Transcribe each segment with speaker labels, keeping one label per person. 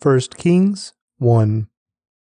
Speaker 1: 1 Kings 1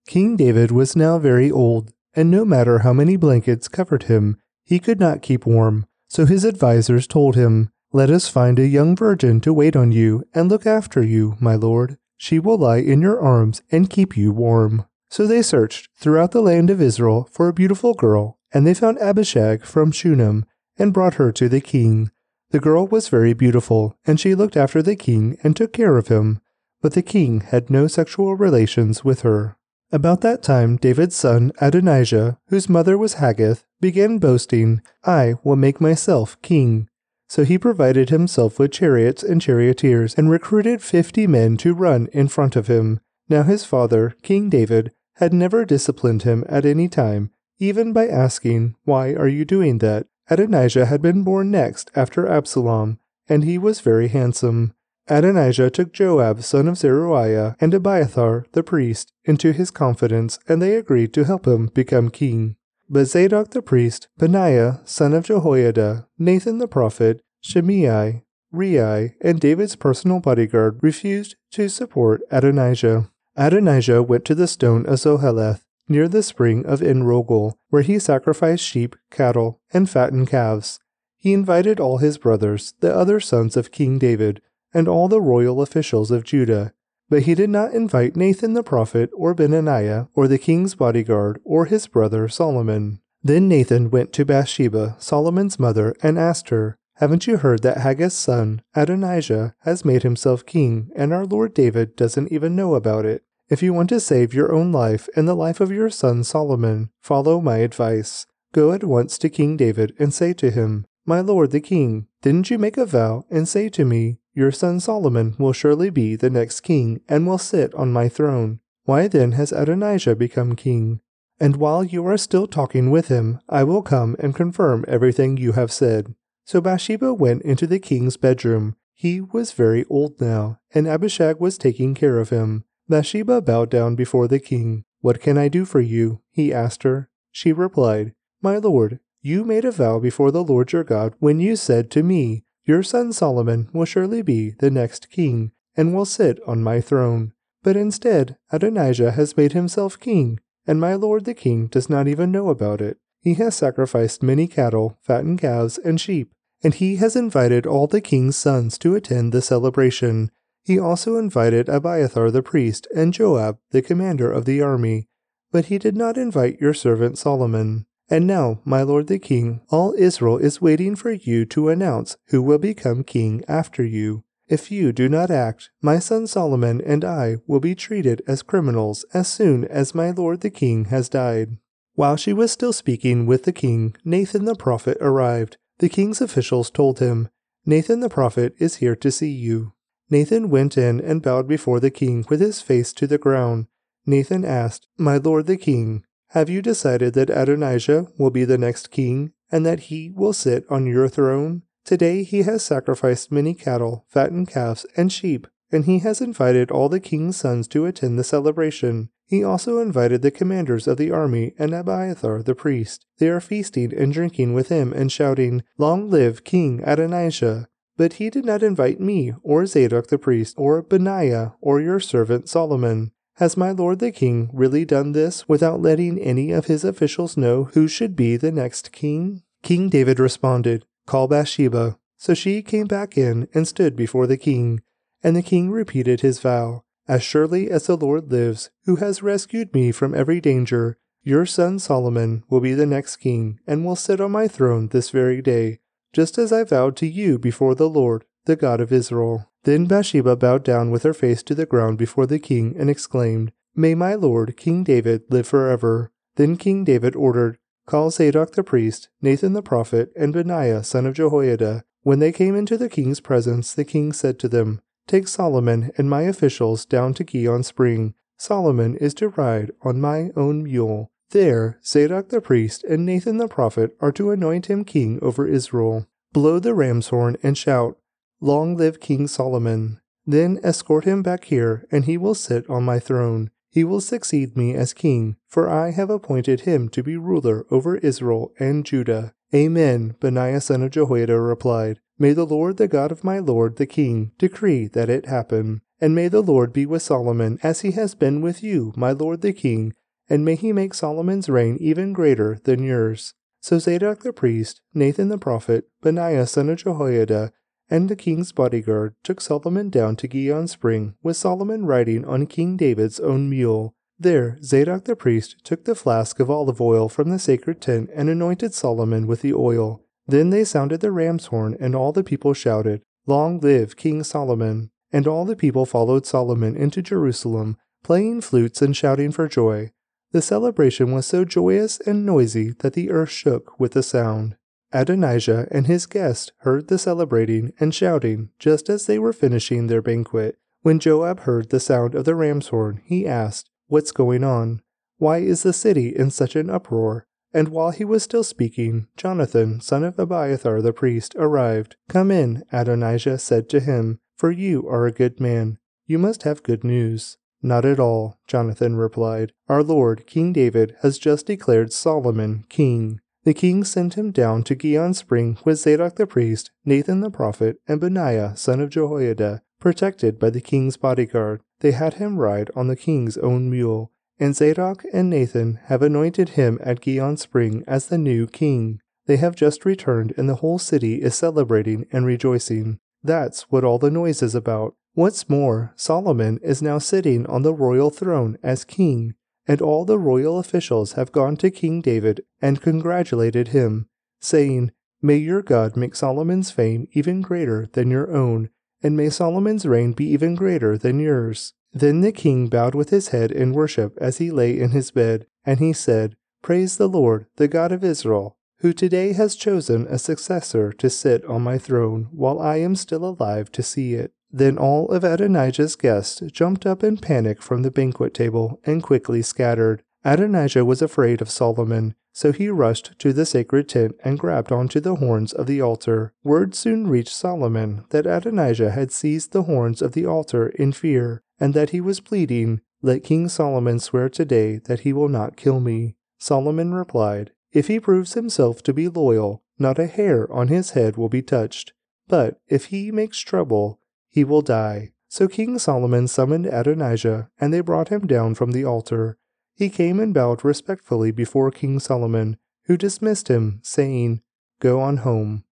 Speaker 1: King David was now very old, and no matter how many blankets covered him, he could not keep warm. So his advisers told him, Let us find a young virgin to wait on you and look after you, my lord. She will lie in your arms and keep you warm. So they searched throughout the land of Israel for a beautiful girl, and they found Abishag from Shunem and brought her to the king. The girl was very beautiful, and she looked after the king and took care of him, but the king had no sexual relations with her. About that time, David's son Adonijah, whose mother was Haggith, began boasting, I will make myself king. So he provided himself with chariots and charioteers and recruited fifty men to run in front of him. Now his father, King David, had never disciplined him at any time, even by asking, Why are you doing that? Adonijah had been born next after Absalom, and he was very handsome. Adonijah took Joab, son of Zeruiah, and Abiathar, the priest, into his confidence, and they agreed to help him become king. But Zadok the priest, Benaiah, son of Jehoiada, Nathan the prophet, Shimei, Rei, and David's personal bodyguard refused to support Adonijah. Adonijah went to the stone of Zoheleth, near the spring of Enrogel, where he sacrificed sheep, cattle, and fattened calves. He invited all his brothers, the other sons of King David, and all the royal officials of Judah. But he did not invite Nathan the prophet, or Benaiah, or the king's bodyguard, or his brother Solomon. Then Nathan went to Bathsheba, Solomon's mother, and asked her, Haven't you heard that Haggith's son, Adonijah, has made himself king, and our Lord David doesn't even know about it? If you want to save your own life and the life of your son Solomon, follow my advice. Go at once to King David and say to him, My lord the king, didn't you make a vow and say to me, your son Solomon will surely be the next king and will sit on my throne. Why then has Adonijah become king? And while you are still talking with him, I will come and confirm everything you have said. So Bathsheba went into the king's bedroom. He was very old now, and Abishag was taking care of him. Bathsheba bowed down before the king. What can I do for you? he asked her. She replied, My lord, you made a vow before the Lord your God when you said to me, your son Solomon will surely be the next king, and will sit on my throne. But instead, Adonijah has made himself king, and my lord the king does not even know about it. He has sacrificed many cattle, fattened calves, and sheep, and he has invited all the king's sons to attend the celebration. He also invited Abiathar the priest and Joab, the commander of the army, but he did not invite your servant Solomon. And now, my lord the king, all Israel is waiting for you to announce who will become king after you. If you do not act, my son Solomon and I will be treated as criminals as soon as my lord the king has died. While she was still speaking with the king, Nathan the prophet arrived. The king's officials told him, Nathan the prophet is here to see you. Nathan went in and bowed before the king with his face to the ground. Nathan asked, My lord the king, have you decided that Adonijah will be the next king, and that he will sit on your throne? Today he has sacrificed many cattle, fattened calves, and sheep, and he has invited all the king's sons to attend the celebration. He also invited the commanders of the army and Abiathar the priest. They are feasting and drinking with him and shouting, Long live King Adonijah! But he did not invite me, or Zadok the priest, or Benaiah, or your servant Solomon. Has my lord the king really done this without letting any of his officials know who should be the next king? King David responded, Call Bathsheba. So she came back in and stood before the king. And the king repeated his vow As surely as the Lord lives, who has rescued me from every danger, your son Solomon will be the next king, and will sit on my throne this very day, just as I vowed to you before the Lord, the God of Israel. Then Bathsheba bowed down with her face to the ground before the king and exclaimed, May my lord, King David, live forever. Then King David ordered, Call Zadok the priest, Nathan the prophet, and Benaiah son of Jehoiada. When they came into the king's presence, the king said to them, Take Solomon and my officials down to Gihon Spring. Solomon is to ride on my own mule. There, Zadok the priest and Nathan the prophet are to anoint him king over Israel. Blow the ram's horn and shout, Long live King Solomon. Then escort him back here, and he will sit on my throne. He will succeed me as king, for I have appointed him to be ruler over Israel and Judah. Amen, Benaiah son of Jehoiada replied. May the Lord, the God of my lord the king, decree that it happen. And may the Lord be with Solomon as he has been with you, my lord the king, and may he make Solomon's reign even greater than yours. So Zadok the priest, Nathan the prophet, Benaiah son of Jehoiada, and the king's bodyguard took Solomon down to Gihon Spring, with Solomon riding on King David's own mule. There, Zadok the priest took the flask of olive oil from the sacred tent and anointed Solomon with the oil. Then they sounded the ram's horn, and all the people shouted, Long live King Solomon! And all the people followed Solomon into Jerusalem, playing flutes and shouting for joy. The celebration was so joyous and noisy that the earth shook with the sound. Adonijah and his guest heard the celebrating and shouting just as they were finishing their banquet. When Joab heard the sound of the ram's horn, he asked, What's going on? Why is the city in such an uproar? And while he was still speaking, Jonathan, son of Abiathar the priest, arrived. Come in, Adonijah said to him, for you are a good man. You must have good news. Not at all, Jonathan replied. Our Lord, King David, has just declared Solomon king. The king sent him down to Gihon Spring with Zadok the priest, Nathan the prophet, and Benaiah, son of Jehoiada, protected by the king's bodyguard. They had him ride on the king's own mule, and Zadok and Nathan have anointed him at Gihon Spring as the new king. They have just returned, and the whole city is celebrating and rejoicing. That's what all the noise is about. What's more, Solomon is now sitting on the royal throne as king, and all the royal officials have gone to King David and congratulated him, saying, May your God make Solomon's fame even greater than your own, and may Solomon's reign be even greater than yours. Then the king bowed with his head in worship as he lay in his bed, and he said, Praise the Lord, the God of Israel, who today has chosen a successor to sit on my throne while I am still alive to see it. Then all of Adonijah's guests jumped up in panic from the banquet table and quickly scattered. Adonijah was afraid of Solomon, so he rushed to the sacred tent and grabbed onto the horns of the altar. Word soon reached Solomon that Adonijah had seized the horns of the altar in fear, and that he was pleading, Let King Solomon swear today that he will not kill me. Solomon replied, If he proves himself to be loyal, not a hair on his head will be touched. But if he makes trouble, he will die. So King Solomon summoned Adonijah, and they brought him down from the altar. He came and bowed respectfully before King Solomon, who dismissed him, saying, Go on home.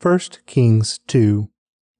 Speaker 1: 1 Kings 2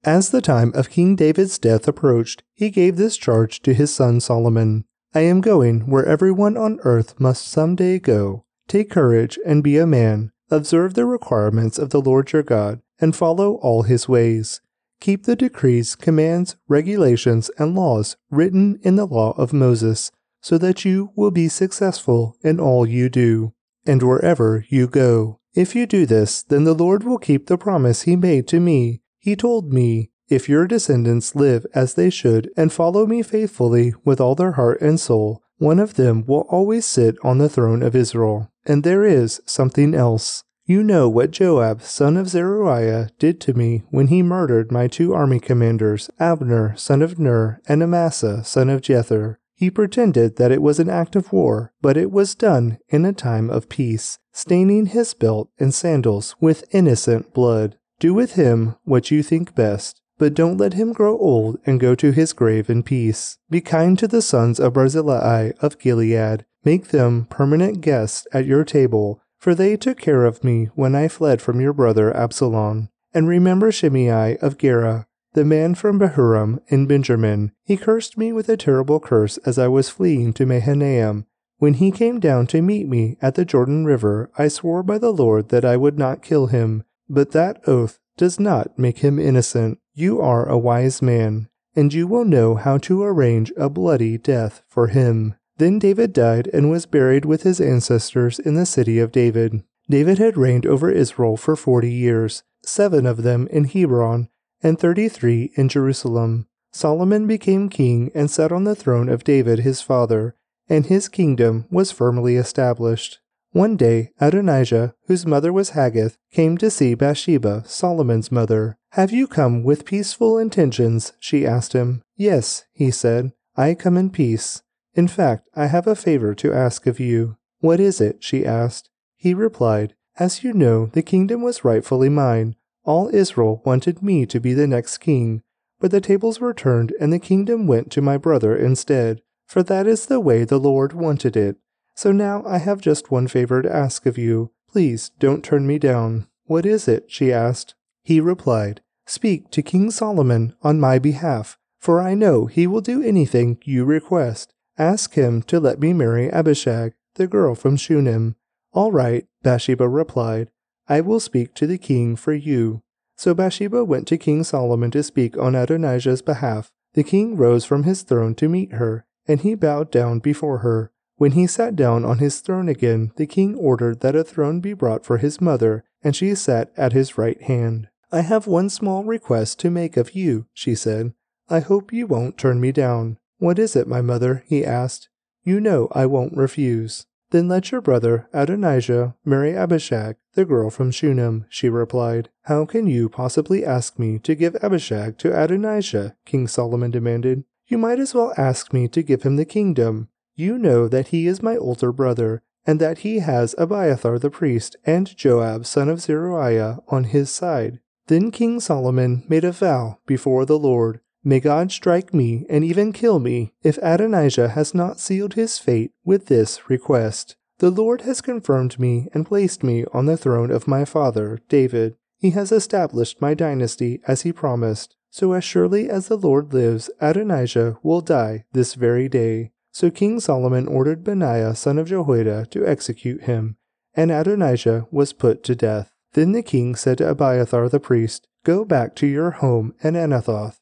Speaker 1: As the time of King David's death approached, he gave this charge to his son Solomon I am going where everyone on earth must some day go. Take courage and be a man. Observe the requirements of the Lord your God, and follow all his ways. Keep the decrees, commands, regulations, and laws written in the law of Moses so that you will be successful in all you do and wherever you go. If you do this, then the Lord will keep the promise he made to me. He told me, If your descendants live as they should and follow me faithfully with all their heart and soul, one of them will always sit on the throne of Israel. And there is something else. You know what Joab, son of Zeruiah, did to me when he murdered my two army commanders, Abner, son of Ner, and Amasa, son of Jether. He pretended that it was an act of war, but it was done in a time of peace, staining his belt and sandals with innocent blood. Do with him what you think best, but don't let him grow old and go to his grave in peace. Be kind to the sons of Barzillai of Gilead. Make them permanent guests at your table, for they took care of me when I fled from your brother Absalom. And remember Shimei of Gera, the man from Bahurim in Benjamin, he cursed me with a terrible curse as I was fleeing to Mahanaim. When he came down to meet me at the Jordan River, I swore by the Lord that I would not kill him. But that oath does not make him innocent. You are a wise man, and you will know how to arrange a bloody death for him. Then David died and was buried with his ancestors in the city of David. David had reigned over Israel for forty years, seven of them in Hebron and 33 in Jerusalem. Solomon became king and sat on the throne of David his father, and his kingdom was firmly established. One day, Adonijah, whose mother was Haggith, came to see Bathsheba, Solomon's mother. Have you come with peaceful intentions? she asked him. Yes, he said, I come in peace. In fact, I have a favor to ask of you. What is it? she asked. He replied, As you know, the kingdom was rightfully mine all Israel wanted me to be the next king, but the tables were turned and the kingdom went to my brother instead, for that is the way the Lord wanted it. So now I have just one favor to ask of you. Please don't turn me down. What is it? she asked. He replied, Speak to King Solomon on my behalf, for I know he will do anything you request. Ask him to let me marry Abishag, the girl from Shunem. All right, Bathsheba replied. I will speak to the king for you. So Bathsheba went to King Solomon to speak on Adonijah's behalf. The king rose from his throne to meet her, and he bowed down before her. When he sat down on his throne again, the king ordered that a throne be brought for his mother, and she sat at his right hand. I have one small request to make of you, she said. I hope you won't turn me down. What is it, my mother? he asked. You know I won't refuse. Then let your brother Adonijah marry Abishag, the girl from Shunem, she replied. How can you possibly ask me to give Abishag to Adonijah? King Solomon demanded. You might as well ask me to give him the kingdom. You know that he is my older brother, and that he has Abiathar the priest and Joab son of Zeruiah on his side. Then King Solomon made a vow before the Lord May God strike me and even kill me if Adonijah has not sealed his fate with this request. The Lord has confirmed me and placed me on the throne of my father, David. He has established my dynasty as he promised. So as surely as the Lord lives, Adonijah will die this very day. So King Solomon ordered Benaiah son of Jehoiada to execute him, and Adonijah was put to death. Then the king said to Abiathar the priest, Go back to your home in Anathoth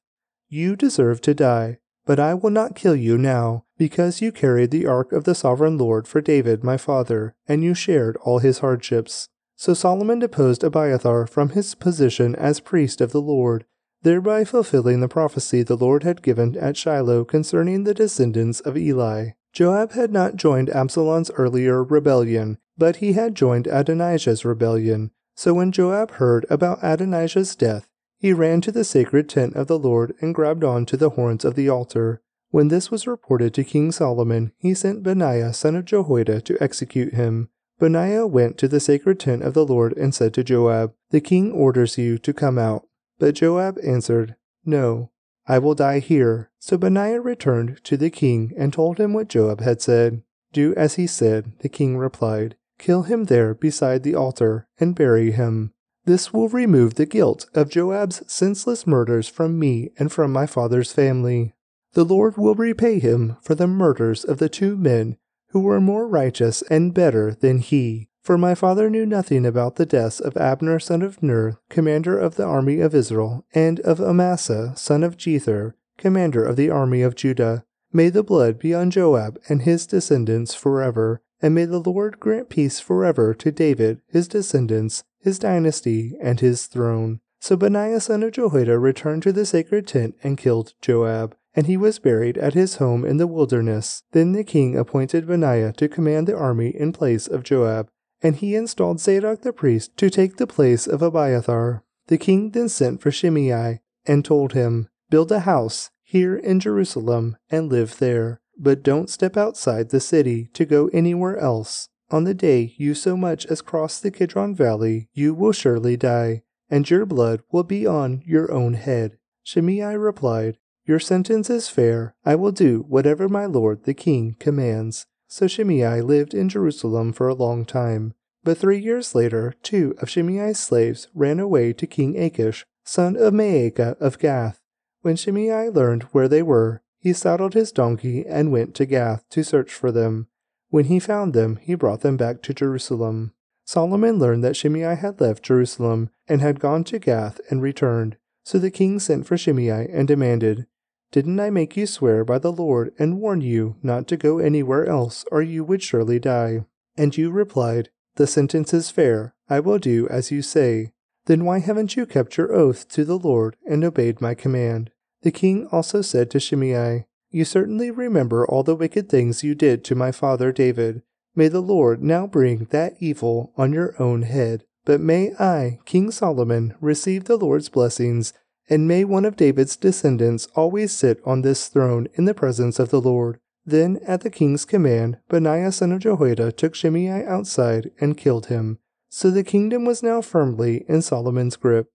Speaker 1: you deserve to die, but I will not kill you now, because you carried the ark of the sovereign Lord for David my father, and you shared all his hardships. So Solomon deposed Abiathar from his position as priest of the Lord, thereby fulfilling the prophecy the Lord had given at Shiloh concerning the descendants of Eli. Joab had not joined Absalom's earlier rebellion, but he had joined Adonijah's rebellion. So when Joab heard about Adonijah's death, he ran to the sacred tent of the Lord and grabbed on to the horns of the altar. When this was reported to King Solomon, he sent Benaiah son of Jehoiada to execute him. Benaiah went to the sacred tent of the Lord and said to Joab, The king orders you to come out. But Joab answered, No, I will die here. So Benaiah returned to the king and told him what Joab had said. Do as he said, the king replied. Kill him there beside the altar and bury him. This will remove the guilt of Joab's senseless murders from me and from my father's family. The Lord will repay him for the murders of the two men who were more righteous and better than he. For my father knew nothing about the deaths of Abner son of Ner, commander of the army of Israel, and of Amasa son of Jether, commander of the army of Judah. May the blood be on Joab and his descendants forever, and may the Lord grant peace forever to David, his descendants, his dynasty, and his throne. So Benaiah son of Jehoiada returned to the sacred tent and killed Joab, and he was buried at his home in the wilderness. Then the king appointed Benaiah to command the army in place of Joab, and he installed Zadok the priest to take the place of Abiathar. The king then sent for Shimei and told him, Build a house here in Jerusalem and live there, but don't step outside the city to go anywhere else. On the day you so much as cross the Kidron Valley, you will surely die, and your blood will be on your own head. Shimei replied, Your sentence is fair. I will do whatever my lord the king commands. So Shimei lived in Jerusalem for a long time. But three years later, two of Shimei's slaves ran away to King Achish, son of Maacah of Gath. When Shimei learned where they were, he saddled his donkey and went to Gath to search for them. When he found them, he brought them back to Jerusalem. Solomon learned that Shimei had left Jerusalem and had gone to Gath and returned. So the king sent for Shimei and demanded, Didn't I make you swear by the Lord and warn you not to go anywhere else, or you would surely die? And you replied, The sentence is fair. I will do as you say. Then why haven't you kept your oath to the Lord and obeyed my command? The king also said to Shimei, you certainly remember all the wicked things you did to my father David. May the Lord now bring that evil on your own head. But may I, King Solomon, receive the Lord's blessings, and may one of David's descendants always sit on this throne in the presence of the Lord. Then, at the king's command, Benaiah son of Jehoiada took Shimei outside and killed him. So the kingdom was now firmly in Solomon's grip.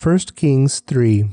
Speaker 1: 1 Kings 3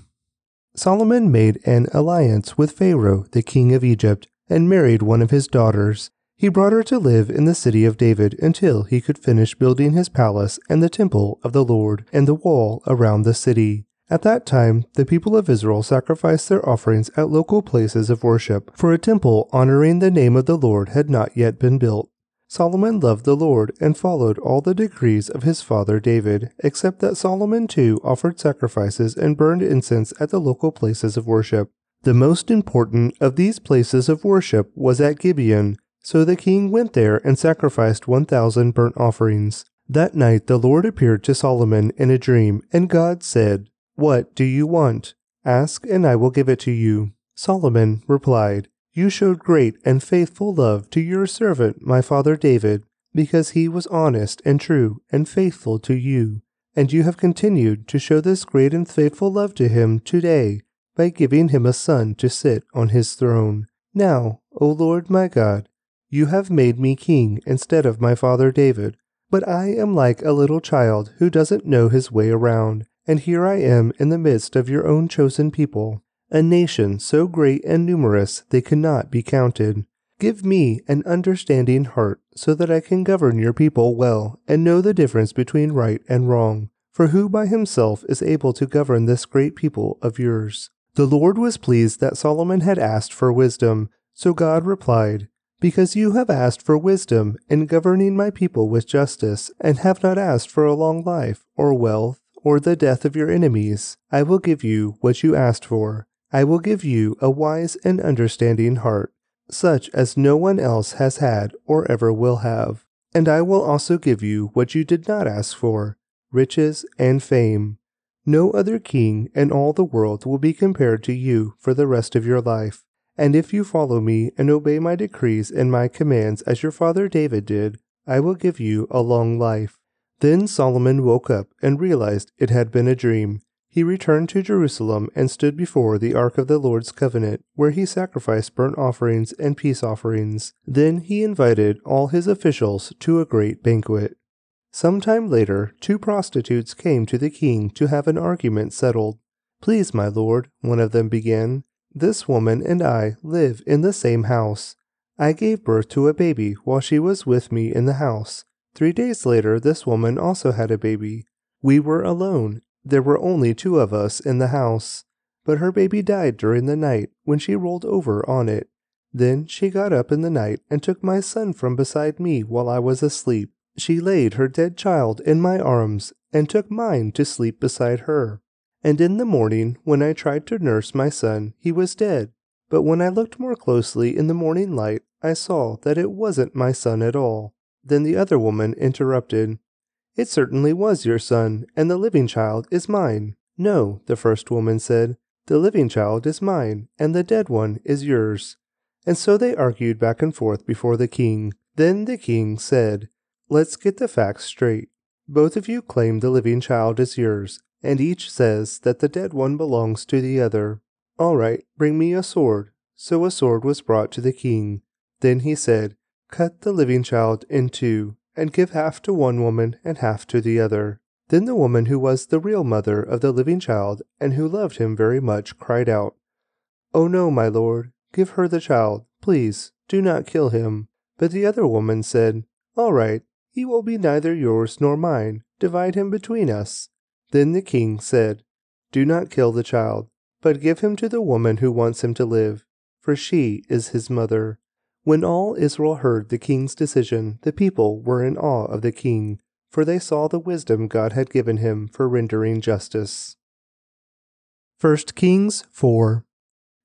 Speaker 1: Solomon made an alliance with Pharaoh, the king of Egypt, and married one of his daughters. He brought her to live in the city of David until he could finish building his palace and the temple of the Lord and the wall around the city. At that time, the people of Israel sacrificed their offerings at local places of worship, for a temple honoring the name of the Lord had not yet been built. Solomon loved the Lord and followed all the decrees of his father David, except that Solomon too offered sacrifices and burned incense at the local places of worship. The most important of these places of worship was at Gibeon, so the king went there and sacrificed 1,000 burnt offerings. That night the Lord appeared to Solomon in a dream, and God said, What do you want? Ask, and I will give it to you. Solomon replied, You showed great and faithful love to your servant, my father David, because he was honest and true and faithful to you. And you have continued to show this great and faithful love to him today by giving him a son to sit on his throne. Now, O Lord my God, you have made me king instead of my father David, but I am like a little child who doesn't know his way around, and here I am in the midst of your own chosen people, a nation so great and numerous they cannot be counted. Give me an understanding heart so that I can govern your people well and know the difference between right and wrong. For who by himself is able to govern this great people of yours? The Lord was pleased that Solomon had asked for wisdom, so God replied, because you have asked for wisdom in governing my people with justice, and have not asked for a long life, or wealth, or the death of your enemies, I will give you what you asked for. I will give you a wise and understanding heart, such as no one else has had or ever will have. And I will also give you what you did not ask for riches and fame. No other king in all the world will be compared to you for the rest of your life. And if you follow me and obey my decrees and my commands as your father David did, I will give you a long life. Then Solomon woke up and realized it had been a dream. He returned to Jerusalem and stood before the ark of the Lord's covenant, where he sacrificed burnt offerings and peace offerings. Then he invited all his officials to a great banquet. Some time later, two prostitutes came to the king to have an argument settled. Please, my lord, one of them began, this woman and I live in the same house. I gave birth to a baby while she was with me in the house. Three days later, this woman also had a baby. We were alone. There were only two of us in the house. But her baby died during the night when she rolled over on it. Then she got up in the night and took my son from beside me while I was asleep. She laid her dead child in my arms and took mine to sleep beside her. And in the morning, when I tried to nurse my son, he was dead. But when I looked more closely in the morning light, I saw that it wasn't my son at all. Then the other woman interrupted. It certainly was your son, and the living child is mine. No, the first woman said, the living child is mine, and the dead one is yours. And so they argued back and forth before the king. Then the king said, Let's get the facts straight. Both of you claim the living child is yours, and each says that the dead one belongs to the other. All right, bring me a sword. So a sword was brought to the king. Then he said, Cut the living child in two, and give half to one woman and half to the other. Then the woman who was the real mother of the living child, and who loved him very much, cried out, Oh no, my lord, give her the child, please, do not kill him. But the other woman said, All right, he will be neither yours nor mine. Divide him between us. Then the king said, Do not kill the child, but give him to the woman who wants him to live, for she is his mother. When all Israel heard the king's decision, the people were in awe of the king, for they saw the wisdom God had given him for rendering justice. 1 Kings 4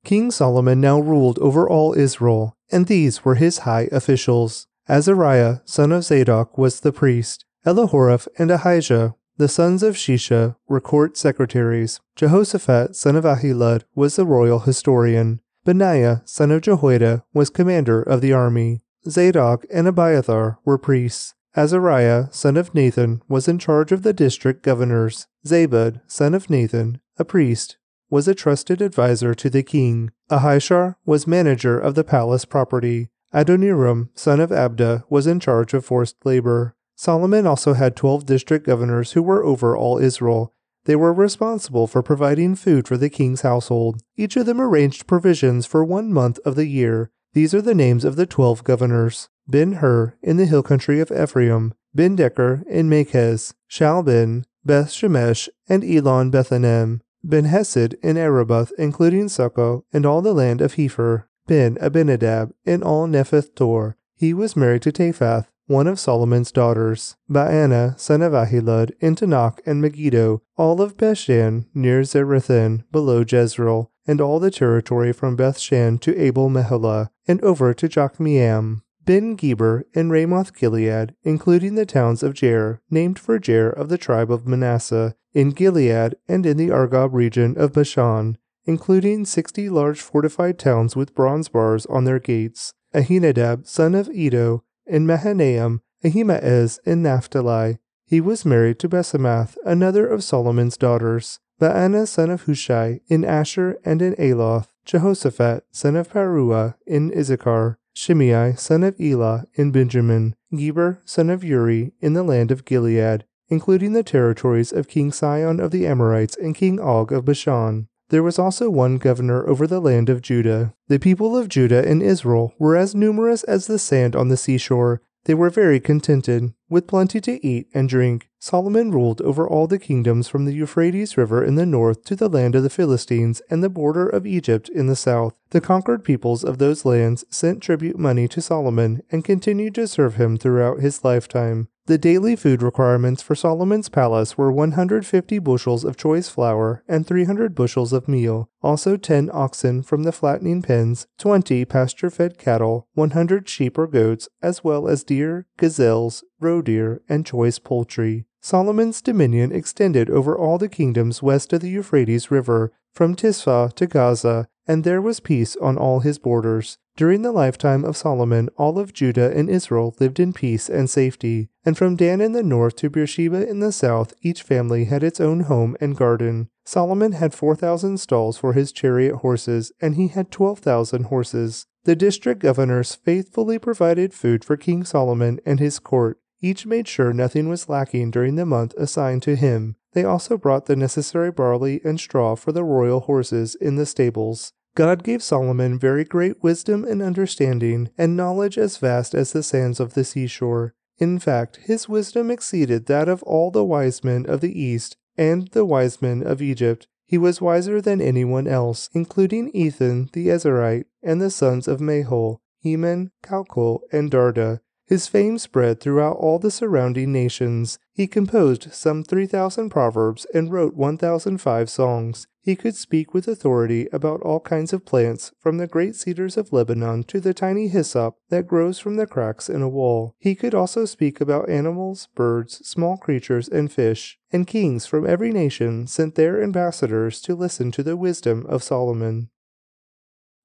Speaker 1: King Solomon now ruled over all Israel, and these were his high officials. Azariah, son of Zadok, was the priest. Elihoreph and Ahijah the sons of Shisha were court secretaries. Jehoshaphat, son of Ahilud, was the royal historian. Benaiah, son of Jehoiada, was commander of the army. Zadok and Abiathar were priests. Azariah, son of Nathan, was in charge of the district governors. Zabud, son of Nathan, a priest, was a trusted adviser to the king. Ahishar was manager of the palace property. Adoniram, son of Abda, was in charge of forced labor. Solomon also had twelve district governors who were over all Israel. They were responsible for providing food for the king's household. Each of them arranged provisions for one month of the year. These are the names of the twelve governors Ben Hur in the hill country of Ephraim, Ben Deker in Makez, Shaalbim, Beth Shemesh, and Elon Bethanem, Ben Hesed in Arubboth, including Succo and all the land of Hepher, Ben Abinadab in all Naphoth Dor. He was married to Taphath, one of Solomon's daughters, Baana, son of Ahilud, in Taanach and Megiddo, all of Bethshan, near Zarethan, below Jezreel, and all the territory from Bethshan to Abel Meholah, and over to Jokmeam. Ben Geber in Ramoth Gilead, including the towns of Jair, named for Jair of the tribe of Manasseh, in Gilead and in the Argob region of Bashan, including sixty large fortified towns with bronze bars on their gates. Ahinadab, son of Iddo, in Mahanaim, Ahimaaz in Naphtali. He was married to Basemath, another of Solomon's daughters. Baana, son of Hushai, in Asher and in Aloth. Jehoshaphat, son of Paruah, in Issachar. Shimei, son of Elah, in Benjamin. Geber, son of Uri, in the land of Gilead, including the territories of King Sihon of the Amorites and King Og of Bashan. There was also one governor over the land of Judah. The people of Judah and Israel were as numerous as the sand on the seashore. They were very contented, with plenty to eat and drink. Solomon ruled over all the kingdoms from the Euphrates River in the north to the land of the Philistines and the border of Egypt in the south. The conquered peoples of those lands sent tribute money to Solomon and continued to serve him throughout his lifetime. The daily food requirements for Solomon's palace were 150 bushels of choice flour and 300 bushels of meal, also 10 oxen from the flattening pens, 20 pasture fed cattle, 100 sheep or goats, as well as deer, gazelles, roe deer, and choice poultry. Solomon's dominion extended over all the kingdoms west of the Euphrates River, from Tiphsah to Gaza, and there was peace on all his borders. During the lifetime of Solomon, all of Judah and Israel lived in peace and safety, and from Dan in the north to Beersheba in the south, each family had its own home and garden. Solomon had 4,000 stalls for his chariot horses, and he had 12,000 horses. The district governors faithfully provided food for King Solomon and his court. Each made sure nothing was lacking during the month assigned to him. They also brought the necessary barley and straw for the royal horses in the stables. God gave Solomon very great wisdom and understanding, and knowledge as vast as the sands of the seashore. In fact, his wisdom exceeded that of all the wise men of the East and the wise men of Egypt. He was wiser than anyone else, including Ethan the Ezrahite and the sons of Mahol, Heman, Calcol, and Darda. His fame spread throughout all the surrounding nations. He composed some 3,000 proverbs and wrote 1,005 songs. He could speak with authority about all kinds of plants, from the great cedars of Lebanon to the tiny hyssop that grows from the cracks in a wall. He could also speak about animals, birds, small creatures, and fish. And kings from every nation sent their ambassadors to listen to the wisdom of Solomon.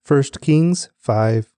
Speaker 1: 1 Kings 5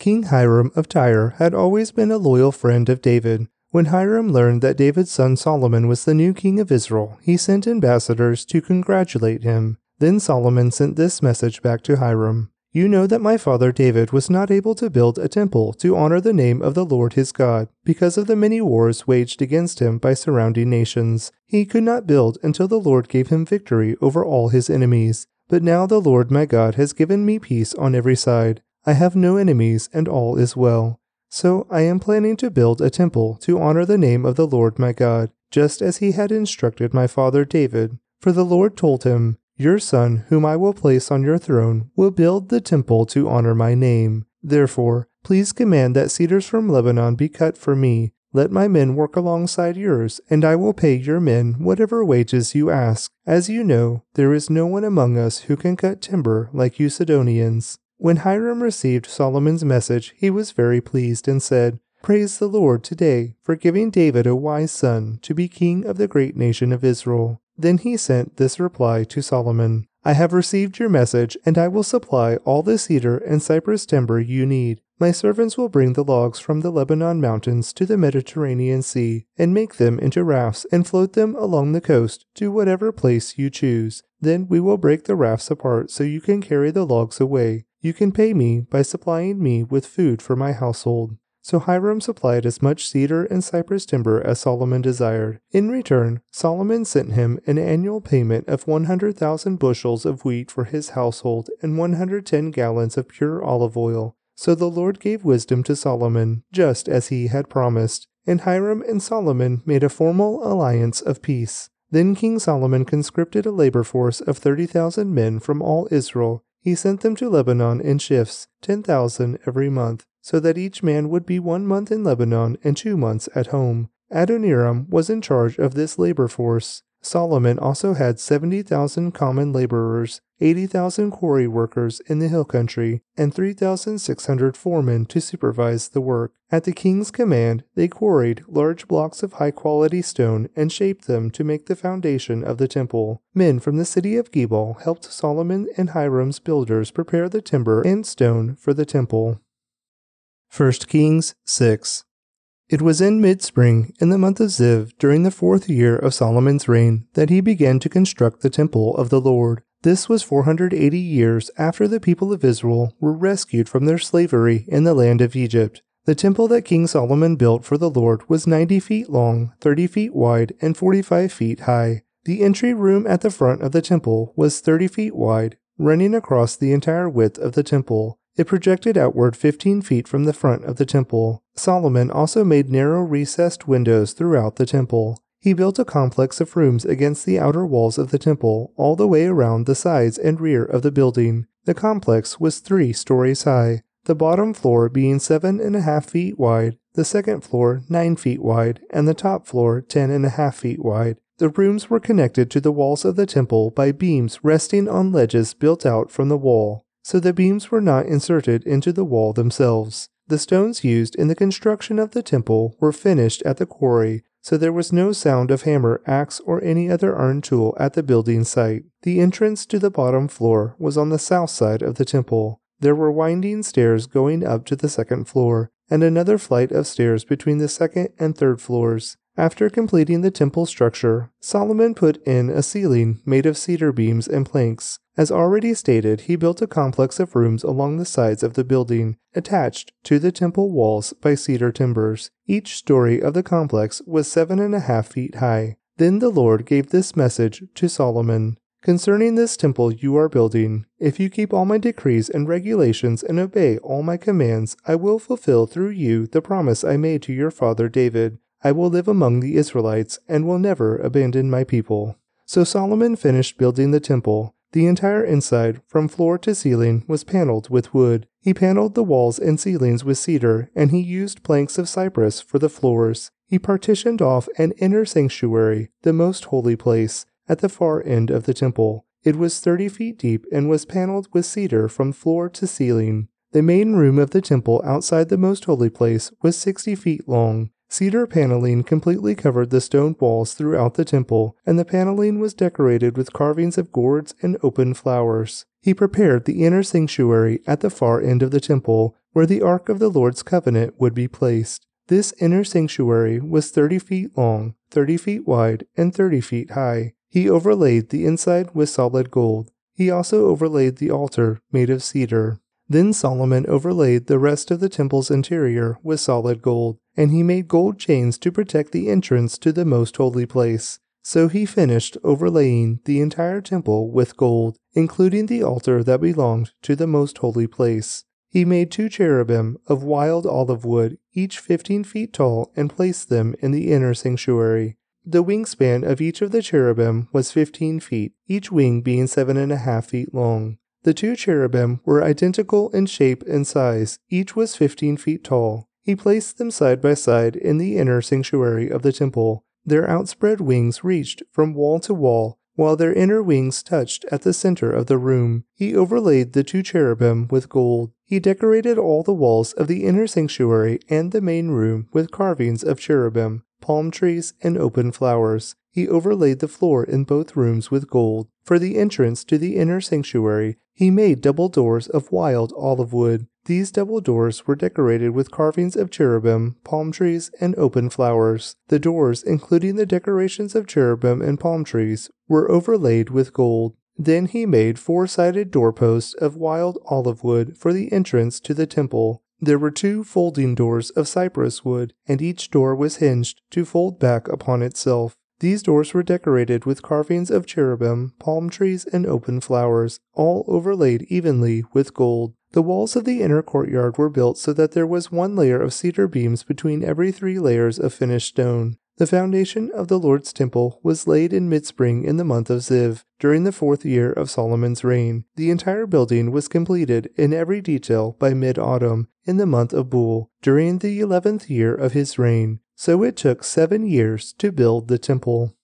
Speaker 1: King Hiram of Tyre had always been a loyal friend of David. When Hiram learned that David's son Solomon was the new king of Israel, he sent ambassadors to congratulate him. Then Solomon sent this message back to Hiram You know that my father David was not able to build a temple to honor the name of the Lord his God, because of the many wars waged against him by surrounding nations. He could not build until the Lord gave him victory over all his enemies. But now the Lord my God has given me peace on every side. I have no enemies, and all is well. So I am planning to build a temple to honor the name of the Lord my God, just as he had instructed my father David. For the Lord told him, Your son, whom I will place on your throne, will build the temple to honor my name. Therefore, please command that cedars from Lebanon be cut for me. Let my men work alongside yours, and I will pay your men whatever wages you ask. As you know, there is no one among us who can cut timber like you Sidonians. When Hiram received Solomon's message, he was very pleased and said, Praise the Lord today for giving David a wise son to be king of the great nation of Israel. Then he sent this reply to Solomon I have received your message, and I will supply all the cedar and cypress timber you need. My servants will bring the logs from the Lebanon mountains to the Mediterranean Sea, and make them into rafts and float them along the coast to whatever place you choose. Then we will break the rafts apart so you can carry the logs away. You can pay me by supplying me with food for my household. So Hiram supplied as much cedar and cypress timber as Solomon desired. In return, Solomon sent him an annual payment of 100,000 bushels of wheat for his household and 110 gallons of pure olive oil. So the Lord gave wisdom to Solomon, just as he had promised. And Hiram and Solomon made a formal alliance of peace. Then King Solomon conscripted a labor force of 30,000 men from all Israel. He sent them to Lebanon in shifts, 10,000 every month so that each man would be one month in Lebanon and two months at home. Adoniram was in charge of this labor force. Solomon also had 70,000 common laborers, 80,000 quarry workers in the hill country, and 3,600 foremen to supervise the work. At the king's command, they quarried large blocks of high quality stone and shaped them to make the foundation of the temple. Men from the city of Gebal helped Solomon and Hiram's builders prepare the timber and stone for the temple. 1 Kings 6. It was in mid spring, in the month of Ziv, during the fourth year of Solomon's reign, that he began to construct the temple of the Lord. This was 480 years after the people of Israel were rescued from their slavery in the land of Egypt. The temple that King Solomon built for the Lord was 90 feet long, 30 feet wide, and 45 feet high. The entry room at the front of the temple was 30 feet wide, running across the entire width of the temple. It projected outward 15 feet from the front of the temple. Solomon also made narrow recessed windows throughout the temple. He built a complex of rooms against the outer walls of the temple, all the way around the sides and rear of the building. The complex was three stories high, the bottom floor being seven and a half feet wide, the second floor nine feet wide, and the top floor ten and a half feet wide. The rooms were connected to the walls of the temple by beams resting on ledges built out from the wall so the beams were not inserted into the wall themselves. The stones used in the construction of the temple were finished at the quarry, so there was no sound of hammer, axe, or any other iron tool at the building site. The entrance to the bottom floor was on the south side of the temple. There were winding stairs going up to the second floor, and another flight of stairs between the second and third floors. After completing the temple structure, Solomon put in a ceiling made of cedar beams and planks. As already stated, he built a complex of rooms along the sides of the building, attached to the temple walls by cedar timbers. Each story of the complex was seven and a half feet high. Then the Lord gave this message to Solomon. Concerning this temple you are building, if you keep all my decrees and regulations and obey all my commands, I will fulfill through you the promise I made to your father David. I will live among the Israelites and will never abandon my people. So Solomon finished building the temple. The entire inside, from floor to ceiling, was paneled with wood. He paneled the walls and ceilings with cedar, and he used planks of cypress for the floors. He partitioned off an inner sanctuary, the most holy place, at the far end of the temple. It was thirty feet deep and was paneled with cedar from floor to ceiling. The main room of the temple outside the most holy place was sixty feet long. Cedar paneling completely covered the stone walls throughout the temple, and the paneling was decorated with carvings of gourds and open flowers. He prepared the inner sanctuary at the far end of the temple, where the Ark of the Lord's covenant would be placed. This inner sanctuary was 30 feet long, 30 feet wide, and 30 feet high. He overlaid the inside with solid gold. He also overlaid the altar made of cedar. Then Solomon overlaid the rest of the temple's interior with solid gold, and he made gold chains to protect the entrance to the most holy place. So he finished overlaying the entire temple with gold, including the altar that belonged to the most holy place. He made two cherubim of wild olive wood, each fifteen feet tall, and placed them in the inner sanctuary. The wingspan of each of the cherubim was fifteen feet, each wing being seven and a half feet long. The two cherubim were identical in shape and size, each was 15 feet tall. He placed them side by side in the inner sanctuary of the temple. Their outspread wings reached from wall to wall, while their inner wings touched at the center of the room. He overlaid the two cherubim with gold. He decorated all the walls of the inner sanctuary and the main room with carvings of cherubim, palm trees, and open flowers. He overlaid the floor in both rooms with gold. For the entrance to the inner sanctuary, he made double doors of wild olive wood. These double doors were decorated with carvings of cherubim, palm trees, and open flowers. The doors, including the decorations of cherubim and palm trees, were overlaid with gold. Then he made four sided doorposts of wild olive wood for the entrance to the temple. There were two folding doors of cypress wood, and each door was hinged to fold back upon itself. These doors were decorated with carvings of cherubim, palm trees, and open flowers, all overlaid evenly with gold. The walls of the inner courtyard were built so that there was one layer of cedar beams between every three layers of finished stone. The foundation of the Lord's temple was laid in mid-spring in the month of Ziv, during the fourth year of Solomon's reign. The entire building was completed in every detail by mid-autumn in the month of Bul, during the eleventh year of his reign. So it took seven years to build the temple.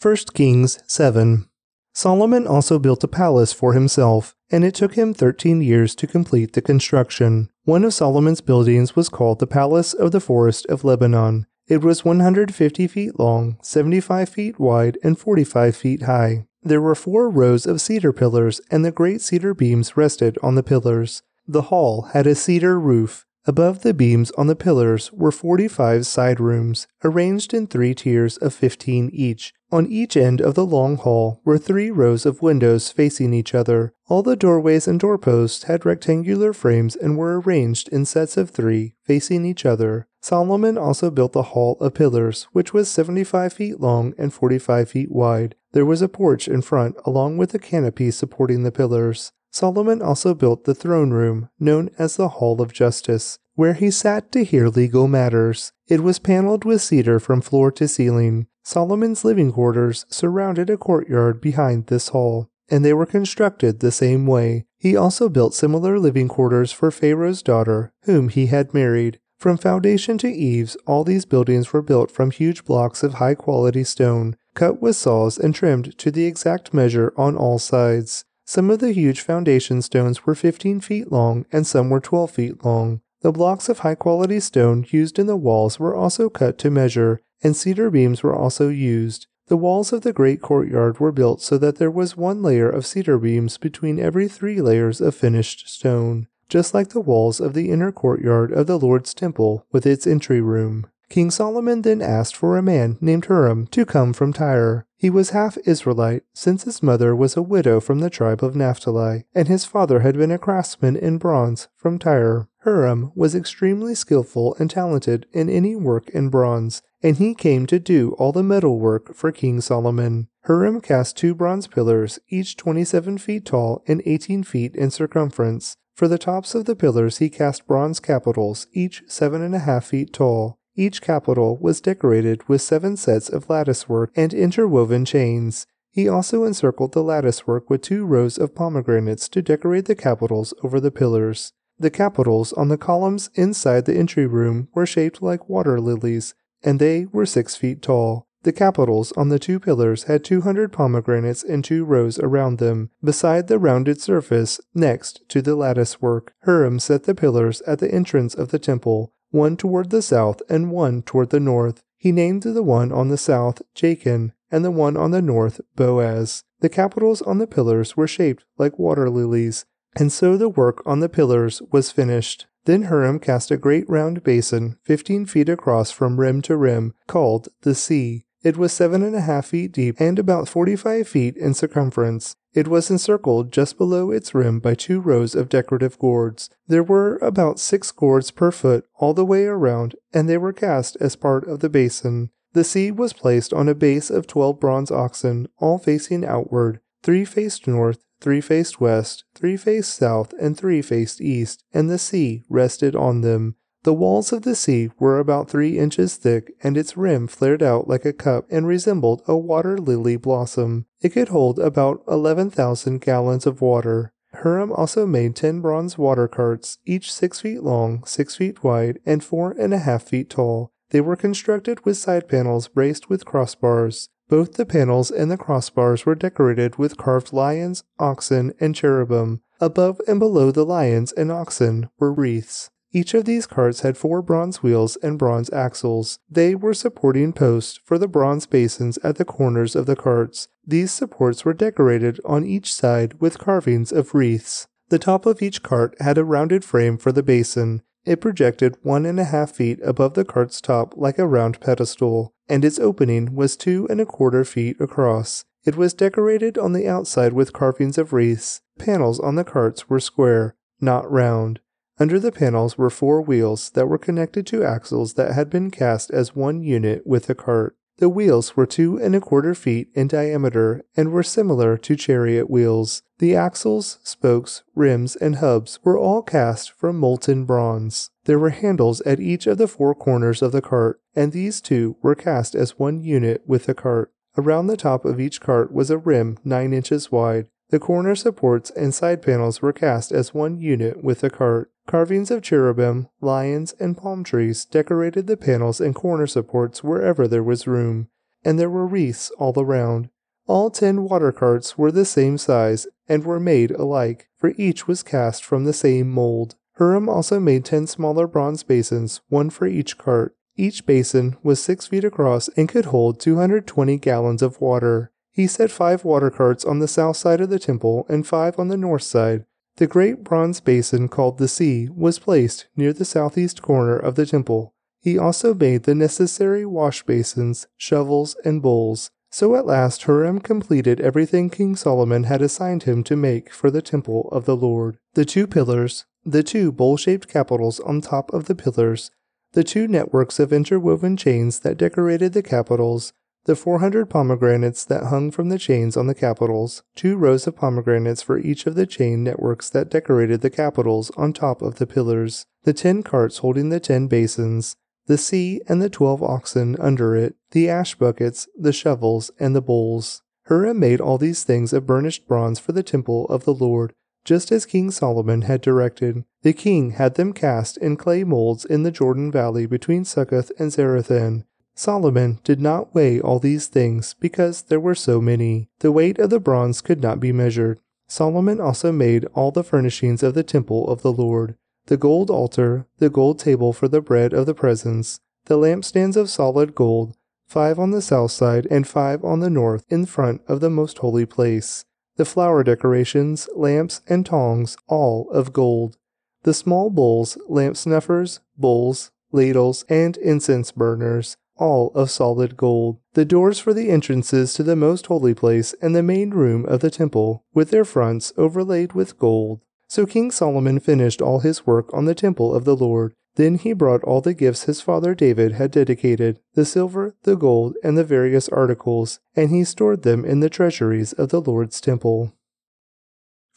Speaker 1: 1 Kings 7 Solomon also built a palace for himself, and it took him thirteen years to complete the construction. One of Solomon's buildings was called the Palace of the Forest of Lebanon. It was 150 feet long, 75 feet wide, and 45 feet high. There were four rows of cedar pillars, and the great cedar beams rested on the pillars. The hall had a cedar roof. Above the beams on the pillars were 45 side rooms, arranged in three tiers of 15 each. On each end of the long hall were three rows of windows facing each other. All the doorways and doorposts had rectangular frames and were arranged in sets of three, facing each other. Solomon also built the Hall of Pillars, which was 75 feet long and 45 feet wide. There was a porch in front, along with a canopy supporting the pillars. Solomon also built the throne room, known as the Hall of Justice, where he sat to hear legal matters. It was paneled with cedar from floor to ceiling. Solomon's living quarters surrounded a courtyard behind this hall, and they were constructed the same way. He also built similar living quarters for Pharaoh's daughter, whom he had married. From foundation to eaves, all these buildings were built from huge blocks of high quality stone, cut with saws and trimmed to the exact measure on all sides. Some of the huge foundation stones were 15 feet long and some were 12 feet long. The blocks of high quality stone used in the walls were also cut to measure, and cedar beams were also used. The walls of the great courtyard were built so that there was one layer of cedar beams between every three layers of finished stone just like the walls of the inner courtyard of the Lord's temple with its entry room. King Solomon then asked for a man named Huram to come from Tyre. He was half Israelite, since his mother was a widow from the tribe of Naphtali, and his father had been a craftsman in bronze from Tyre. Huram was extremely skillful and talented in any work in bronze, and he came to do all the metal work for King Solomon. Huram cast two bronze pillars, each 27 feet tall and 18 feet in circumference. For the tops of the pillars he cast bronze capitals, each seven and a half feet tall. Each capital was decorated with seven sets of latticework and interwoven chains. He also encircled the latticework with two rows of pomegranates to decorate the capitals over the pillars. The capitals on the columns inside the entry room were shaped like water lilies, and they were six feet tall. The capitals on the two pillars had 200 pomegranates in two rows around them, beside the rounded surface next to the lattice work. Huram set the pillars at the entrance of the temple, one toward the south and one toward the north. He named the one on the south Jachin, and the one on the north Boaz. The capitals on the pillars were shaped like water lilies, and so the work on the pillars was finished. Then Huram cast a great round basin, fifteen feet across from rim to rim, called the sea. It was seven and a half feet deep and about 45 feet in circumference. It was encircled just below its rim by two rows of decorative gourds. There were about six gourds per foot all the way around, and they were cast as part of the basin. The sea was placed on a base of 12 bronze oxen, all facing outward. Three faced north, three faced west, three faced south, and three faced east, and the sea rested on them. The walls of the sea were about three inches thick, and its rim flared out like a cup and resembled a water lily blossom. It could hold about 11,000 gallons of water. Huram also made ten bronze water carts, each six feet long, six feet wide, and four and a half feet tall. They were constructed with side panels braced with crossbars. Both the panels and the crossbars were decorated with carved lions, oxen, and cherubim. Above and below the lions and oxen were wreaths. Each of these carts had four bronze wheels and bronze axles. They were supporting posts for the bronze basins at the corners of the carts. These supports were decorated on each side with carvings of wreaths. The top of each cart had a rounded frame for the basin. It projected one and a half feet above the cart's top like a round pedestal, and its opening was two and a quarter feet across. It was decorated on the outside with carvings of wreaths. Panels on the carts were square, not round. Under the panels were four wheels that were connected to axles that had been cast as one unit with the cart. The wheels were two and a quarter feet in diameter and were similar to chariot wheels. The axles, spokes, rims, and hubs were all cast from molten bronze. There were handles at each of the four corners of the cart, and these too were cast as one unit with the cart. Around the top of each cart was a rim nine inches wide. The corner supports and side panels were cast as one unit with the cart. Carvings of cherubim, lions, and palm trees decorated the panels and corner supports wherever there was room, and there were wreaths all around. All ten water carts were the same size and were made alike, for each was cast from the same mold. Huram also made ten smaller bronze basins, one for each cart. Each basin was six feet across and could hold 220 gallons of water. He set five water carts on the south side of the temple and five on the north side. The great bronze basin called the sea was placed near the southeast corner of the temple. He also made the necessary wash basins, shovels, and bowls. So at last Huram completed everything King Solomon had assigned him to make for the temple of the Lord. The two pillars, the two bowl shaped capitals on top of the pillars, the two networks of interwoven chains that decorated the capitals, the 400 pomegranates that hung from the chains on the capitals, two rows of pomegranates for each of the chain networks that decorated the capitals on top of the pillars, the ten carts holding the ten basins, the sea and the twelve oxen under it, the ash buckets, the shovels, and the bowls. Huram made all these things of burnished bronze for the temple of the Lord, just as King Solomon had directed. The king had them cast in clay molds in the Jordan Valley between Succoth and Zarethan, Solomon did not weigh all these things because there were so many. The weight of the bronze could not be measured. Solomon also made all the furnishings of the temple of the Lord the gold altar, the gold table for the bread of the presence, the lampstands of solid gold, five on the south side and five on the north in front of the most holy place, the flower decorations, lamps, and tongs, all of gold, the small bowls, lamp snuffers, bowls, ladles, and incense burners, all of solid gold. The doors for the entrances to the most holy place and the main room of the temple, with their fronts overlaid with gold. So King Solomon finished all his work on the temple of the Lord. Then he brought all the gifts his father David had dedicated, the silver, the gold, and the various articles, and he stored them in the treasuries of the Lord's temple.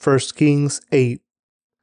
Speaker 1: 1 Kings 8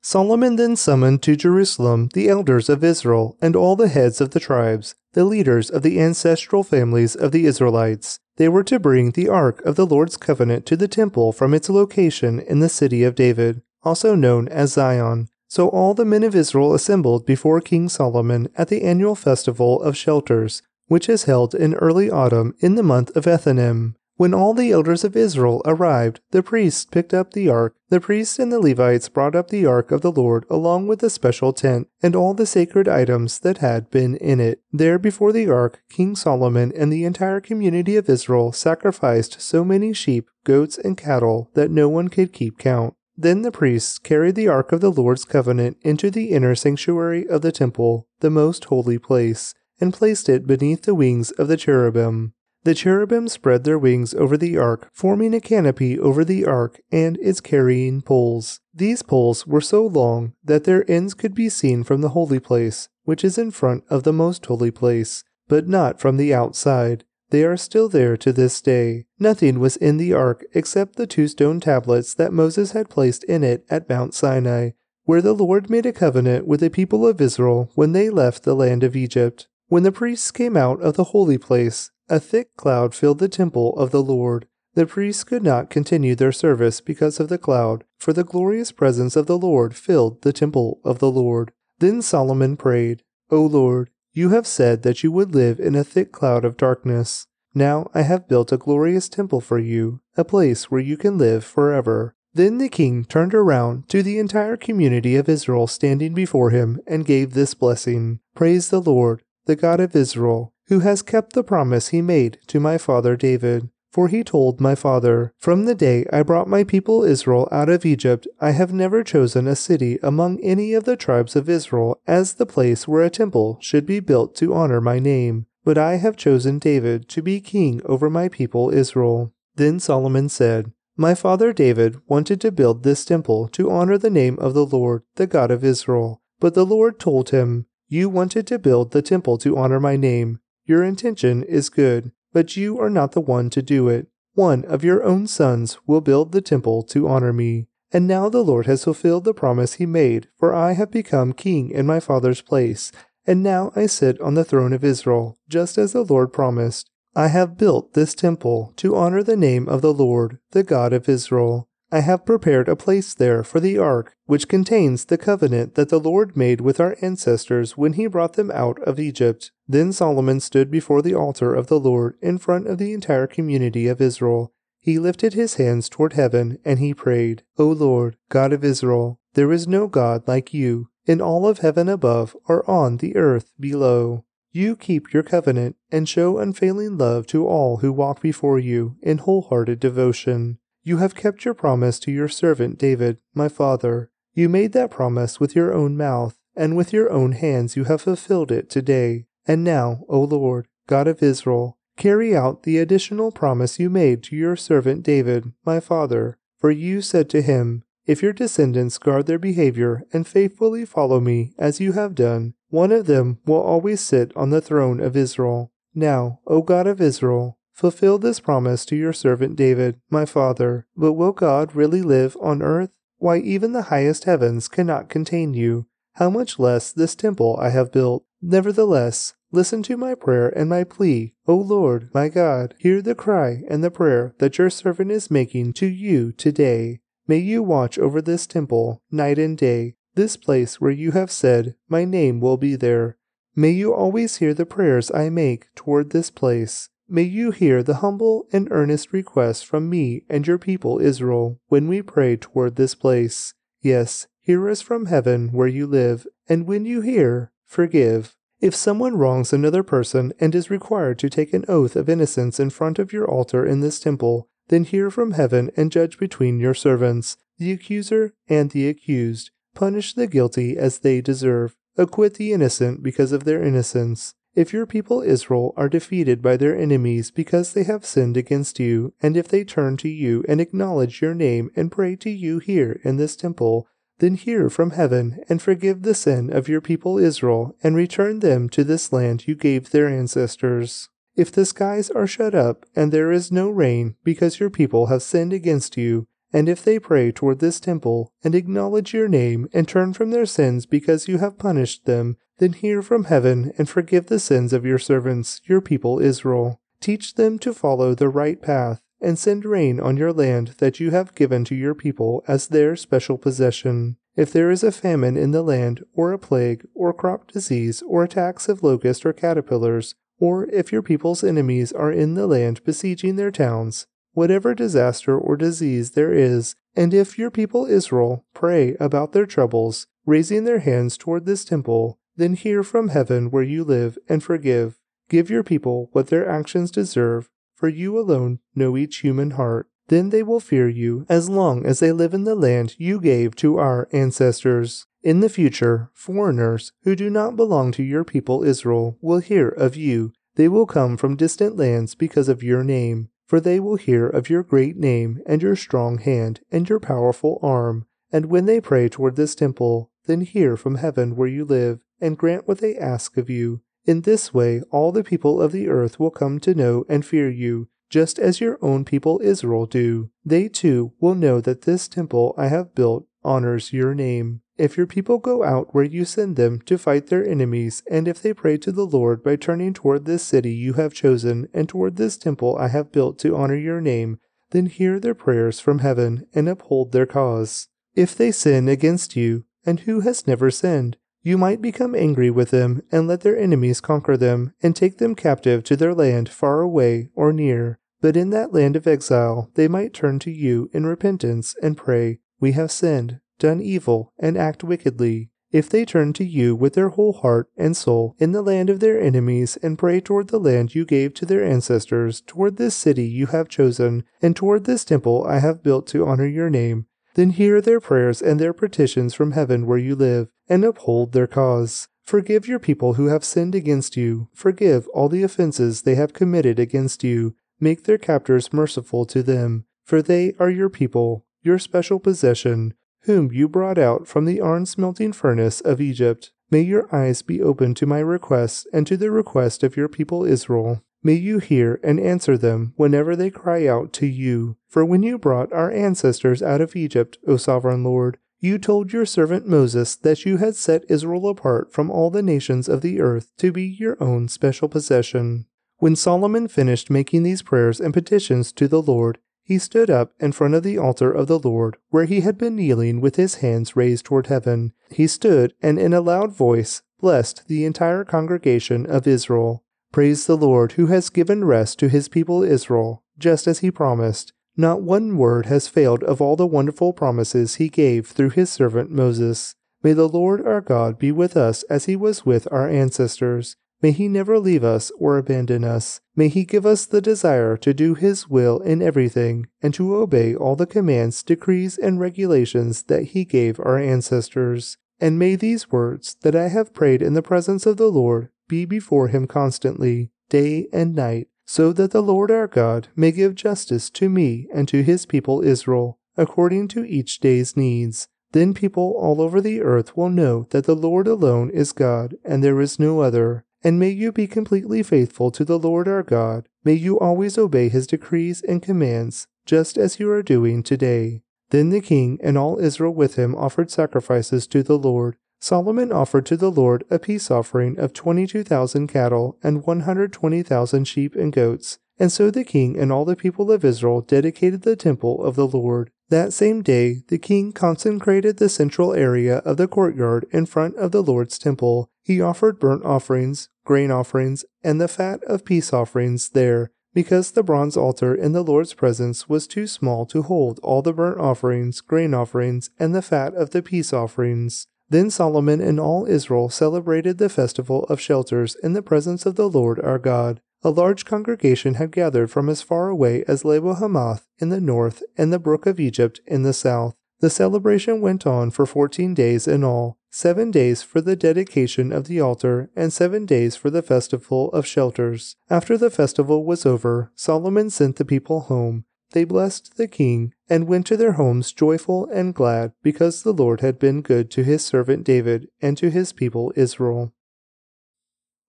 Speaker 1: Solomon then summoned to Jerusalem the elders of Israel and all the heads of the tribes, the leaders of the ancestral families of the Israelites. They were to bring the ark of the Lord's covenant to the temple from its location in the city of David, also known as Zion. So all the men of Israel assembled before King Solomon at the annual festival of shelters, which is held in early autumn in the month of Ethanim. When all the elders of Israel arrived, the priests picked up the ark. The priests and the Levites brought up the ark of the Lord along with the special tent and all the sacred items that had been in it. There before the ark, King Solomon and the entire community of Israel sacrificed so many sheep, goats, and cattle that no one could keep count. Then the priests carried the ark of the Lord's covenant into the inner sanctuary of the temple, the most holy place, and placed it beneath the wings of the cherubim. The cherubim spread their wings over the ark, forming a canopy over the ark and its carrying poles. These poles were so long that their ends could be seen from the holy place, which is in front of the most holy place, but not from the outside. They are still there to this day. Nothing was in the ark except the two stone tablets that Moses had placed in it at Mount Sinai, where the Lord made a covenant with the people of Israel when they left the land of Egypt. When the priests came out of the holy place, a thick cloud filled the temple of the Lord. The priests could not continue their service because of the cloud, for the glorious presence of the Lord filled the temple of the Lord. Then Solomon prayed, O Lord, you have said that you would live in a thick cloud of darkness. Now I have built a glorious temple for you, a place where you can live forever. Then the king turned around to the entire community of Israel standing before him and gave this blessing Praise the Lord, the God of Israel who has kept the promise he made to my father David. For he told my father, From the day I brought my people Israel out of Egypt, I have never chosen a city among any of the tribes of Israel as the place where a temple should be built to honor my name. But I have chosen David to be king over my people Israel. Then Solomon said, My father David wanted to build this temple to honor the name of the Lord, the God of Israel. But the Lord told him, You wanted to build the temple to honor my name. Your intention is good, but you are not the one to do it. One of your own sons will build the temple to honor me. And now the Lord has fulfilled the promise he made, for I have become king in my father's place, and now I sit on the throne of Israel, just as the Lord promised. I have built this temple to honor the name of the Lord, the God of Israel. I have prepared a place there for the ark, which contains the covenant that the Lord made with our ancestors when he brought them out of Egypt. Then Solomon stood before the altar of the Lord in front of the entire community of Israel. He lifted his hands toward heaven and he prayed, O Lord, God of Israel, there is no God like you, in all of heaven above or on the earth below. You keep your covenant and show unfailing love to all who walk before you in wholehearted devotion. You have kept your promise to your servant David, my father. You made that promise with your own mouth, and with your own hands you have fulfilled it today. And now, O Lord, God of Israel, carry out the additional promise you made to your servant David, my father. For you said to him, If your descendants guard their behavior and faithfully follow me as you have done, one of them will always sit on the throne of Israel. Now, O God of Israel, Fulfill this promise to your servant David, my father. But will God really live on earth? Why, even the highest heavens cannot contain you. How much less this temple I have built. Nevertheless, listen to my prayer and my plea. O Lord, my God, hear the cry and the prayer that your servant is making to you today. May you watch over this temple night and day, this place where you have said, My name will be there. May you always hear the prayers I make toward this place. May you hear the humble and earnest request from me and your people Israel when we pray toward this place. Yes, hear us from heaven where you live, and when you hear, forgive. If someone wrongs another person and is required to take an oath of innocence in front of your altar in this temple, then hear from heaven and judge between your servants, the accuser and the accused. Punish the guilty as they deserve. Acquit the innocent because of their innocence. If your people Israel are defeated by their enemies because they have sinned against you, and if they turn to you and acknowledge your name and pray to you here in this temple, then hear from heaven and forgive the sin of your people Israel and return them to this land you gave their ancestors. If the skies are shut up and there is no rain because your people have sinned against you, and if they pray toward this temple and acknowledge your name and turn from their sins because you have punished them, then hear from heaven and forgive the sins of your servants, your people Israel. Teach them to follow the right path, and send rain on your land that you have given to your people as their special possession. If there is a famine in the land, or a plague, or crop disease, or attacks of locusts or caterpillars, or if your people's enemies are in the land besieging their towns, whatever disaster or disease there is, and if your people Israel pray about their troubles, raising their hands toward this temple, then hear from heaven where you live and forgive. Give your people what their actions deserve, for you alone know each human heart. Then they will fear you as long as they live in the land you gave to our ancestors. In the future, foreigners who do not belong to your people Israel will hear of you. They will come from distant lands because of your name, for they will hear of your great name and your strong hand and your powerful arm. And when they pray toward this temple, then hear from heaven where you live and grant what they ask of you. In this way, all the people of the earth will come to know and fear you, just as your own people Israel do. They too will know that this temple I have built honors your name. If your people go out where you send them to fight their enemies, and if they pray to the Lord by turning toward this city you have chosen, and toward this temple I have built to honor your name, then hear their prayers from heaven and uphold their cause. If they sin against you, and who has never sinned? You might become angry with them and let their enemies conquer them and take them captive to their land far away or near. But in that land of exile, they might turn to you in repentance and pray, We have sinned, done evil, and act wickedly. If they turn to you with their whole heart and soul in the land of their enemies and pray toward the land you gave to their ancestors, toward this city you have chosen, and toward this temple I have built to honor your name, then hear their prayers and their petitions from heaven where you live, and uphold their cause. Forgive your people who have sinned against you. Forgive all the offenses they have committed against you. Make their captors merciful to them, for they are your people, your special possession. whom you brought out from the iron smelting furnace of Egypt. May your eyes be open to my requests and to the request of your people Israel. May you hear and answer them whenever they cry out to you. For when you brought our ancestors out of Egypt, O sovereign Lord, you told your servant Moses that you had set Israel apart from all the nations of the earth to be your own special possession. When Solomon finished making these prayers and petitions to the Lord, he stood up in front of the altar of the Lord, where he had been kneeling with his hands raised toward heaven. He stood and in a loud voice blessed the entire congregation of Israel. Praise the Lord, who has given rest to his people Israel, just as he promised. Not one word has failed of all the wonderful promises he gave through his servant Moses. May the Lord our God be with us as he was with our ancestors. May he never leave us or abandon us. May he give us the desire to do his will in everything and to obey all the commands, decrees, and regulations that he gave our ancestors. And may these words that I have prayed in the presence of the Lord be before him constantly, day and night, so that the Lord our God may give justice to me and to his people Israel, according to each day's needs. Then people all over the earth will know that the Lord alone is God, and there is no other. And may you be completely faithful to the Lord our God. May you always obey his decrees and commands, just as you are doing today. Then the king and all Israel with him offered sacrifices to the Lord. Solomon offered to the Lord a peace offering of 22,000 cattle and 120,000 sheep and goats. And so the king and all the people of Israel dedicated the temple of the Lord. That same day, the king consecrated the central area of the courtyard in front of the Lord's temple. He offered burnt offerings, grain offerings, and the fat of peace offerings there, because the bronze altar in the Lord's presence was too small to hold all the burnt offerings, grain offerings, and the fat of the peace offerings. Then Solomon and all Israel celebrated the festival of shelters in the presence of the Lord our God. A large congregation had gathered from as far away as Lebo Hamath in the north and the brook of Egypt in the south. The celebration went on for fourteen days in all, seven days for the dedication of the altar, and seven days for the festival of shelters. After the festival was over, Solomon sent the people home. They blessed the king and went to their homes joyful and glad because the Lord had been good to his servant David and to his people Israel.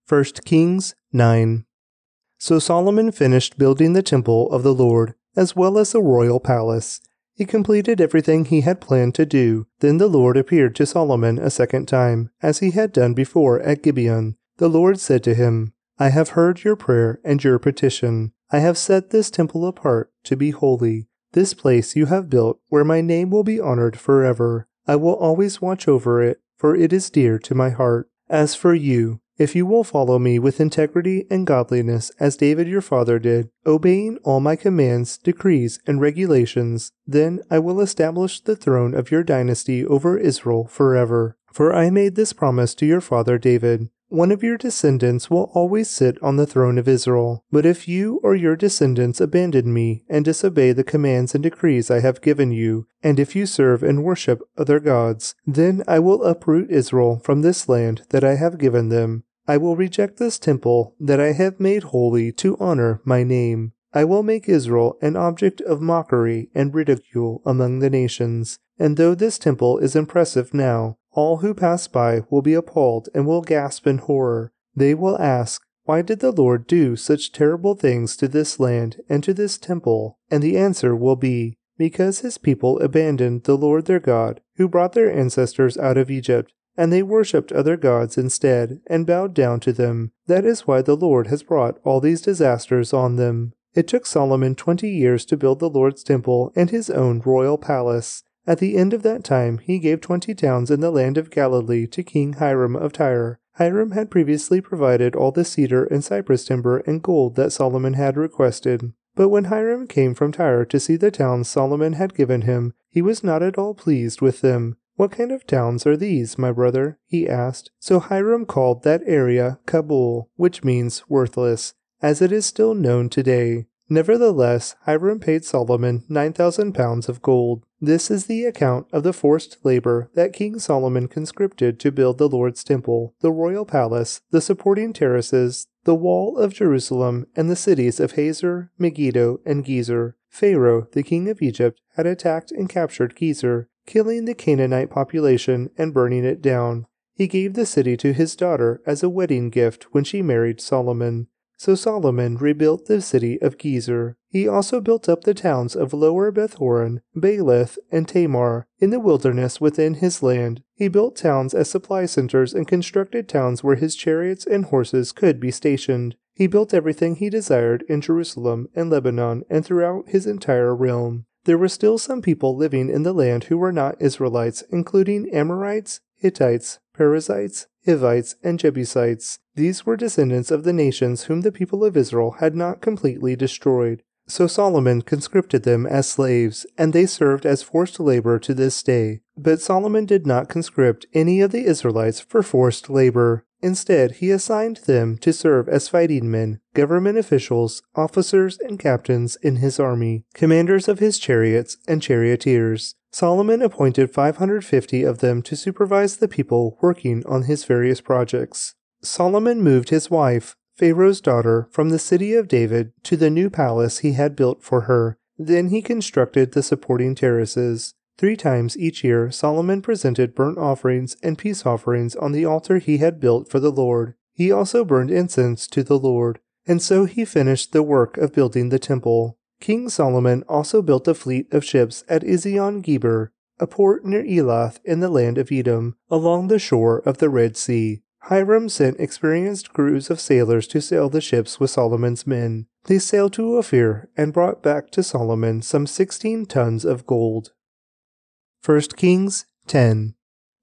Speaker 1: 1 Kings 9 so Solomon finished building the temple of the Lord, as well as the royal palace. He completed everything he had planned to do. Then the Lord appeared to Solomon a second time, as he had done before at Gibeon. The Lord said to him, I have heard your prayer and your petition. I have set this temple apart to be holy. This place you have built, where my name will be honored forever. I will always watch over it, for it is dear to my heart. As for you, if you will follow me with integrity and godliness as David your father did, obeying all my commands, decrees, and regulations, then I will establish the throne of your dynasty over Israel forever. For I made this promise to your father David. One of your descendants will always sit on the throne of Israel. But if you or your descendants abandon me and disobey the commands and decrees I have given you, and if you serve and worship other gods, then I will uproot Israel from this land that I have given them, I will reject this temple that I have made holy to honor my name. I will make Israel an object of mockery and ridicule among the nations. And though this temple is impressive now, all who pass by will be appalled and will gasp in horror. They will ask, Why did the Lord do such terrible things to this land and to this temple? And the answer will be, Because his people abandoned the Lord their God, who brought their ancestors out of Egypt and they worshipped other gods instead, and bowed down to them. That is why the Lord has brought all these disasters on them. It took Solomon twenty years to build the Lord's temple and his own royal palace. At the end of that time, he gave twenty towns in the land of Galilee to King Hiram of Tyre. Hiram had previously provided all the cedar and cypress timber and gold that Solomon had requested. But when Hiram came from Tyre to see the towns Solomon had given him, he was not at all pleased with them. What kind of towns are these, my brother? he asked. So Hiram called that area Kabul, which means worthless, as it is still known today. Nevertheless, Hiram paid Solomon 9,000 pounds of gold. This is the account of the forced labor that King Solomon conscripted to build the Lord's temple, the royal palace, the supporting terraces, the wall of Jerusalem, and the cities of Hazor, Megiddo, and Gezer. Pharaoh, the king of Egypt, had attacked and captured Gezer, killing the Canaanite population and burning it down. He gave the city to his daughter as a wedding gift when she married Solomon. So Solomon rebuilt the city of Gezer. He also built up the towns of Lower Bethhoron, Baalath, and Tamar in the wilderness within his land. He built towns as supply centers and constructed towns where his chariots and horses could be stationed. He built everything he desired in Jerusalem and Lebanon and throughout his entire realm. There were still some people living in the land who were not Israelites, including Amorites, Hittites, Perizzites, Hivites, and Jebusites. These were descendants of the nations whom the people of Israel had not completely destroyed. So Solomon conscripted them as slaves, and they served as forced labor to this day. But Solomon did not conscript any of the Israelites for forced labor. Instead, he assigned them to serve as fighting men, government officials, officers, and captains in his army, commanders of his chariots and charioteers. Solomon appointed 550 of them to supervise the people working on his various projects. Solomon moved his wife, Pharaoh's daughter, from the city of David to the new palace he had built for her. Then he constructed the supporting terraces. Three times each year Solomon presented burnt offerings and peace offerings on the altar he had built for the Lord. He also burned incense to the Lord, and so he finished the work of building the temple. King Solomon also built a fleet of ships at Ezion Geber, a port near Elath in the land of Edom, along the shore of the Red Sea. Hiram sent experienced crews of sailors to sail the ships with Solomon's men. They sailed to Ophir and brought back to Solomon some sixteen tons of gold. 1 Kings 10.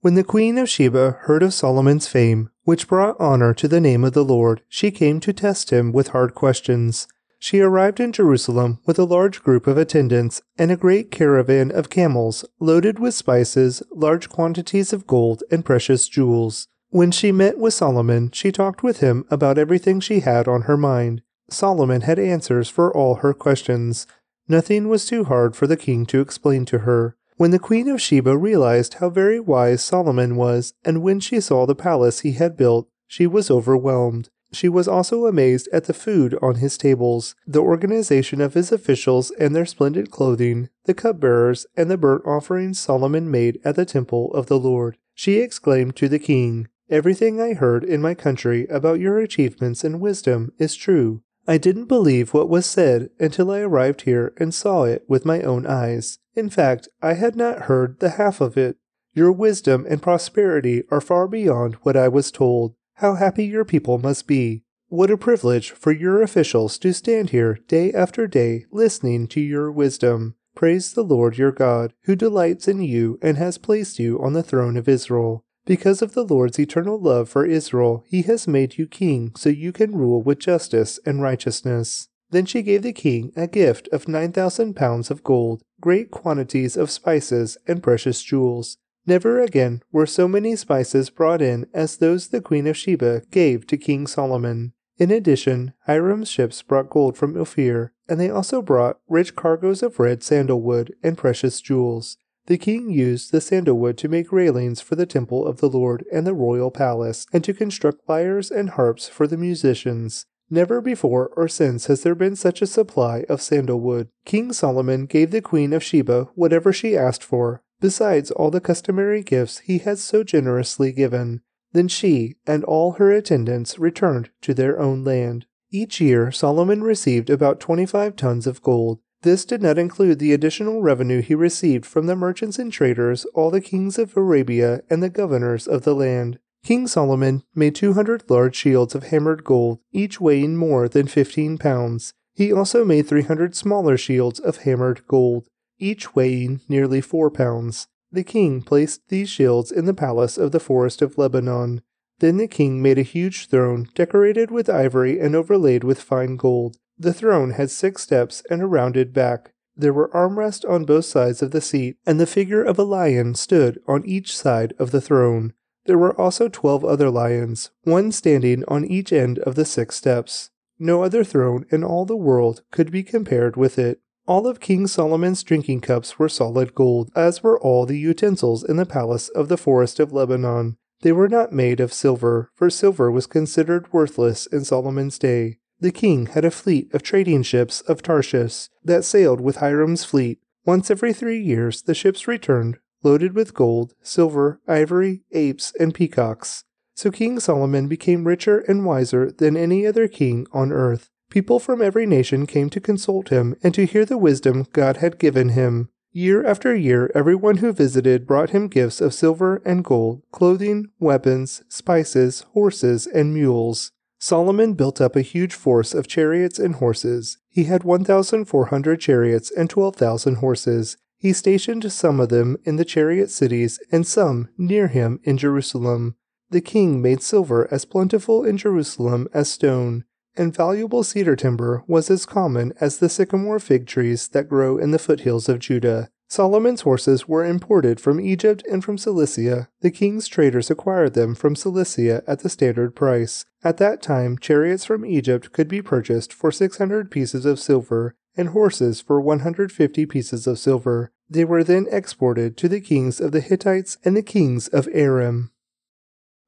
Speaker 1: When the queen of Sheba heard of Solomon's fame, which brought honor to the name of the Lord, she came to test him with hard questions. She arrived in Jerusalem with a large group of attendants and a great caravan of camels loaded with spices, large quantities of gold, and precious jewels. When she met with Solomon, she talked with him about everything she had on her mind. Solomon had answers for all her questions. Nothing was too hard for the king to explain to her. When the queen of Sheba realized how very wise Solomon was, and when she saw the palace he had built, she was overwhelmed. She was also amazed at the food on his tables, the organization of his officials and their splendid clothing, the cupbearers, and the burnt offerings Solomon made at the temple of the Lord. She exclaimed to the king, Everything I heard in my country about your achievements and wisdom is true. I didn't believe what was said until I arrived here and saw it with my own eyes. In fact, I had not heard the half of it. Your wisdom and prosperity are far beyond what I was told. How happy your people must be. What a privilege for your officials to stand here day after day listening to your wisdom. Praise the Lord your God, who delights in you and has placed you on the throne of Israel. Because of the Lord's eternal love for Israel, he has made you king so you can rule with justice and righteousness. Then she gave the king a gift of 9,000 pounds of gold, great quantities of spices, and precious jewels. Never again were so many spices brought in as those the Queen of Sheba gave to King Solomon. In addition, Hiram's ships brought gold from Ophir, and they also brought rich cargoes of red sandalwood and precious jewels. The king used the sandalwood to make railings for the temple of the Lord and the royal palace, and to construct lyres and harps for the musicians. Never before or since has there been such a supply of sandalwood. King Solomon gave the queen of Sheba whatever she asked for, besides all the customary gifts he had so generously given. Then she and all her attendants returned to their own land. Each year Solomon received about twenty five tons of gold. This did not include the additional revenue he received from the merchants and traders, all the kings of Arabia, and the governors of the land. King Solomon made 200 large shields of hammered gold, each weighing more than 15 pounds. He also made 300 smaller shields of hammered gold, each weighing nearly 4 pounds. The king placed these shields in the palace of the forest of Lebanon. Then the king made a huge throne decorated with ivory and overlaid with fine gold. The throne had six steps and a rounded back. There were armrests on both sides of the seat, and the figure of a lion stood on each side of the throne. There were also twelve other lions, one standing on each end of the six steps. No other throne in all the world could be compared with it. All of King Solomon's drinking cups were solid gold, as were all the utensils in the palace of the forest of Lebanon. They were not made of silver, for silver was considered worthless in Solomon's day. The king had a fleet of trading ships of Tarshish that sailed with Hiram's fleet. Once every three years, the ships returned loaded with gold, silver, ivory, apes, and peacocks. So King Solomon became richer and wiser than any other king on earth. People from every nation came to consult him and to hear the wisdom God had given him. Year after year, everyone who visited brought him gifts of silver and gold, clothing, weapons, spices, horses, and mules. Solomon built up a huge force of chariots and horses. He had 1,400 chariots and 12,000 horses. He stationed some of them in the chariot cities and some near him in Jerusalem. The king made silver as plentiful in Jerusalem as stone, and valuable cedar timber was as common as the sycamore fig trees that grow in the foothills of Judah. Solomon's horses were imported from Egypt and from Cilicia. The king's traders acquired them from Cilicia at the standard price. At that time, chariots from Egypt could be purchased for 600 pieces of silver, and horses for 150 pieces of silver. They were then exported to the kings of the Hittites and the kings of Aram.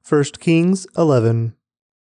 Speaker 1: 1 Kings 11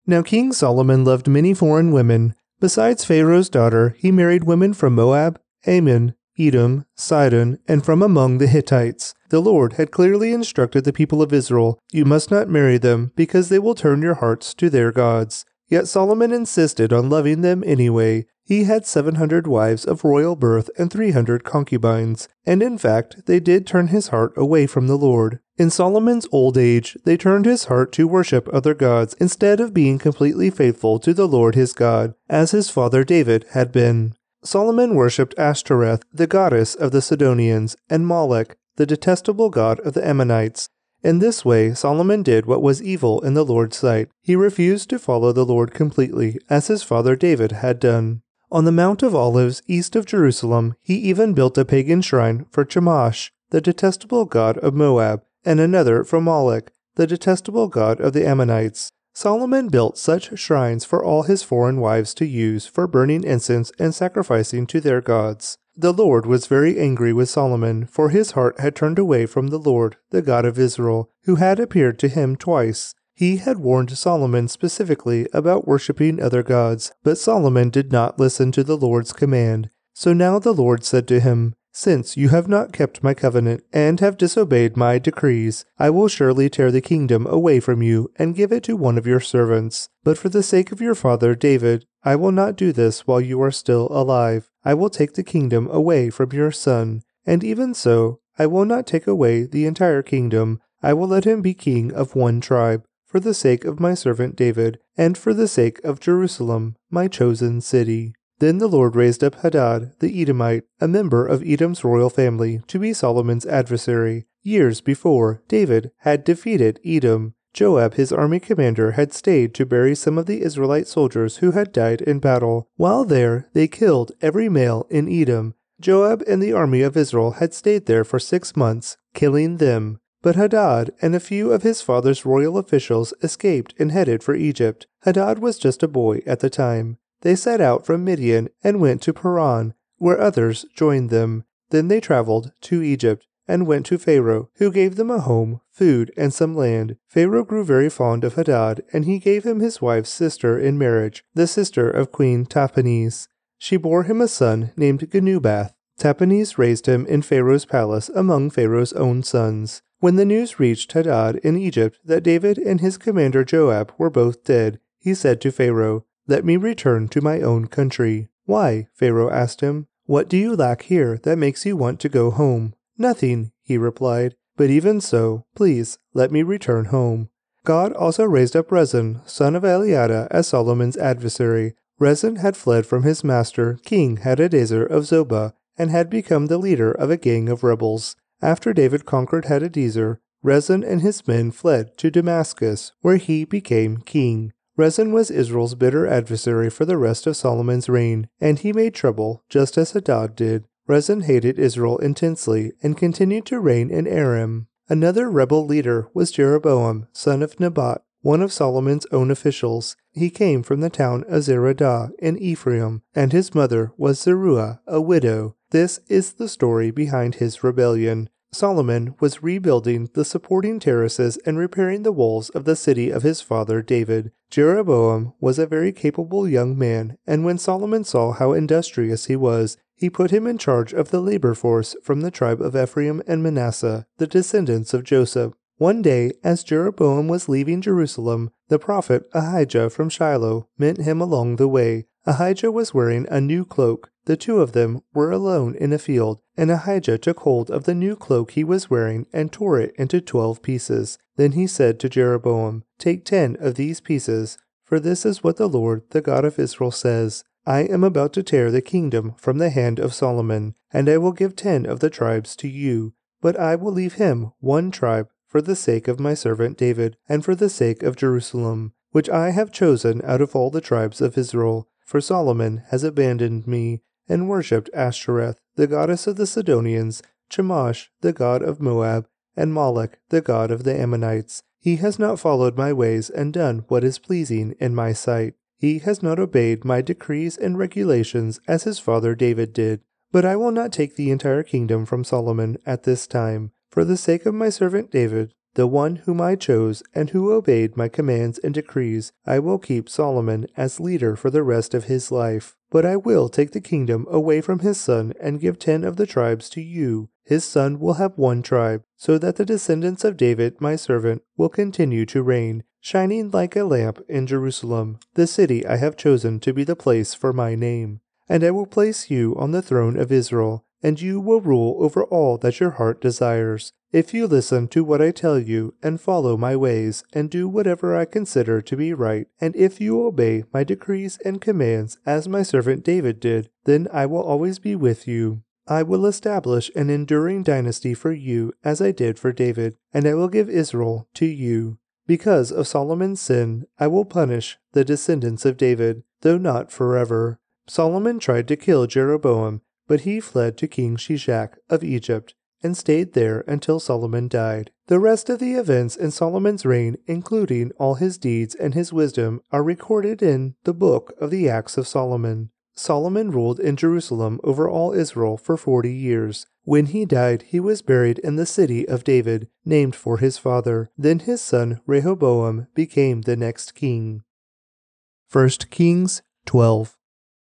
Speaker 1: Now King Solomon loved many foreign women. Besides Pharaoh's daughter, he married women from Moab, Ammon, Edom, Sidon, and from among the Hittites. The Lord had clearly instructed the people of Israel, You must not marry them, because they will turn your hearts to their gods. Yet Solomon insisted on loving them anyway. He had 700 wives of royal birth and 300 concubines, and in fact, they did turn his heart away from the Lord. In Solomon's old age, they turned his heart to worship other gods instead of being completely faithful to the Lord his God, as his father David had been. Solomon worshipped Ashtoreth, the goddess of the Sidonians, and Molech, the detestable god of the Ammonites. In this way, Solomon did what was evil in the Lord's sight. He refused to follow the Lord completely, as his father David had done. On the Mount of Olives, east of Jerusalem, he even built a pagan shrine for Chemosh, the detestable god of Moab, and another for Molech, the detestable god of the Ammonites. Solomon built such shrines for all his foreign wives to use for burning incense and sacrificing to their gods. The Lord was very angry with Solomon, for his heart had turned away from the Lord, the God of Israel, who had appeared to him twice. He had warned Solomon specifically about worshipping other gods, but Solomon did not listen to the Lord's command. So now the Lord said to him, since you have not kept my covenant and have disobeyed my decrees, I will surely tear the kingdom away from you and give it to one of your servants. But for the sake of your father David, I will not do this while you are still alive. I will take the kingdom away from your son. And even so, I will not take away the entire kingdom. I will let him be king of one tribe, for the sake of my servant David, and for the sake of Jerusalem, my chosen city. Then the Lord raised up Hadad the Edomite, a member of Edom's royal family, to be Solomon's adversary. Years before, David had defeated Edom. Joab, his army commander, had stayed to bury some of the Israelite soldiers who had died in battle. While there, they killed every male in Edom. Joab and the army of Israel had stayed there for six months, killing them. But Hadad and a few of his father's royal officials escaped and headed for Egypt. Hadad was just a boy at the time. They set out from Midian and went to Paran, where others joined them. Then they traveled to Egypt and went to Pharaoh, who gave them a home, food, and some land. Pharaoh grew very fond of Hadad, and he gave him his wife's sister in marriage, the sister of Queen Tahpenes. She bore him a son named Genubath. Tahpenes raised him in Pharaoh's palace among Pharaoh's own sons. When the news reached Hadad in Egypt that David and his commander Joab were both dead, he said to Pharaoh, let me return to my own country. Why? Pharaoh asked him. What do you lack here that makes you want to go home? Nothing, he replied. But even so, please let me return home. God also raised up Rezin, son of Eliada, as Solomon's adversary. Rezin had fled from his master, King Hadadezer of Zobah, and had become the leader of a gang of rebels. After David conquered Hadadezer, Rezin and his men fled to Damascus, where he became king. Rezin was Israel's bitter adversary for the rest of Solomon's reign, and he made trouble just as Hadad did. Rezin hated Israel intensely and continued to reign in Aram. Another rebel leader was Jeroboam, son of Nebat, one of Solomon's own officials. He came from the town of Zeredah in Ephraim, and his mother was Zeruiah, a widow. This is the story behind his rebellion. Solomon was rebuilding the supporting terraces and repairing the walls of the city of his father David. Jeroboam was a very capable young man, and when Solomon saw how industrious he was, he put him in charge of the labor force from the tribe of Ephraim and Manasseh, the descendants of Joseph. One day, as Jeroboam was leaving Jerusalem, the prophet Ahijah from Shiloh met him along the way. Ahijah was wearing a new cloak. The two of them were alone in a field, and Ahijah took hold of the new cloak he was wearing and tore it into twelve pieces. Then he said to Jeroboam, Take ten of these pieces, for this is what the Lord, the God of Israel, says. I am about to tear the kingdom from the hand of Solomon, and I will give ten of the tribes to you. But I will leave him one tribe for the sake of my servant David, and for the sake of Jerusalem, which I have chosen out of all the tribes of Israel. For Solomon has abandoned me, and worshipped Ashtoreth, the goddess of the Sidonians, Chemosh, the god of Moab, and Moloch, the god of the Ammonites. He has not followed my ways and done what is pleasing in my sight. He has not obeyed my decrees and regulations as his father David did. But I will not take the entire kingdom from Solomon at this time. For the sake of my servant David, the one whom I chose and who obeyed my commands and decrees, I will keep Solomon as leader for the rest of his life. But I will take the kingdom away from his son and give ten of the tribes to you. His son will have one tribe, so that the descendants of David, my servant, will continue to reign, shining like a lamp in Jerusalem, the city I have chosen to be the place for my name. And I will place you on the throne of Israel and you will rule over all that your heart desires. If you listen to what I tell you, and follow my ways, and do whatever I consider to be right, and if you obey my decrees and commands as my servant David did, then I will always be with you. I will establish an enduring dynasty for you as I did for David, and I will give Israel to you. Because of Solomon's sin, I will punish the descendants of David, though not forever. Solomon tried to kill Jeroboam but he fled to King Shishak of Egypt and stayed there until Solomon died. The rest of the events in Solomon's reign, including all his deeds and his wisdom, are recorded in the book of the Acts of Solomon. Solomon ruled in Jerusalem over all Israel for forty years. When he died, he was buried in the city of David, named for his father. Then his son Rehoboam became the next king. 1 Kings 12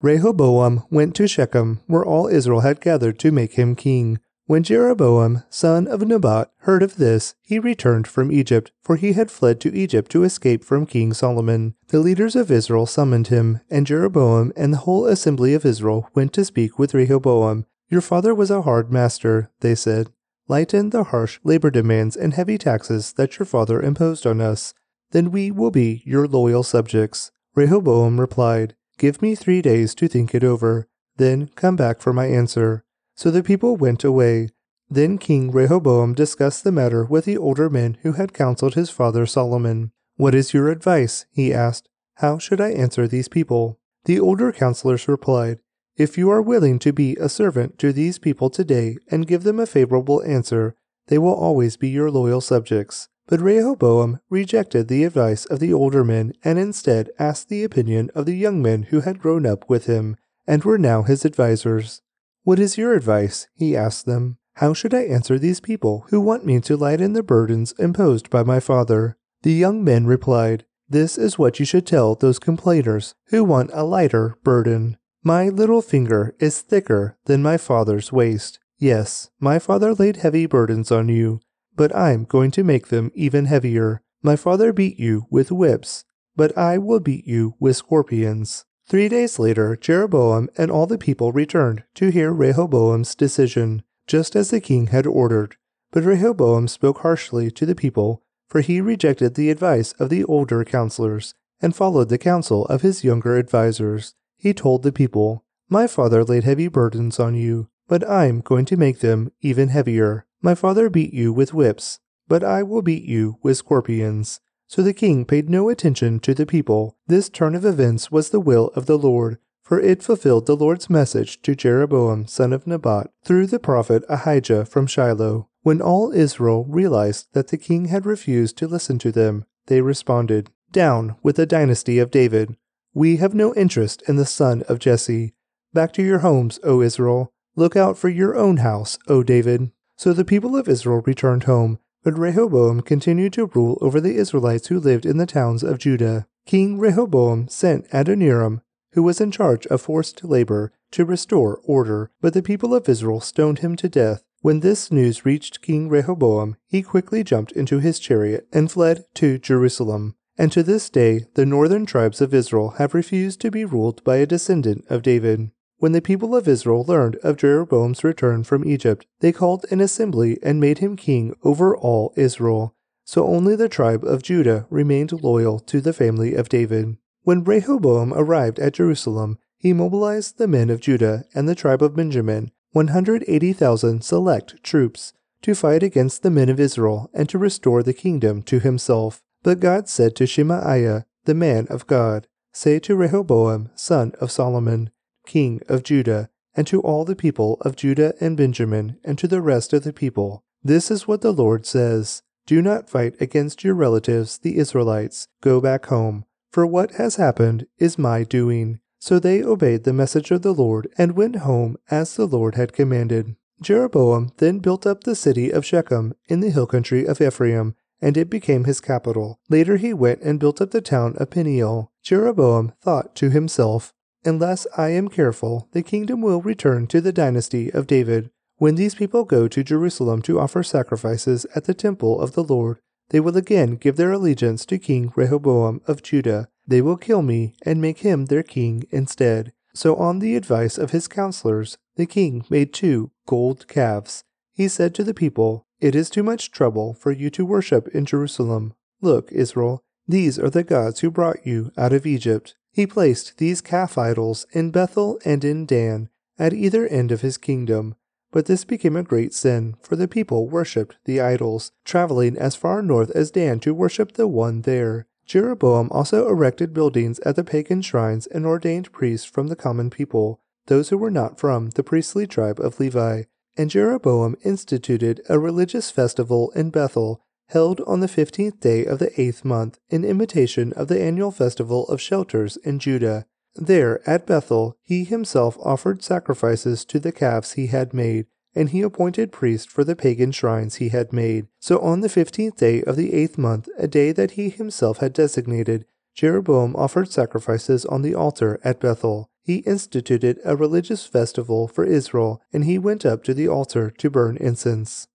Speaker 1: Rehoboam went to Shechem, where all Israel had gathered to make him king. When Jeroboam, son of Nebat, heard of this, he returned from Egypt, for he had fled to Egypt to escape from King Solomon. The leaders of Israel summoned him, and Jeroboam and the whole assembly of Israel went to speak with Rehoboam. Your father was a hard master, they said. Lighten the harsh labor demands and heavy taxes that your father imposed on us. Then we will be your loyal subjects. Rehoboam replied, Give me three days to think it over, then come back for my answer. So the people went away. Then King Rehoboam discussed the matter with the older men who had counseled his father Solomon. What is your advice? he asked. How should I answer these people? The older counselors replied, If you are willing to be a servant to these people today and give them a favorable answer, they will always be your loyal subjects. But Rehoboam rejected the advice of the older men and instead asked the opinion of the young men who had grown up with him and were now his advisers. What is your advice? he asked them. How should I answer these people who want me to lighten the burdens imposed by my father? The young men replied, This is what you should tell those complainers who want a lighter burden. My little finger is thicker than my father's waist. Yes, my father laid heavy burdens on you, but I'm going to make them even heavier. My father beat you with whips, but I will beat you with scorpions. Three days later, Jeroboam and all the people returned to hear Rehoboam's decision, just as the king had ordered. But Rehoboam spoke harshly to the people, for he rejected the advice of the older counselors and followed the counsel of his younger advisers. He told the people, My father laid heavy burdens on you, but I'm going to make them even heavier. My father beat you with whips, but I will beat you with scorpions. So the king paid no attention to the people. This turn of events was the will of the Lord, for it fulfilled the Lord's message to Jeroboam son of Nebat through the prophet Ahijah from Shiloh. When all Israel realized that the king had refused to listen to them, they responded, Down with the dynasty of David. We have no interest in the son of Jesse. Back to your homes, O Israel. Look out for your own house, O David. So the people of Israel returned home, but Rehoboam continued to rule over the Israelites who lived in the towns of Judah. King Rehoboam sent Adoniram, who was in charge of forced labor, to restore order, but the people of Israel stoned him to death. When this news reached King Rehoboam, he quickly jumped into his chariot and fled to Jerusalem. And to this day, the northern tribes of Israel have refused to be ruled by a descendant of David. When the people of Israel learned of Jeroboam's return from Egypt, they called an assembly and made him king over all Israel. So only the tribe of Judah remained loyal to the family of David. When Rehoboam arrived at Jerusalem, he mobilized the men of Judah and the tribe of Benjamin, 180,000 select troops, to fight against the men of Israel and to restore the kingdom to himself. But God said to Shemaiah, the man of God, Say to Rehoboam, son of Solomon, king of Judah, and to all the people of Judah and Benjamin, and to the rest of the people, This is what the Lord says Do not fight against your relatives, the Israelites. Go back home, for what has happened is my doing. So they obeyed the message of the Lord and went home as the Lord had commanded. Jeroboam then built up the city of Shechem in the hill country of Ephraim, and it became his capital. Later he went and built up the town of Peniel. Jeroboam thought to himself, Unless I am careful, the kingdom will return to the dynasty of David. When these people go to Jerusalem to offer sacrifices at the temple of the Lord, they will again give their allegiance to King Rehoboam of Judah. They will kill me and make him their king instead. So, on the advice of his counselors, the king made two gold calves. He said to the people, It is too much trouble for you to worship in Jerusalem. Look, Israel, these are the gods who brought you out of Egypt. He placed these calf idols in Bethel and in Dan, at either end of his kingdom. But this became a great sin, for the people worshipped the idols, traveling as far north as Dan to worship the one there. Jeroboam also erected buildings at the pagan shrines and ordained priests from the common people, those who were not from the priestly tribe of Levi. And Jeroboam instituted a religious festival in Bethel held on the fifteenth day of the eighth month, in imitation of the annual festival of shelters in Judah. There, at Bethel, he himself offered sacrifices to the calves he had made, and he appointed priests for the pagan shrines he had made. So on the fifteenth day of the eighth month, a day that he himself had designated, Jeroboam offered sacrifices on the altar at Bethel. He instituted a religious festival for Israel, and he went up to the altar to burn incense.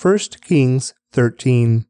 Speaker 1: 1 Kings 13.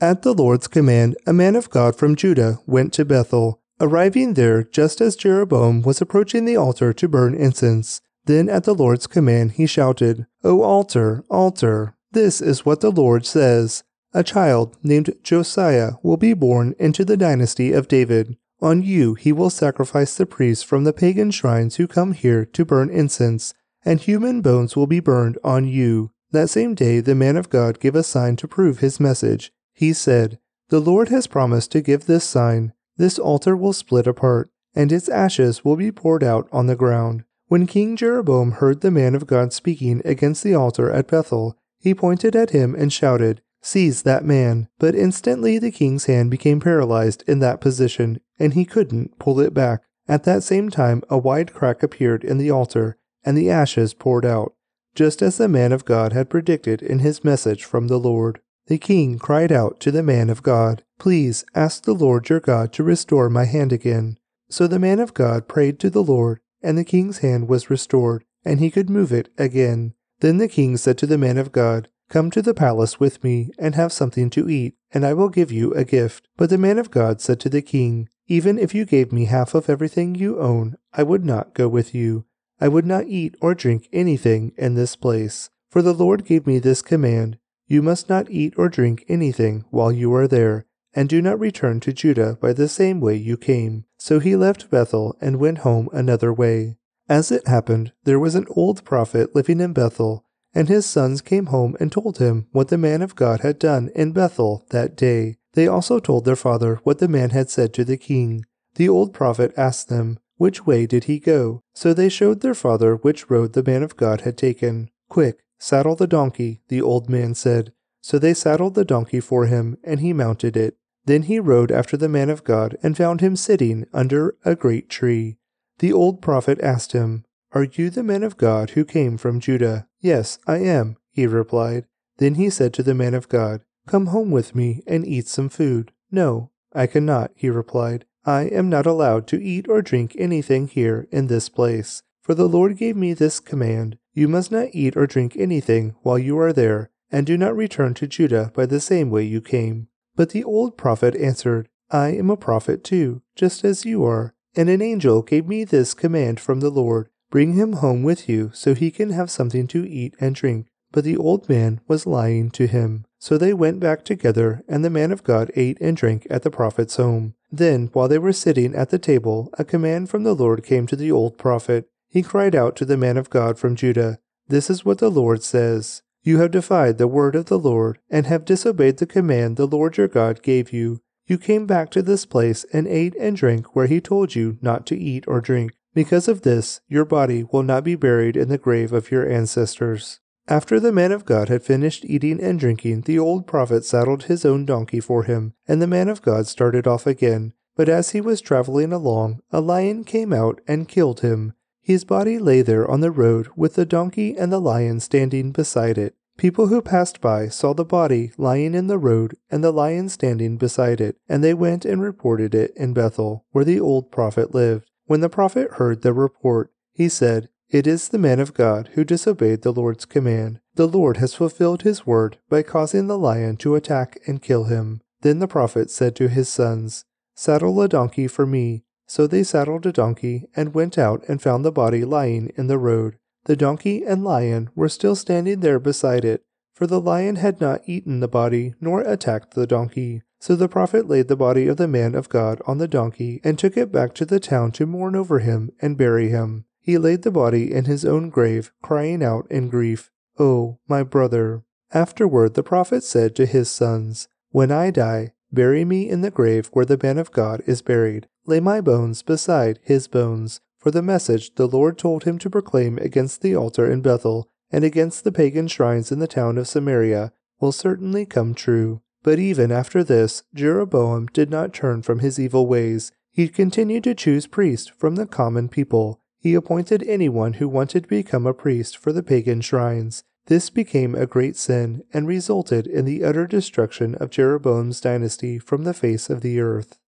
Speaker 1: At the Lord's command, a man of God from Judah went to Bethel, arriving there just as Jeroboam was approaching the altar to burn incense. Then at the Lord's command he shouted, O altar, altar, this is what the Lord says. A child named Josiah will be born into the dynasty of David. On you he will sacrifice the priests from the pagan shrines who come here to burn incense, and human bones will be burned on you. That same day, the man of God gave a sign to prove his message. He said, The Lord has promised to give this sign. This altar will split apart, and its ashes will be poured out on the ground. When King Jeroboam heard the man of God speaking against the altar at Bethel, he pointed at him and shouted, Seize that man. But instantly the king's hand became paralyzed in that position, and he couldn't pull it back. At that same time, a wide crack appeared in the altar, and the ashes poured out just as the man of God had predicted in his message from the Lord. The king cried out to the man of God, Please ask the Lord your God to restore my hand again. So the man of God prayed to the Lord, and the king's hand was restored, and he could move it again. Then the king said to the man of God, Come to the palace with me, and have something to eat, and I will give you a gift. But the man of God said to the king, Even if you gave me half of everything you own, I would not go with you. I would not eat or drink anything in this place. For the Lord gave me this command You must not eat or drink anything while you are there, and do not return to Judah by the same way you came. So he left Bethel and went home another way. As it happened, there was an old prophet living in Bethel, and his sons came home and told him what the man of God had done in Bethel that day. They also told their father what the man had said to the king. The old prophet asked them, which way did he go? So they showed their father which road the man of God had taken. Quick, saddle the donkey, the old man said. So they saddled the donkey for him, and he mounted it. Then he rode after the man of God, and found him sitting under a great tree. The old prophet asked him, Are you the man of God who came from Judah? Yes, I am, he replied. Then he said to the man of God, Come home with me and eat some food. No, I cannot, he replied. I am not allowed to eat or drink anything here in this place. For the Lord gave me this command You must not eat or drink anything while you are there, and do not return to Judah by the same way you came. But the old prophet answered, I am a prophet too, just as you are. And an angel gave me this command from the Lord Bring him home with you, so he can have something to eat and drink. But the old man was lying to him. So they went back together, and the man of God ate and drank at the prophet's home. Then, while they were sitting at the table, a command from the Lord came to the old prophet. He cried out to the man of God from Judah, This is what the Lord says. You have defied the word of the Lord, and have disobeyed the command the Lord your God gave you. You came back to this place and ate and drank where he told you not to eat or drink. Because of this, your body will not be buried in the grave of your ancestors. After the man of God had finished eating and drinking, the old prophet saddled his own donkey for him, and the man of God started off again. But as he was traveling along, a lion came out and killed him. His body lay there on the road with the donkey and the lion standing beside it. People who passed by saw the body lying in the road and the lion standing beside it, and they went and reported it in Bethel, where the old prophet lived. When the prophet heard the report, he said, It is the man of God who disobeyed the Lord's command. The Lord has fulfilled his word by causing the lion to attack and kill him. Then the prophet said to his sons, Saddle a donkey for me. So they saddled a donkey and went out and found the body lying in the road. The donkey and lion were still standing there beside it, for the lion had not eaten the body nor attacked the donkey. So the prophet laid the body of the man of God on the donkey and took it back to the town to mourn over him and bury him. He laid the body in his own grave, crying out in grief, Oh, my brother. Afterward the prophet said to his sons, When I die, bury me in the grave where the man of God is buried. Lay my bones beside his bones for the message the Lord told him to proclaim against the altar in Bethel and against the pagan shrines in the town of Samaria will certainly come true. But even after this, Jeroboam did not turn from his evil ways. He continued to choose priests from the common people. He appointed anyone who wanted to become a priest for the pagan shrines. This became a great sin and resulted in the utter destruction of Jeroboam's dynasty from the face of the earth.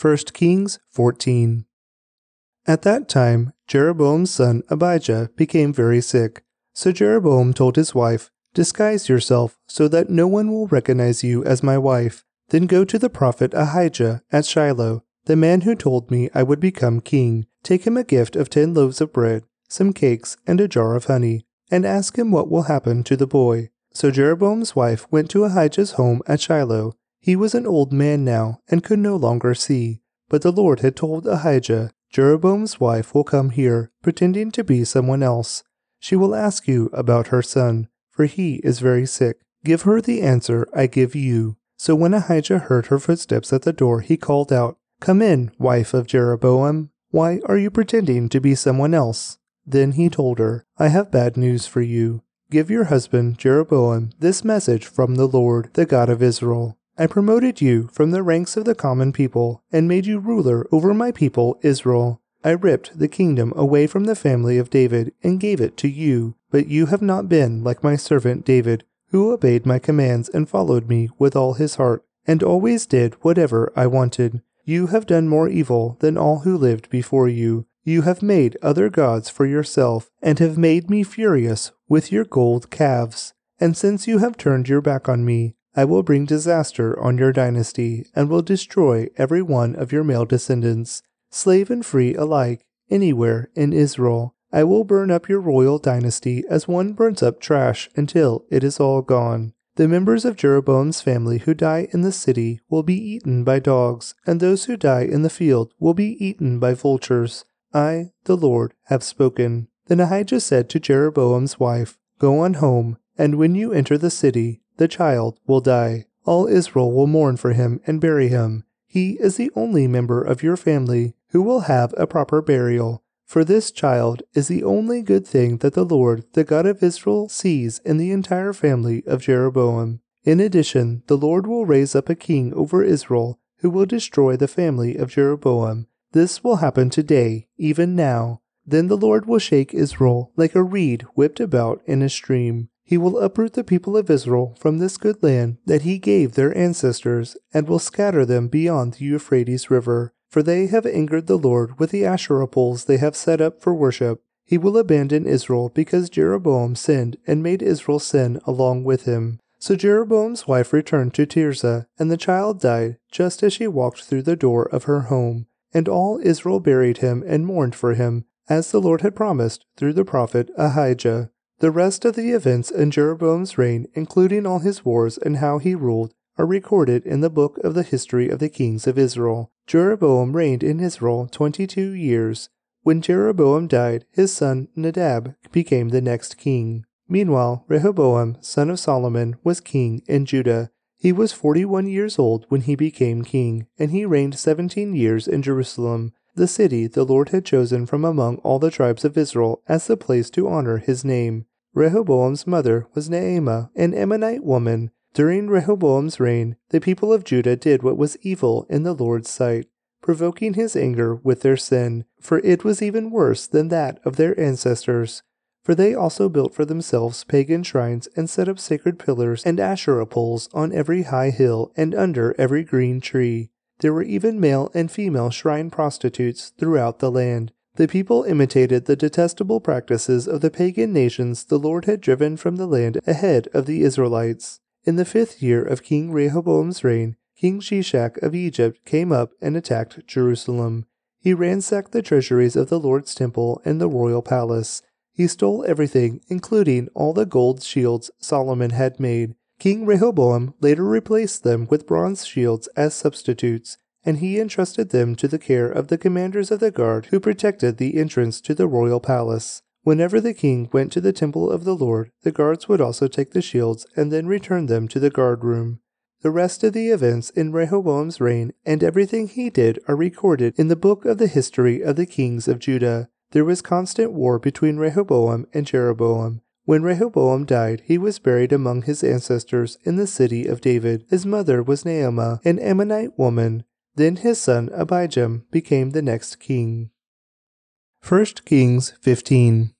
Speaker 1: 1 Kings 14 at that time, Jeroboam's son Abijah became very sick. So Jeroboam told his wife, Disguise yourself so that no one will recognize you as my wife. Then go to the prophet Ahijah at Shiloh, the man who told me I would become king. Take him a gift of ten loaves of bread, some cakes, and a jar of honey, and ask him what will happen to the boy. So Jeroboam's wife went to Ahijah's home at Shiloh. He was an old man now and could no longer see. But the Lord had told Ahijah Jeroboam's wife will come here, pretending to be someone else. She will ask you about her son, for he is very sick. Give her the answer I give you. So when Ahijah heard her footsteps at the door, he called out, Come in, wife of Jeroboam. Why are you pretending to be someone else? Then he told her, I have bad news for you. Give your husband Jeroboam this message from the Lord, the God of Israel. I promoted you from the ranks of the common people and made you ruler over my people Israel. I ripped the kingdom away from the family of David and gave it to you, but you have not been like my servant David, who obeyed my commands and followed me with all his heart, and always did whatever I wanted. You have done more evil than all who lived before you. You have made other gods for yourself, and have made me furious with your gold calves. And since you have turned your back on me, I will bring disaster on your dynasty, and will destroy every one of your male descendants, slave and free alike, anywhere in Israel. I will burn up your royal dynasty as one burns up trash until it is all gone. The members of Jeroboam's family who die in the city will be eaten by dogs, and those who die in the field will be eaten by vultures. I, the Lord, have spoken. Then Ahijah said to Jeroboam's wife, Go on home, and when you enter the city, the child will die. All Israel will mourn for him and bury him. He is the only member of your family who will have a proper burial. For this child is the only good thing that the Lord, the God of Israel, sees in the entire family of Jeroboam. In addition, the Lord will raise up a king over Israel who will destroy the family of Jeroboam. This will happen today, even now. Then the Lord will shake Israel like a reed whipped about in a stream. He will uproot the people of Israel from this good land that he gave their ancestors, and will scatter them beyond the Euphrates River. For they have angered the Lord with the Asherah poles they have set up for worship. He will abandon Israel because Jeroboam sinned and made Israel sin along with him. So Jeroboam's wife returned to Tirzah, and the child died just as she walked through the door of her home. And all Israel buried him and mourned for him, as the Lord had promised through the prophet Ahijah. The rest of the events in Jeroboam's reign, including all his wars and how he ruled, are recorded in the book of the history of the kings of Israel. Jeroboam reigned in Israel twenty two years. When Jeroboam died, his son Nadab became the next king. Meanwhile, Rehoboam, son of Solomon, was king in Judah. He was forty one years old when he became king, and he reigned seventeen years in Jerusalem the city the Lord had chosen from among all the tribes of Israel as the place to honor his name. Rehoboam's mother was Naamah, an Ammonite woman. During Rehoboam's reign, the people of Judah did what was evil in the Lord's sight, provoking his anger with their sin, for it was even worse than that of their ancestors. For they also built for themselves pagan shrines and set up sacred pillars and Asherah poles on every high hill and under every green tree. There were even male and female shrine prostitutes throughout the land. The people imitated the detestable practices of the pagan nations the Lord had driven from the land ahead of the Israelites. In the fifth year of King Rehoboam's reign, King Shishak of Egypt came up and attacked Jerusalem. He ransacked the treasuries of the Lord's temple and the royal palace. He stole everything, including all the gold shields Solomon had made, King Rehoboam later replaced them with bronze shields as substitutes, and he entrusted them to the care of the commanders of the guard who protected the entrance to the royal palace. Whenever the king went to the temple of the Lord, the guards would also take the shields and then return them to the guard room. The rest of the events in Rehoboam's reign and everything he did are recorded in the book of the history of the kings of Judah. There was constant war between Rehoboam and Jeroboam. When Rehoboam died, he was buried among his ancestors in the city of David. His mother was Naamah, an Ammonite woman. Then his son Abijam became the next king. 1 Kings 15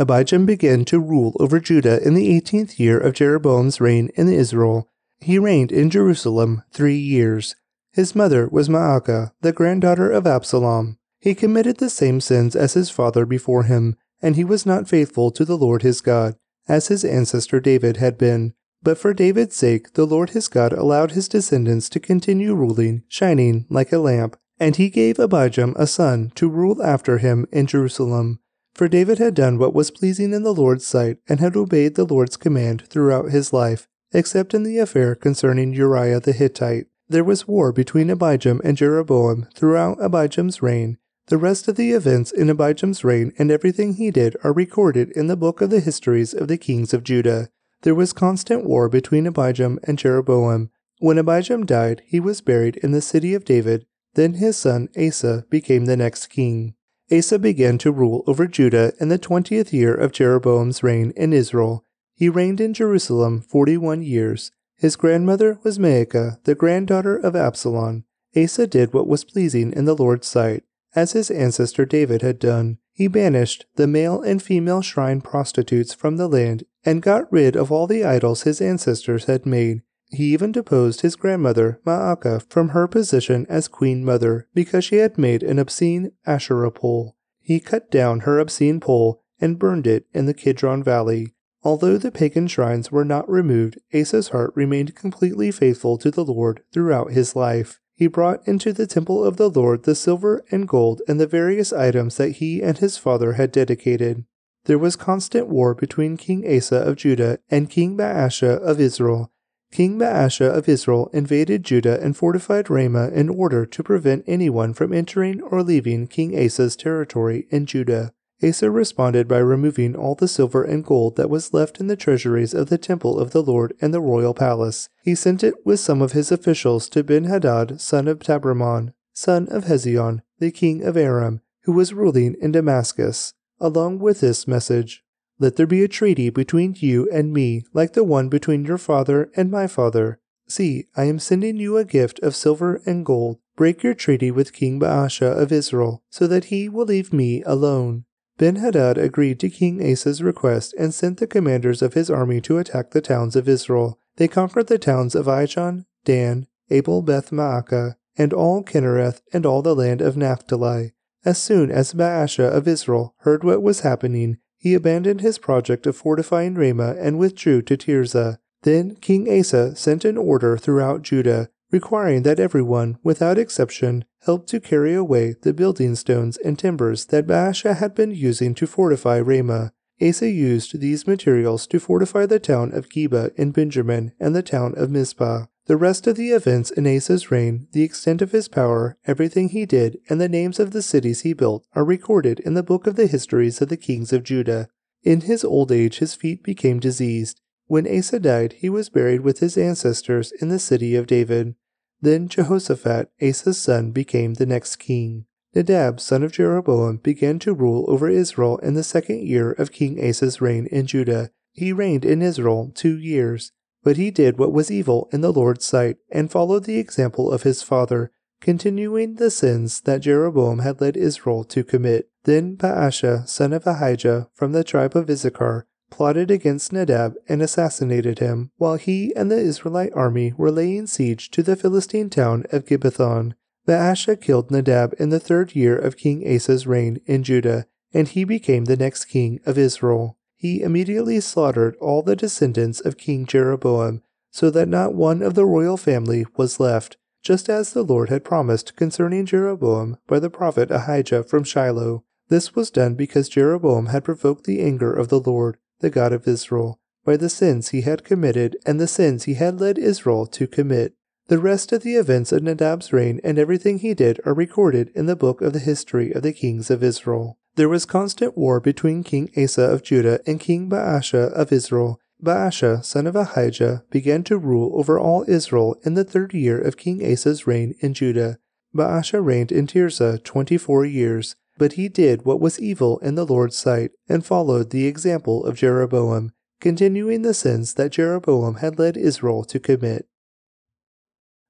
Speaker 1: Abijam began to rule over Judah in the eighteenth year of Jeroboam's reign in Israel. He reigned in Jerusalem three years. His mother was Maacah, the granddaughter of Absalom. He committed the same sins as his father before him, and he was not faithful to the Lord his God, as his ancestor David had been. But for David's sake, the Lord his God allowed his descendants to continue ruling, shining like a lamp, and he gave Abijam a son to rule after him in Jerusalem. For David had done what was pleasing in the Lord's sight, and had obeyed the Lord's command throughout his life, except in the affair concerning Uriah the Hittite. There was war between Abijam and Jeroboam throughout Abijam's reign, the rest of the events in Abijam's reign and everything he did are recorded in the book of the histories of the kings of Judah. There was constant war between Abijam and Jeroboam. When Abijam died, he was buried in the city of David. Then his son Asa became the next king. Asa began to rule over Judah in the twentieth year of Jeroboam's reign in Israel. He reigned in Jerusalem forty one years. His grandmother was Maacah, the granddaughter of Absalom. Asa did what was pleasing in the Lord's sight as his ancestor David had done. He banished the male and female shrine prostitutes from the land and got rid of all the idols his ancestors had made. He even deposed his grandmother, Maacah, from her position as queen mother because she had made an obscene Asherah pole. He cut down her obscene pole and burned it in the Kidron Valley. Although the pagan shrines were not removed, Asa's heart remained completely faithful to the Lord throughout his life he brought into the temple of the Lord the silver and gold and the various items that he and his father had dedicated. There was constant war between King Asa of Judah and King Baasha of Israel. King Baasha of Israel invaded Judah and fortified Ramah in order to prevent anyone from entering or leaving King Asa's territory in Judah. Asa responded by removing all the silver and gold that was left in the treasuries of the temple of the Lord and the royal palace. He sent it with some of his officials to Benhadad, son of Tabrimmon, son of Hezion, the king of Aram, who was ruling in Damascus, along with this message Let there be a treaty between you and me, like the one between your father and my father. See, I am sending you a gift of silver and gold. Break your treaty with King Baasha of Israel, so that he will leave me alone. Ben Hadad agreed to King Asa's request and sent the commanders of his army to attack the towns of Israel. They conquered the towns of Ijon, Dan, Abel Beth Maacah, and all Kinnereth and all the land of Naphtali. As soon as Baasha of Israel heard what was happening, he abandoned his project of fortifying Ramah and withdrew to Tirzah. Then King Asa sent an order throughout Judah, requiring that everyone, without exception, help to carry away the building stones and timbers that Baasha had been using to fortify Ramah. Asa used these materials to fortify the town of Geba in Benjamin and the town of Mizpah. The rest of the events in Asa's reign, the extent of his power, everything he did, and the names of the cities he built are recorded in the book of the histories of the kings of Judah. In his old age, his feet became diseased. When Asa died, he was buried with his ancestors in the city of David. Then Jehoshaphat, Asa's son, became the next king. Nadab, son of Jeroboam, began to rule over Israel in the second year of King Asa's reign in Judah. He reigned in Israel two years. But he did what was evil in the Lord's sight, and followed the example of his father, continuing the sins that Jeroboam had led Israel to commit. Then Baasha, son of Ahijah, from the tribe of Issachar, plotted against Nadab and assassinated him, while he and the Israelite army were laying siege to the Philistine town of Gibbethon. Baasha killed Nadab in the third year of King Asa's reign in Judah, and he became the next king of Israel he immediately slaughtered all the descendants of King Jeroboam, so that not one of the royal family was left, just as the Lord had promised concerning Jeroboam by the prophet Ahijah from Shiloh. This was done because Jeroboam had provoked the anger of the Lord, the God of Israel, by the sins he had committed and the sins he had led Israel to commit. The rest of the events of Nadab's reign and everything he did are recorded in the book of the history of the kings of Israel. There was constant war between King Asa of Judah and King Baasha of Israel. Baasha, son of Ahijah, began to rule over all Israel in the third year of King Asa's reign in Judah. Baasha reigned in Tirzah twenty four years, but he did what was evil in the Lord's sight, and followed the example of Jeroboam, continuing the sins that Jeroboam had led Israel to commit.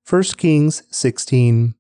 Speaker 1: 1 Kings 16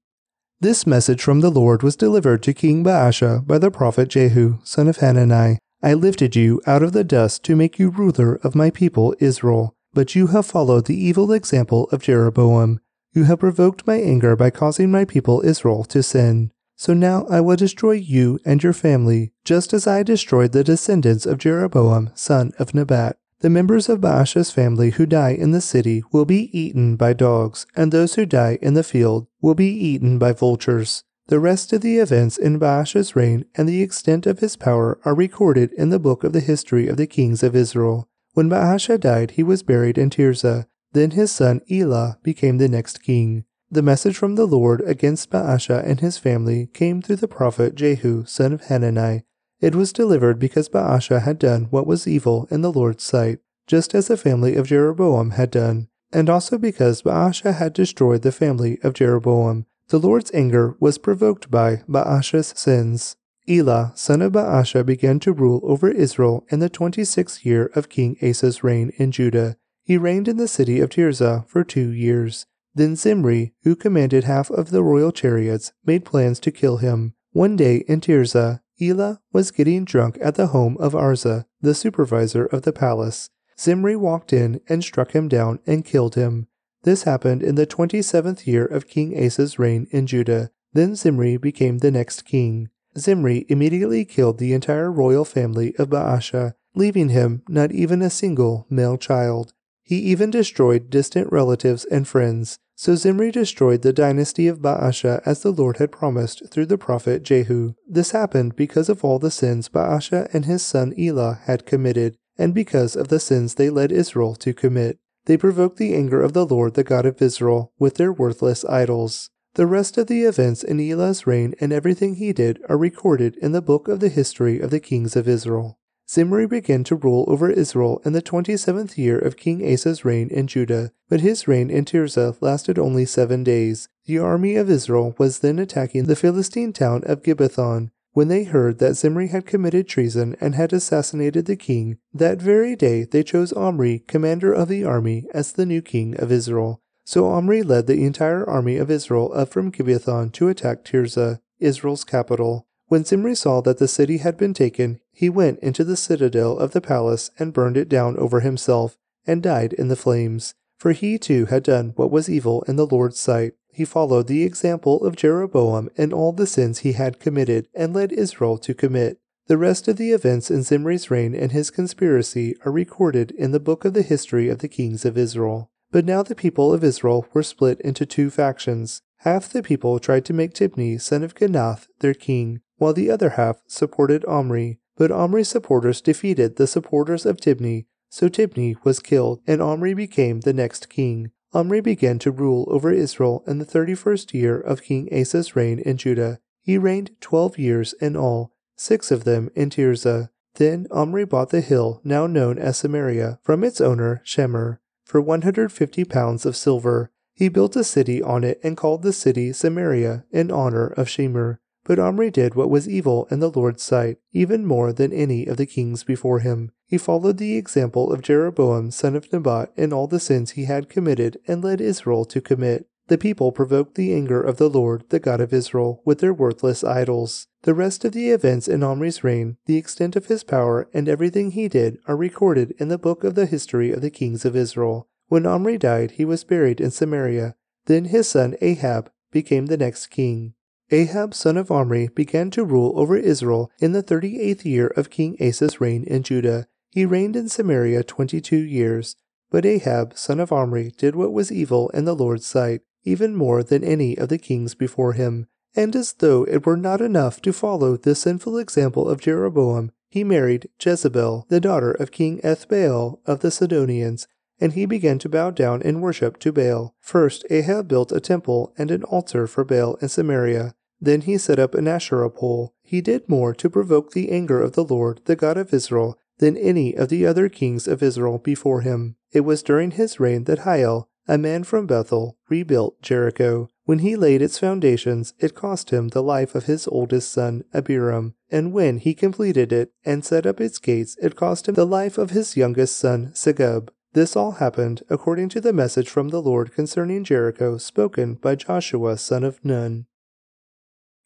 Speaker 1: this message from the Lord was delivered to King Baasha by the prophet Jehu, son of Hanani. I lifted you out of the dust to make you ruler of my people Israel, but you have followed the evil example of Jeroboam. You have provoked my anger by causing my people Israel to sin. So now I will destroy you and your family, just as I destroyed the descendants of Jeroboam, son of Nebat. The members of Baasha's family who die in the city will be eaten by dogs, and those who die in the field will be eaten by vultures. The rest of the events in Baasha's reign and the extent of his power are recorded in the book of the history of the kings of Israel. When Baasha died, he was buried in Tirzah. Then his son Elah became the next king. The message from the Lord against Baasha and his family came through the prophet Jehu, son of Hanani. It was delivered because Baasha had done what was evil in the Lord's sight, just as the family of Jeroboam had done, and also because Baasha had destroyed the family of Jeroboam. The Lord's anger was provoked by Baasha's sins. Elah, son of Baasha, began to rule over Israel in the twenty sixth year of King Asa's reign in Judah. He reigned in the city of Tirzah for two years. Then Zimri, who commanded half of the royal chariots, made plans to kill him. One day in Tirzah, Elah was getting drunk at the home of Arza, the supervisor of the palace. Zimri walked in and struck him down and killed him. This happened in the twenty seventh year of King Asa's reign in Judah. Then Zimri became the next king. Zimri immediately killed the entire royal family of Baasha, leaving him not even a single male child. He even destroyed distant relatives and friends. So Zimri destroyed the dynasty of Baasha as the Lord had promised through the prophet Jehu. This happened because of all the sins Baasha and his son Elah had committed, and because of the sins they led Israel to commit. They provoked the anger of the Lord, the God of Israel, with their worthless idols. The rest of the events in Elah's reign and everything he did are recorded in the book of the history of the kings of Israel. Zimri began to rule over Israel in the twenty seventh year of King Asa's reign in Judah, but his reign in Tirzah lasted only seven days. The army of Israel was then attacking the Philistine town of Gibbethon. When they heard that Zimri had committed treason and had assassinated the king, that very day they chose Omri, commander of the army, as the new king of Israel. So Omri led the entire army of Israel up from Gibbethon to attack Tirzah, Israel's capital. When Zimri saw that the city had been taken, he went into the citadel of the palace and burned it down over himself, and died in the flames. For he too had done what was evil in the Lord's sight. He followed the example of Jeroboam in all the sins he had committed and led Israel to commit. The rest of the events in Zimri's reign and his conspiracy are recorded in the book of the history of the kings of Israel. But now the people of Israel were split into two factions. Half the people tried to make Tibni, son of Ginath, their king, while the other half supported Omri. But Omri's supporters defeated the supporters of Tibni so Tibni was killed, and Omri became the next king. Omri began to rule over Israel in the thirty first year of King Asa's reign in Judah. He reigned twelve years in all, six of them in Tirzah. Then Omri bought the hill now known as Samaria from its owner Shemer for 150 pounds of silver. He built a city on it and called the city Samaria in honor of Shemer. But Omri did what was evil in the Lord's sight, even more than any of the kings before him. He followed the example of Jeroboam son of Nebat in all the sins he had committed and led Israel to commit. The people provoked the anger of the Lord, the God of Israel, with their worthless idols. The rest of the events in Omri's reign, the extent of his power, and everything he did are recorded in the book of the history of the kings of Israel. When Omri died, he was buried in Samaria. Then his son Ahab became the next king. Ahab son of Omri began to rule over Israel in the thirty eighth year of King Asa's reign in Judah. He reigned in Samaria twenty two years. But Ahab son of Omri did what was evil in the Lord's sight, even more than any of the kings before him. And as though it were not enough to follow the sinful example of Jeroboam, he married Jezebel, the daughter of King Ethbaal of the Sidonians, and he began to bow down in worship to Baal. First, Ahab built a temple and an altar for Baal in Samaria. Then he set up an Asherah pole. He did more to provoke the anger of the Lord, the God of Israel, than any of the other kings of Israel before him. It was during his reign that Hiel, a man from Bethel, rebuilt Jericho. When he laid its foundations, it cost him the life of his oldest son, Abiram. And when he completed it and set up its gates, it cost him the life of his youngest son, Segub. This all happened according to the message from the Lord concerning Jericho spoken by Joshua son of Nun.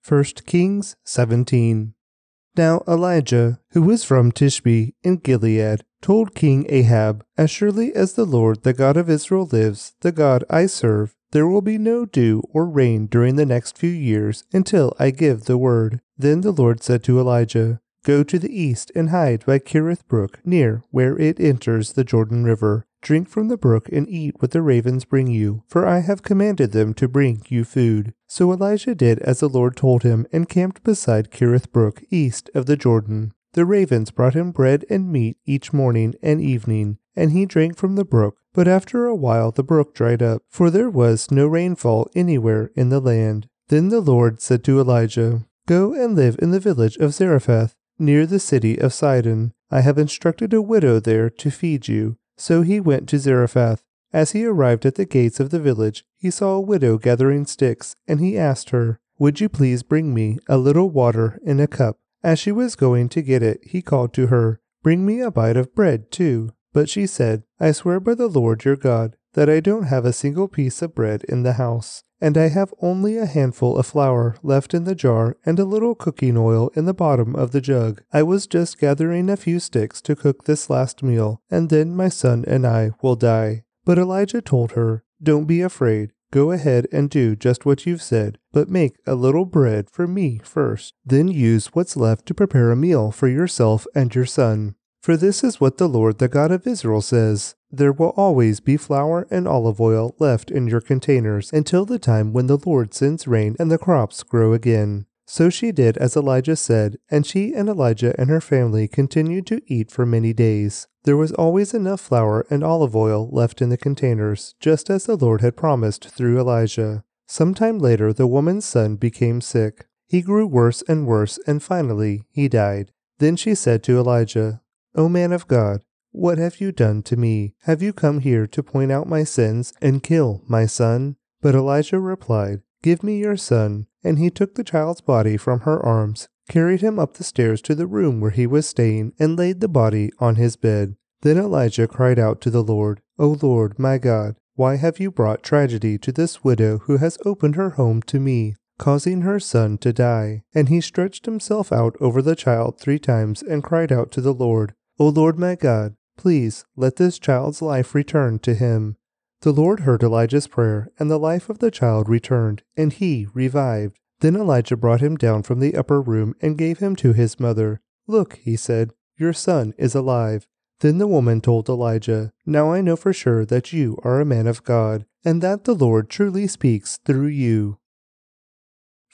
Speaker 1: 1 Kings 17. Now Elijah, who was from Tishbe in Gilead, told King Ahab, As surely as the Lord, the God of Israel, lives, the God I serve, there will be no dew or rain during the next few years until I give the word. Then the Lord said to Elijah, Go to the east and hide by Kerith Brook, near where it enters the Jordan River. Drink from the brook and eat what the ravens bring you, for I have commanded them to bring you food. So Elijah did as the Lord told him and camped beside Kerith Brook, east of the Jordan. The ravens brought him bread and meat each morning and evening, and he drank from the brook. But after a while the brook dried up, for there was no rainfall anywhere in the land. Then the Lord said to Elijah, Go and live in the village of Zarephath near the city of Sidon. I have instructed a widow there to feed you. So he went to Zarephath. As he arrived at the gates of the village, he saw a widow gathering sticks, and he asked her, Would you please bring me a little water in a cup? As she was going to get it, he called to her, Bring me a bite of bread, too. But she said, I swear by the Lord your God that I don't have a single piece of bread in the house and I have only a handful of flour left in the jar and a little cooking oil in the bottom of the jug. I was just gathering a few sticks to cook this last meal, and then my son and I will die. But Elijah told her, Don't be afraid. Go ahead and do just what you've said, but make a little bread for me first. Then use what's left to prepare a meal for yourself and your son. For this is what the Lord, the God of Israel, says There will always be flour and olive oil left in your containers until the time when the Lord sends rain and the crops grow again. So she did as Elijah said, and she and Elijah and her family continued to eat for many days. There was always enough flour and olive oil left in the containers, just as the Lord had promised through Elijah. Some time later, the woman's son became sick. He grew worse and worse, and finally he died. Then she said to Elijah, O man of God, what have you done to me? Have you come here to point out my sins and kill my son? But Elijah replied, Give me your son. And he took the child's body from her arms, carried him up the stairs to the room where he was staying, and laid the body on his bed. Then Elijah cried out to the Lord, O Lord, my God, why have you brought tragedy to this widow who has opened her home to me? causing her son to die. And he stretched himself out over the child three times and cried out to the Lord, O Lord my God, please let this child's life return to him. The Lord heard Elijah's prayer, and the life of the child returned, and he revived. Then Elijah brought him down from the upper room and gave him to his mother. Look, he said, your son is alive. Then the woman told Elijah, Now I know for sure that you are a man of God, and that the Lord truly speaks through you.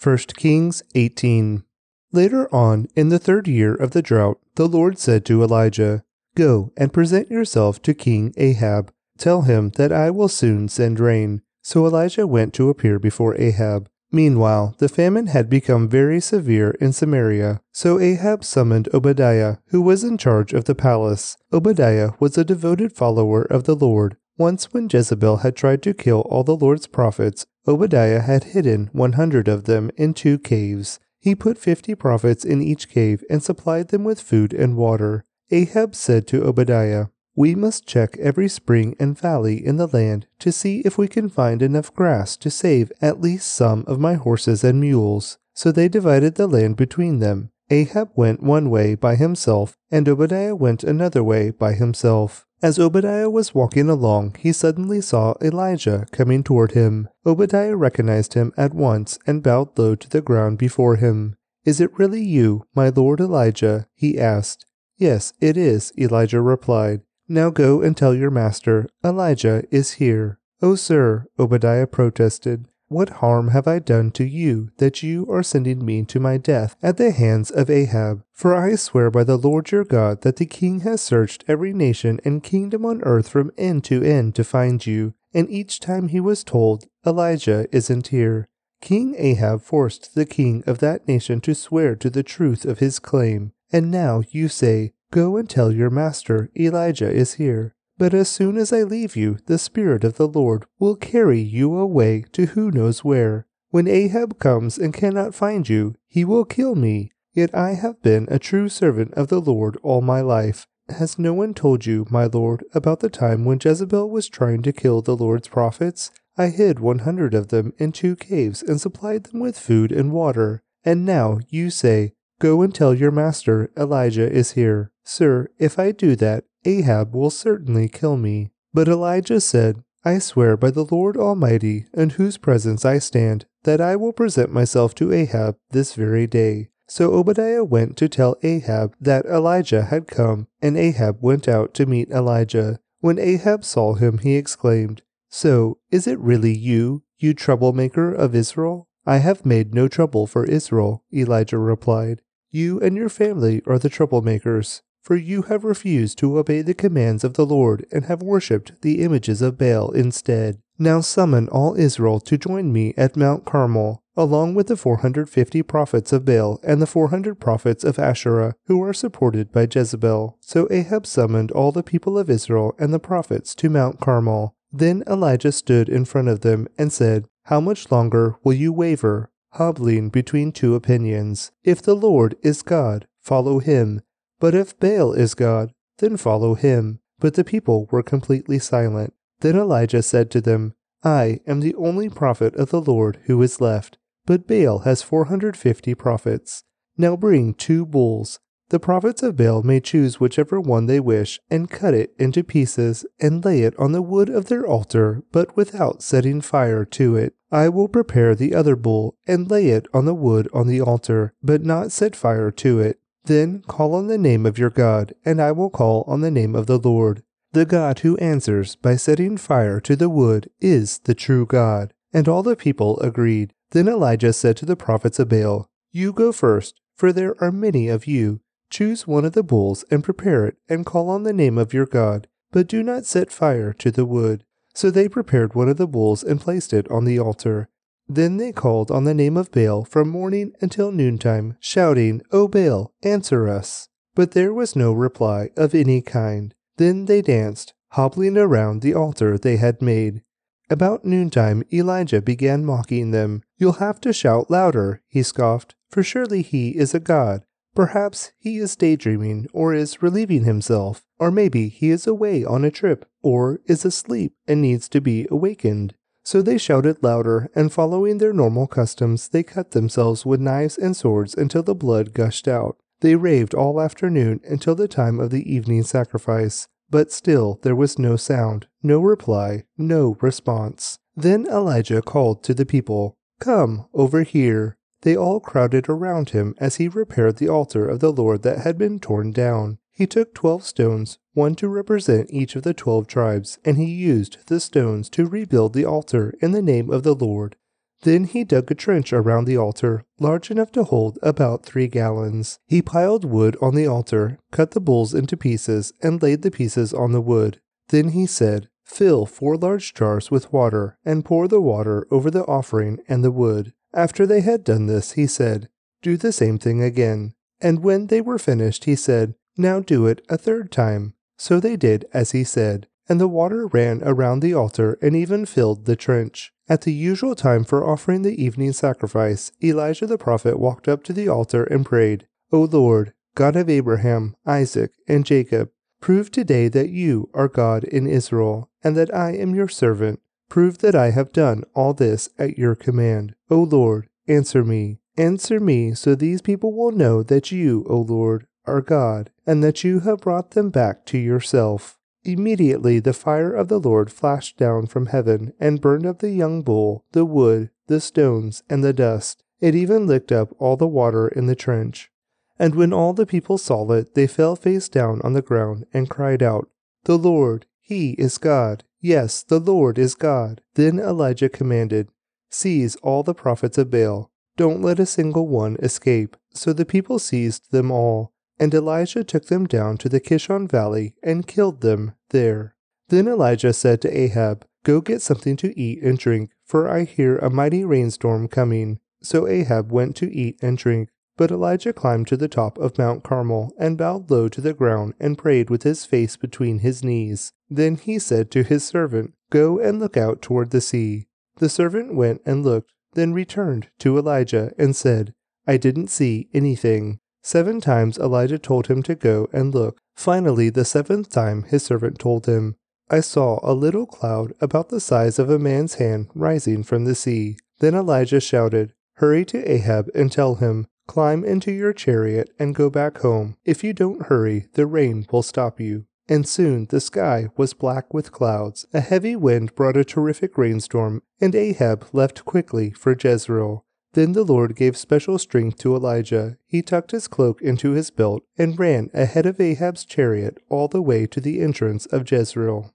Speaker 1: 1 Kings 18 Later on, in the third year of the drought, the Lord said to Elijah, Go and present yourself to King Ahab. Tell him that I will soon send rain. So Elijah went to appear before Ahab. Meanwhile, the famine had become very severe in Samaria, so Ahab summoned Obadiah, who was in charge of the palace. Obadiah was a devoted follower of the Lord. Once, when Jezebel had tried to kill all the Lord's prophets, Obadiah had hidden 100 of them in two caves. He put 50 prophets in each cave and supplied them with food and water. Ahab said to Obadiah, we must check every spring and valley in the land to see if we can find enough grass to save at least some of my horses and mules. So they divided the land between them. Ahab went one way by himself, and Obadiah went another way by himself. As Obadiah was walking along, he suddenly saw Elijah coming toward him. Obadiah recognized him at once and bowed low to the ground before him. Is it really you, my lord Elijah? he asked. Yes, it is, Elijah replied. Now go and tell your master, Elijah is here. Oh, sir, Obadiah protested, what harm have I done to you that you are sending me to my death at the hands of Ahab? For I swear by the Lord your God that the king has searched every nation and kingdom on earth from end to end to find you, and each time he was told, Elijah isn't here. King Ahab forced the king of that nation to swear to the truth of his claim, and now you say, Go and tell your master, Elijah is here. But as soon as I leave you, the Spirit of the Lord will carry you away to who knows where. When Ahab comes and cannot find you, he will kill me. Yet I have been a true servant of the Lord all my life. Has no one told you, my Lord, about the time when Jezebel was trying to kill the Lord's prophets? I hid one hundred of them in two caves and supplied them with food and water. And now you say, Go and tell your master Elijah is here. Sir, if I do that, Ahab will certainly kill me. But Elijah said, I swear by the Lord Almighty, in whose presence I stand, that I will present myself to Ahab this very day. So Obadiah went to tell Ahab that Elijah had come, and Ahab went out to meet Elijah. When Ahab saw him, he exclaimed, So, is it really you, you troublemaker of Israel? I have made no trouble for Israel, Elijah replied. You and your family are the troublemakers, for you have refused to obey the commands of the Lord and have worshipped the images of Baal instead. Now summon all Israel to join me at Mount Carmel, along with the 450 prophets of Baal and the 400 prophets of Asherah, who are supported by Jezebel. So Ahab summoned all the people of Israel and the prophets to Mount Carmel. Then Elijah stood in front of them and said, How much longer will you waver? Hobbling between two opinions. If the Lord is God, follow him. But if Baal is God, then follow him. But the people were completely silent. Then Elijah said to them, I am the only prophet of the Lord who is left, but Baal has 450 prophets. Now bring two bulls. The prophets of Baal may choose whichever one they wish, and cut it into pieces, and lay it on the wood of their altar, but without setting fire to it. I will prepare the other bull, and lay it on the wood on the altar, but not set fire to it. Then call on the name of your God, and I will call on the name of the Lord. The God who answers by setting fire to the wood is the true God. And all the people agreed. Then Elijah said to the prophets of Baal, You go first, for there are many of you. Choose one of the bulls and prepare it, and call on the name of your God, but do not set fire to the wood. So they prepared one of the bulls and placed it on the altar. Then they called on the name of Baal from morning until noontime, shouting, O Baal, answer us. But there was no reply of any kind. Then they danced, hobbling around the altar they had made. About noontime, Elijah began mocking them. You'll have to shout louder, he scoffed, for surely he is a god. Perhaps he is daydreaming or is relieving himself, or maybe he is away on a trip or is asleep and needs to be awakened. So they shouted louder, and following their normal customs, they cut themselves with knives and swords until the blood gushed out. They raved all afternoon until the time of the evening sacrifice, but still there was no sound, no reply, no response. Then Elijah called to the people, Come over here. They all crowded around him as he repaired the altar of the Lord that had been torn down. He took twelve stones, one to represent each of the twelve tribes, and he used the stones to rebuild the altar in the name of the Lord. Then he dug a trench around the altar, large enough to hold about three gallons. He piled wood on the altar, cut the bulls into pieces, and laid the pieces on the wood. Then he said, Fill four large jars with water, and pour the water over the offering and the wood. After they had done this, he said, Do the same thing again. And when they were finished, he said, Now do it a third time. So they did as he said, and the water ran around the altar and even filled the trench. At the usual time for offering the evening sacrifice, Elijah the prophet walked up to the altar and prayed, O Lord, God of Abraham, Isaac, and Jacob, prove today that you are God in Israel, and that I am your servant. Prove that I have done all this at your command. O Lord, answer me. Answer me so these people will know that you, O Lord, are God, and that you have brought them back to yourself. Immediately the fire of the Lord flashed down from heaven and burned up the young bull, the wood, the stones, and the dust. It even licked up all the water in the trench. And when all the people saw it, they fell face down on the ground and cried out, The Lord, He is God. Yes, the Lord is God. Then Elijah commanded, Seize all the prophets of Baal. Don't let a single one escape. So the people seized them all and Elijah took them down to the Kishon valley and killed them there. Then Elijah said to Ahab, Go get something to eat and drink, for I hear a mighty rainstorm coming. So Ahab went to eat and drink. But Elijah climbed to the top of Mount Carmel and bowed low to the ground and prayed with his face between his knees. Then he said to his servant, Go and look out toward the sea. The servant went and looked, then returned to Elijah and said, I didn't see anything. Seven times Elijah told him to go and look. Finally, the seventh time, his servant told him, I saw a little cloud about the size of a man's hand rising from the sea. Then Elijah shouted, Hurry to Ahab and tell him, Climb into your chariot and go back home. If you don't hurry, the rain will stop you. And soon the sky was black with clouds. A heavy wind brought a terrific rainstorm, and Ahab left quickly for Jezreel. Then the Lord gave special strength to Elijah. He tucked his cloak into his belt and ran ahead of Ahab's chariot all the way to the entrance of Jezreel.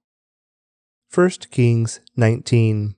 Speaker 1: 1 Kings 19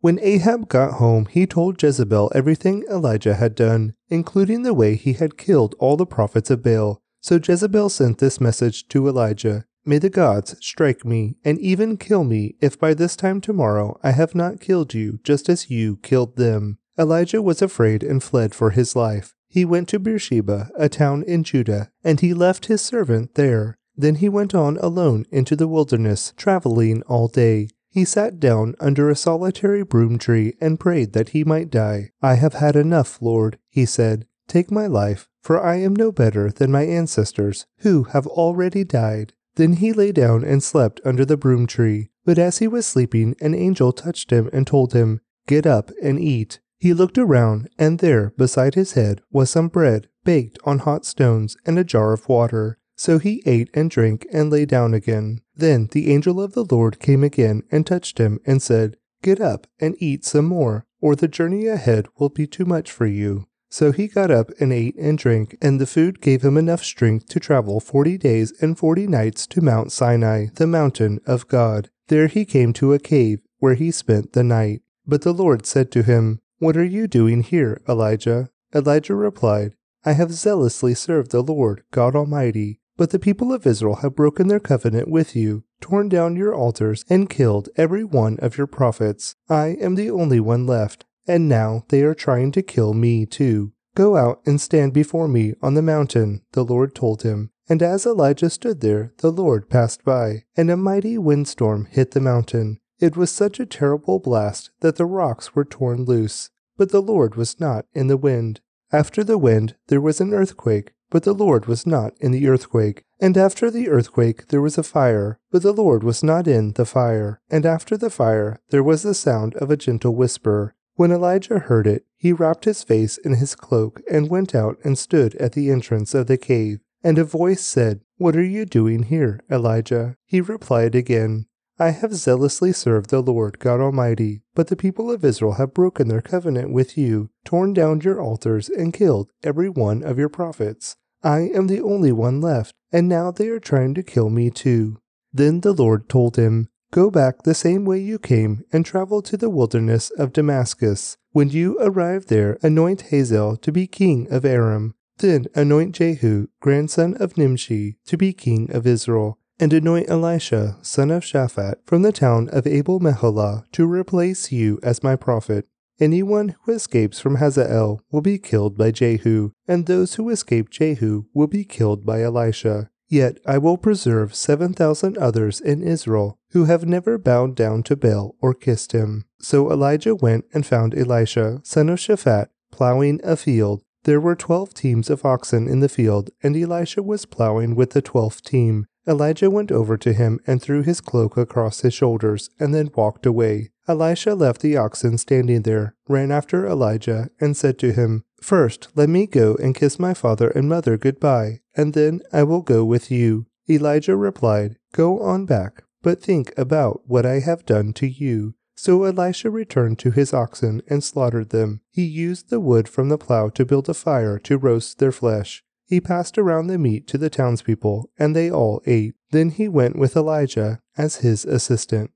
Speaker 1: When Ahab got home, he told Jezebel everything Elijah had done, including the way he had killed all the prophets of Baal. So Jezebel sent this message to Elijah May the gods strike me and even kill me if by this time tomorrow I have not killed you just as you killed them. Elijah was afraid and fled for his life. He went to Beersheba, a town in Judah, and he left his servant there. Then he went on alone into the wilderness, traveling all day. He sat down under a solitary broom tree and prayed that he might die. I have had enough, Lord, he said. Take my life, for I am no better than my ancestors, who have already died. Then he lay down and slept under the broom tree. But as he was sleeping, an angel touched him and told him, Get up and eat. He looked around, and there, beside his head, was some bread baked on hot stones and a jar of water. So he ate and drank and lay down again. Then the angel of the Lord came again and touched him and said, Get up and eat some more, or the journey ahead will be too much for you. So he got up and ate and drank, and the food gave him enough strength to travel forty days and forty nights to Mount Sinai, the mountain of God. There he came to a cave, where he spent the night. But the Lord said to him, what are you doing here, Elijah? Elijah replied, I have zealously served the Lord, God Almighty, but the people of Israel have broken their covenant with you, torn down your altars, and killed every one of your prophets. I am the only one left, and now they are trying to kill me too. Go out and stand before me on the mountain, the Lord told him. And as Elijah stood there, the Lord passed by, and a mighty windstorm hit the mountain. It was such a terrible blast that the rocks were torn loose, but the Lord was not in the wind. After the wind, there was an earthquake. But the Lord was not in the earthquake. And after the earthquake there was a fire, but the Lord was not in the fire. And after the fire there was the sound of a gentle whisper. When Elijah heard it, he wrapped his face in his cloak and went out and stood at the entrance of the cave. And a voice said, What are you doing here, Elijah? He replied again, I have zealously served the Lord God Almighty, but the people of Israel have broken their covenant with you, torn down your altars, and killed every one of your prophets. I am the only one left, and now they are trying to kill me too. Then the Lord told him, Go back the same way you came and travel to the wilderness of Damascus. When you arrive there, anoint Hazael to be king of Aram. Then anoint Jehu, grandson of Nimshi, to be king of Israel and anoint Elisha, son of Shaphat, from the town of Abel Meholah, to replace you as my prophet. Anyone who escapes from Hazael will be killed by Jehu, and those who escape Jehu will be killed by Elisha. Yet I will preserve seven thousand others in Israel who have never bowed down to Baal or kissed him. So Elijah went and found Elisha, son of Shaphat, plowing a field. There were twelve teams of oxen in the field, and Elisha was plowing with the twelfth team. Elijah went over to him and threw his cloak across his shoulders, and then walked away. Elisha left the oxen standing there, ran after Elijah, and said to him, First, let me go and kiss my father and mother goodbye, and then I will go with you. Elijah replied, Go on back, but think about what I have done to you. So Elisha returned to his oxen and slaughtered them. He used the wood from the plow to build a fire to roast their flesh. He passed around the meat to the townspeople, and they all ate. Then he went with Elijah as his assistant.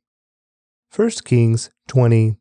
Speaker 1: 1 Kings 20.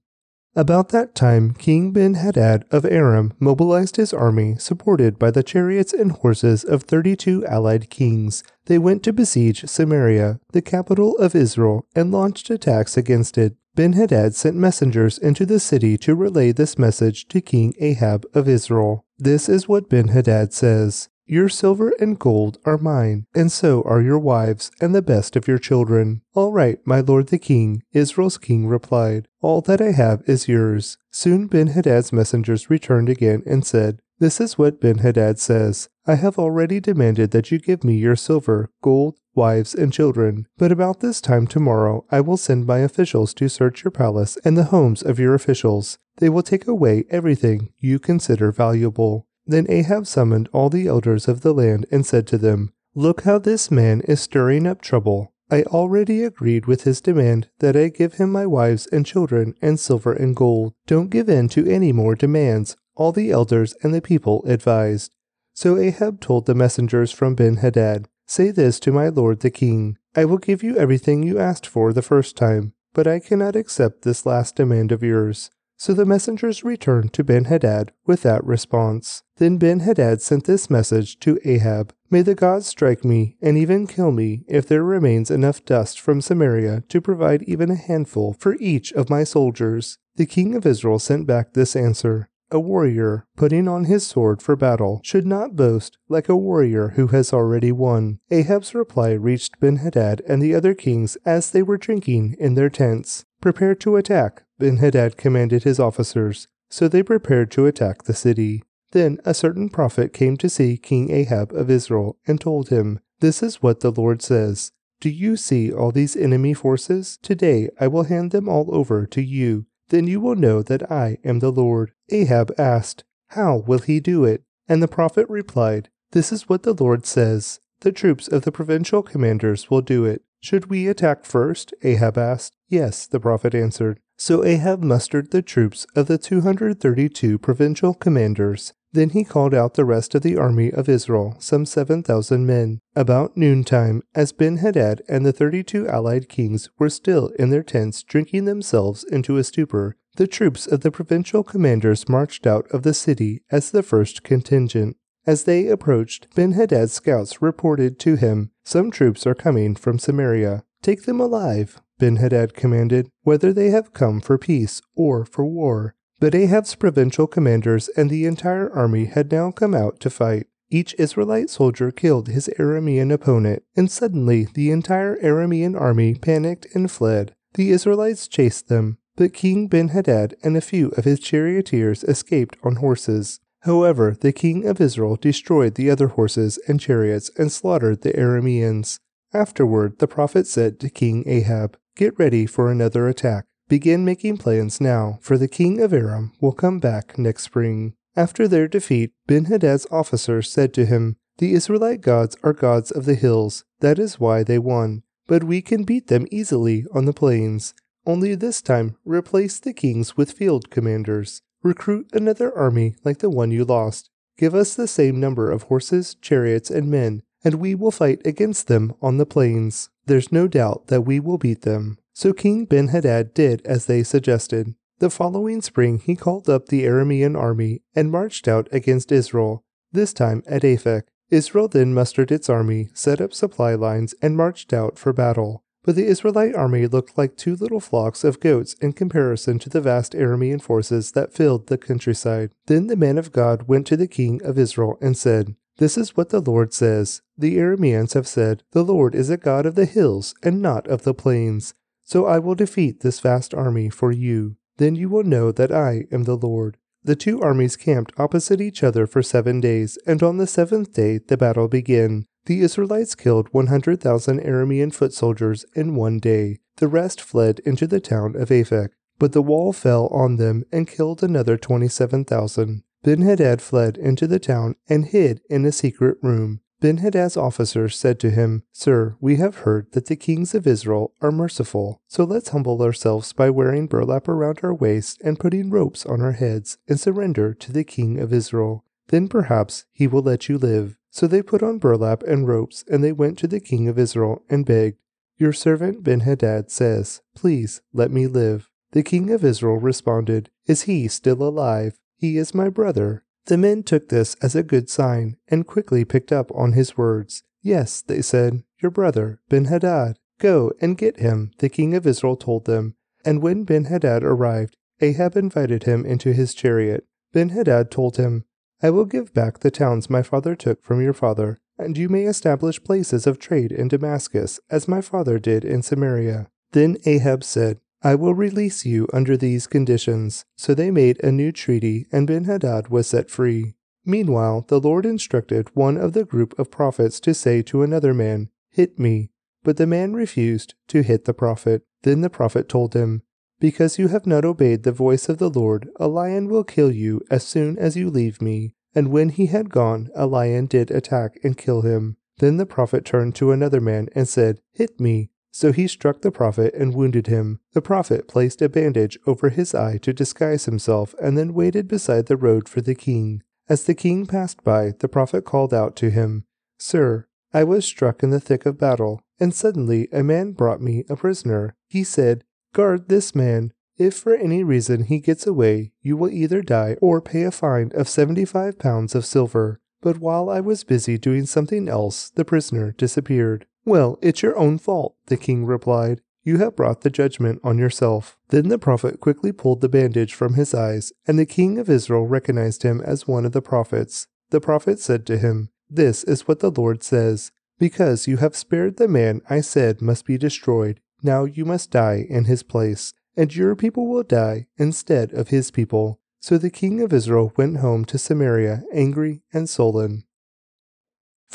Speaker 1: About that time, King Ben Hadad of Aram mobilized his army, supported by the chariots and horses of thirty two allied kings. They went to besiege Samaria, the capital of Israel, and launched attacks against it. Ben Hadad sent messengers into the city to relay this message to King Ahab of Israel. This is what Ben Hadad says your silver and gold are mine, and so are your wives and the best of your children. All right, my lord the king, Israel's king replied. All that I have is yours. Soon Ben Hadad's messengers returned again and said, This is what Ben Hadad says I have already demanded that you give me your silver, gold, wives, and children. But about this time tomorrow I will send my officials to search your palace and the homes of your officials. They will take away everything you consider valuable. Then Ahab summoned all the elders of the land and said to them, Look how this man is stirring up trouble. I already agreed with his demand that I give him my wives and children and silver and gold. Don't give in to any more demands. All the elders and the people advised. So Ahab told the messengers from Ben Hadad, Say this to my lord the king I will give you everything you asked for the first time, but I cannot accept this last demand of yours. So the messengers returned to Ben Hadad with that response. Then Ben Hadad sent this message to Ahab May the gods strike me and even kill me if there remains enough dust from Samaria to provide even a handful for each of my soldiers. The king of Israel sent back this answer A warrior putting on his sword for battle should not boast like a warrior who has already won. Ahab's reply reached Ben Hadad and the other kings as they were drinking in their tents. Prepare to attack, Ben Hadad commanded his officers. So they prepared to attack the city. Then a certain prophet came to see King Ahab of Israel and told him, This is what the Lord says. Do you see all these enemy forces? Today I will hand them all over to you. Then you will know that I am the Lord. Ahab asked, How will he do it? And the prophet replied, This is what the Lord says. The troops of the provincial commanders will do it. Should we attack first? Ahab asked. Yes, the prophet answered. So Ahab mustered the troops of the 232 provincial commanders. Then he called out the rest of the army of Israel, some 7,000 men. About noontime, as Ben Hadad and the 32 allied kings were still in their tents drinking themselves into a stupor, the troops of the provincial commanders marched out of the city as the first contingent. As they approached, Ben Hadad's scouts reported to him, Some troops are coming from Samaria. Take them alive. Ben Hadad commanded, whether they have come for peace or for war. But Ahab's provincial commanders and the entire army had now come out to fight. Each Israelite soldier killed his Aramean opponent, and suddenly the entire Aramean army panicked and fled. The Israelites chased them, but King Ben Hadad and a few of his charioteers escaped on horses. However, the king of Israel destroyed the other horses and chariots and slaughtered the Arameans. Afterward, the prophet said to King Ahab, Get ready for another attack. Begin making plans now, for the king of Aram will come back next spring. After their defeat, Benhadad's officer said to him, The Israelite gods are gods of the hills. That is why they won. But we can beat them easily on the plains. Only this time, replace the kings with field commanders. Recruit another army like the one you lost. Give us the same number of horses, chariots, and men, and we will fight against them on the plains. There's no doubt that we will beat them. So King Benhadad did as they suggested. The following spring he called up the Aramean army and marched out against Israel, this time at Aphek. Israel then mustered its army, set up supply lines, and marched out for battle. But the Israelite army looked like two little flocks of goats in comparison to the vast Aramean forces that filled the countryside. Then the man of God went to the king of Israel and said, This is what the Lord says. The Arameans have said, The Lord is a God of the hills and not of the plains. So I will defeat this vast army for you. Then you will know that I am the Lord. The two armies camped opposite each other for seven days, and on the seventh day the battle began. The Israelites killed 100,000 Aramean foot soldiers in one day. The rest fled into the town of Aphek. But the wall fell on them and killed another 27,000. Ben-Hadad fled into the town and hid in a secret room. Ben-Hadad's officers said to him, Sir, we have heard that the kings of Israel are merciful, so let's humble ourselves by wearing burlap around our waists and putting ropes on our heads and surrender to the king of Israel. Then perhaps he will let you live. So they put on burlap and ropes, and they went to the king of Israel and begged, Your servant Ben-Hadad says, Please let me live. The king of Israel responded, Is he still alive? He is my brother. The men took this as a good sign and quickly picked up on his words. Yes, they said, your brother, Ben Hadad. Go and get him, the king of Israel told them. And when Ben Hadad arrived, Ahab invited him into his chariot. Ben Hadad told him, I will give back the towns my father took from your father, and you may establish places of trade in Damascus, as my father did in Samaria. Then Ahab said, I will release you under these conditions. So they made a new treaty, and Benhadad was set free. Meanwhile, the Lord instructed one of the group of prophets to say to another man, Hit me. But the man refused to hit the prophet. Then the prophet told him, Because you have not obeyed the voice of the Lord, a lion will kill you as soon as you leave me. And when he had gone, a lion did attack and kill him. Then the prophet turned to another man and said, Hit me. So he struck the prophet and wounded him. The prophet placed a bandage over his eye to disguise himself and then waited beside the road for the king. As the king passed by, the prophet called out to him, Sir, I was struck in the thick of battle, and suddenly a man brought me a prisoner. He said, Guard this man. If for any reason he gets away, you will either die or pay a fine of seventy five pounds of silver. But while I was busy doing something else, the prisoner disappeared. Well, it's your own fault, the king replied. You have brought the judgment on yourself. Then the prophet quickly pulled the bandage from his eyes, and the king of Israel recognized him as one of the prophets. The prophet said to him, This is what the Lord says Because you have spared the man I said must be destroyed, now you must die in his place, and your people will die instead of his people. So the king of Israel went home to Samaria angry and sullen.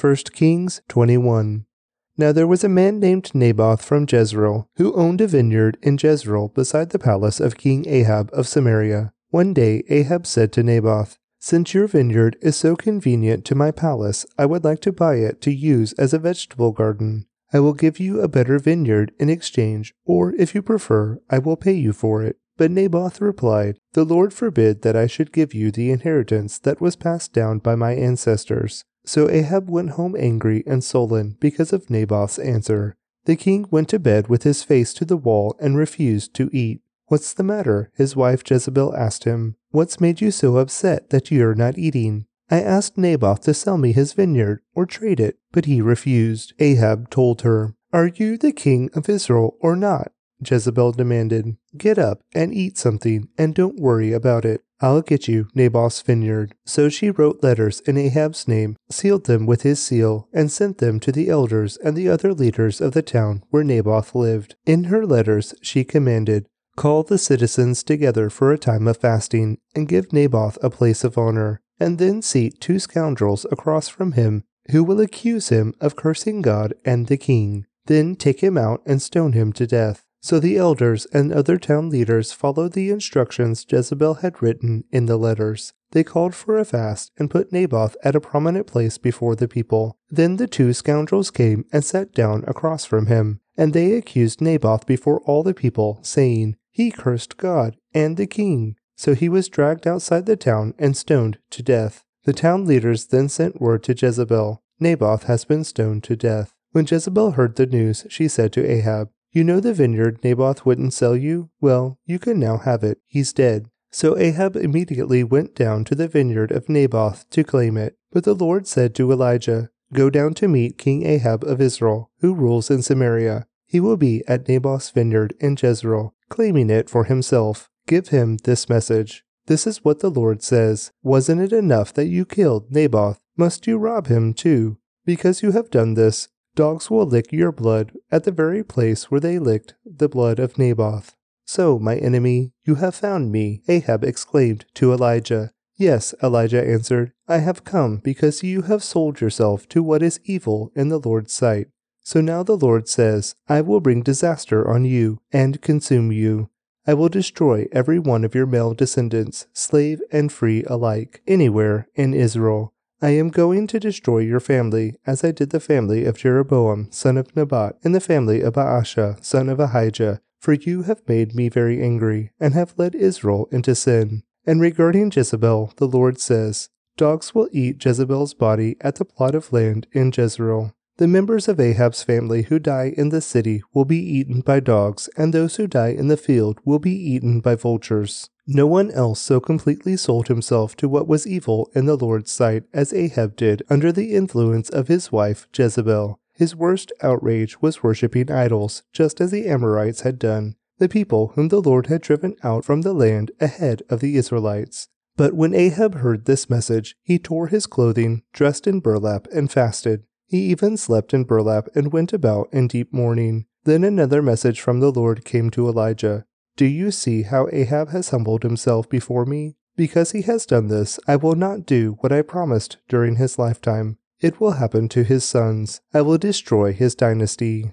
Speaker 1: 1 Kings 21 now there was a man named Naboth from Jezreel, who owned a vineyard in Jezreel beside the palace of King Ahab of Samaria. One day Ahab said to Naboth, Since your vineyard is so convenient to my palace, I would like to buy it to use as a vegetable garden. I will give you a better vineyard in exchange, or if you prefer, I will pay you for it. But Naboth replied, The Lord forbid that I should give you the inheritance that was passed down by my ancestors. So Ahab went home angry and sullen because of Naboth's answer. The king went to bed with his face to the wall and refused to eat. What's the matter? His wife Jezebel asked him. What's made you so upset that you're not eating? I asked Naboth to sell me his vineyard or trade it, but he refused. Ahab told her, Are you the king of Israel or not? Jezebel demanded. Get up and eat something, and don't worry about it. I'll get you Naboth's vineyard. So she wrote letters in Ahab's name, sealed them with his seal, and sent them to the elders and the other leaders of the town where Naboth lived. In her letters she commanded, Call the citizens together for a time of fasting, and give Naboth a place of honor. and then seat two scoundrels across from him who will accuse him of cursing God and the king. Then take him out and stone him to death. So the elders and other town leaders followed the instructions Jezebel had written in the letters. They called for a fast and put Naboth at a prominent place before the people. Then the two scoundrels came and sat down across from him, and they accused Naboth before all the people, saying, He cursed God and the king. So he was dragged outside the town and stoned to death. The town leaders then sent word to Jezebel, Naboth has been stoned to death. When Jezebel heard the news, she said to Ahab, you know the vineyard Naboth wouldn't sell you? Well, you can now have it. He's dead. So Ahab immediately went down to the vineyard of Naboth to claim it. But the Lord said to Elijah, Go down to meet King Ahab of Israel, who rules in Samaria. He will be at Naboth's vineyard in Jezreel, claiming it for himself. Give him this message. This is what the Lord says Wasn't it enough that you killed Naboth? Must you rob him too? Because you have done this, Dogs will lick your blood at the very place where they licked the blood of Naboth. So, my enemy, you have found me, Ahab exclaimed to Elijah. Yes, Elijah answered, I have come because you have sold yourself to what is evil in the Lord's sight. So now the Lord says, I will bring disaster on you and consume you. I will destroy every one of your male descendants, slave and free alike, anywhere in Israel. I am going to destroy your family, as I did the family of Jeroboam, son of Nebat, and the family of Baasha, son of Ahijah, for you have made me very angry, and have led Israel into sin. And regarding Jezebel, the Lord says, Dogs will eat Jezebel's body at the plot of land in Jezreel. The members of Ahab's family who die in the city will be eaten by dogs, and those who die in the field will be eaten by vultures. No one else so completely sold himself to what was evil in the Lord's sight as Ahab did under the influence of his wife Jezebel. His worst outrage was worshipping idols, just as the Amorites had done, the people whom the Lord had driven out from the land ahead of the Israelites. But when Ahab heard this message, he tore his clothing, dressed in burlap, and fasted. He even slept in burlap and went about in deep mourning. Then another message from the Lord came to Elijah. Do you see how Ahab has humbled himself before me? Because he has done this, I will not do what I promised during his lifetime. It will happen to his sons. I will destroy his dynasty.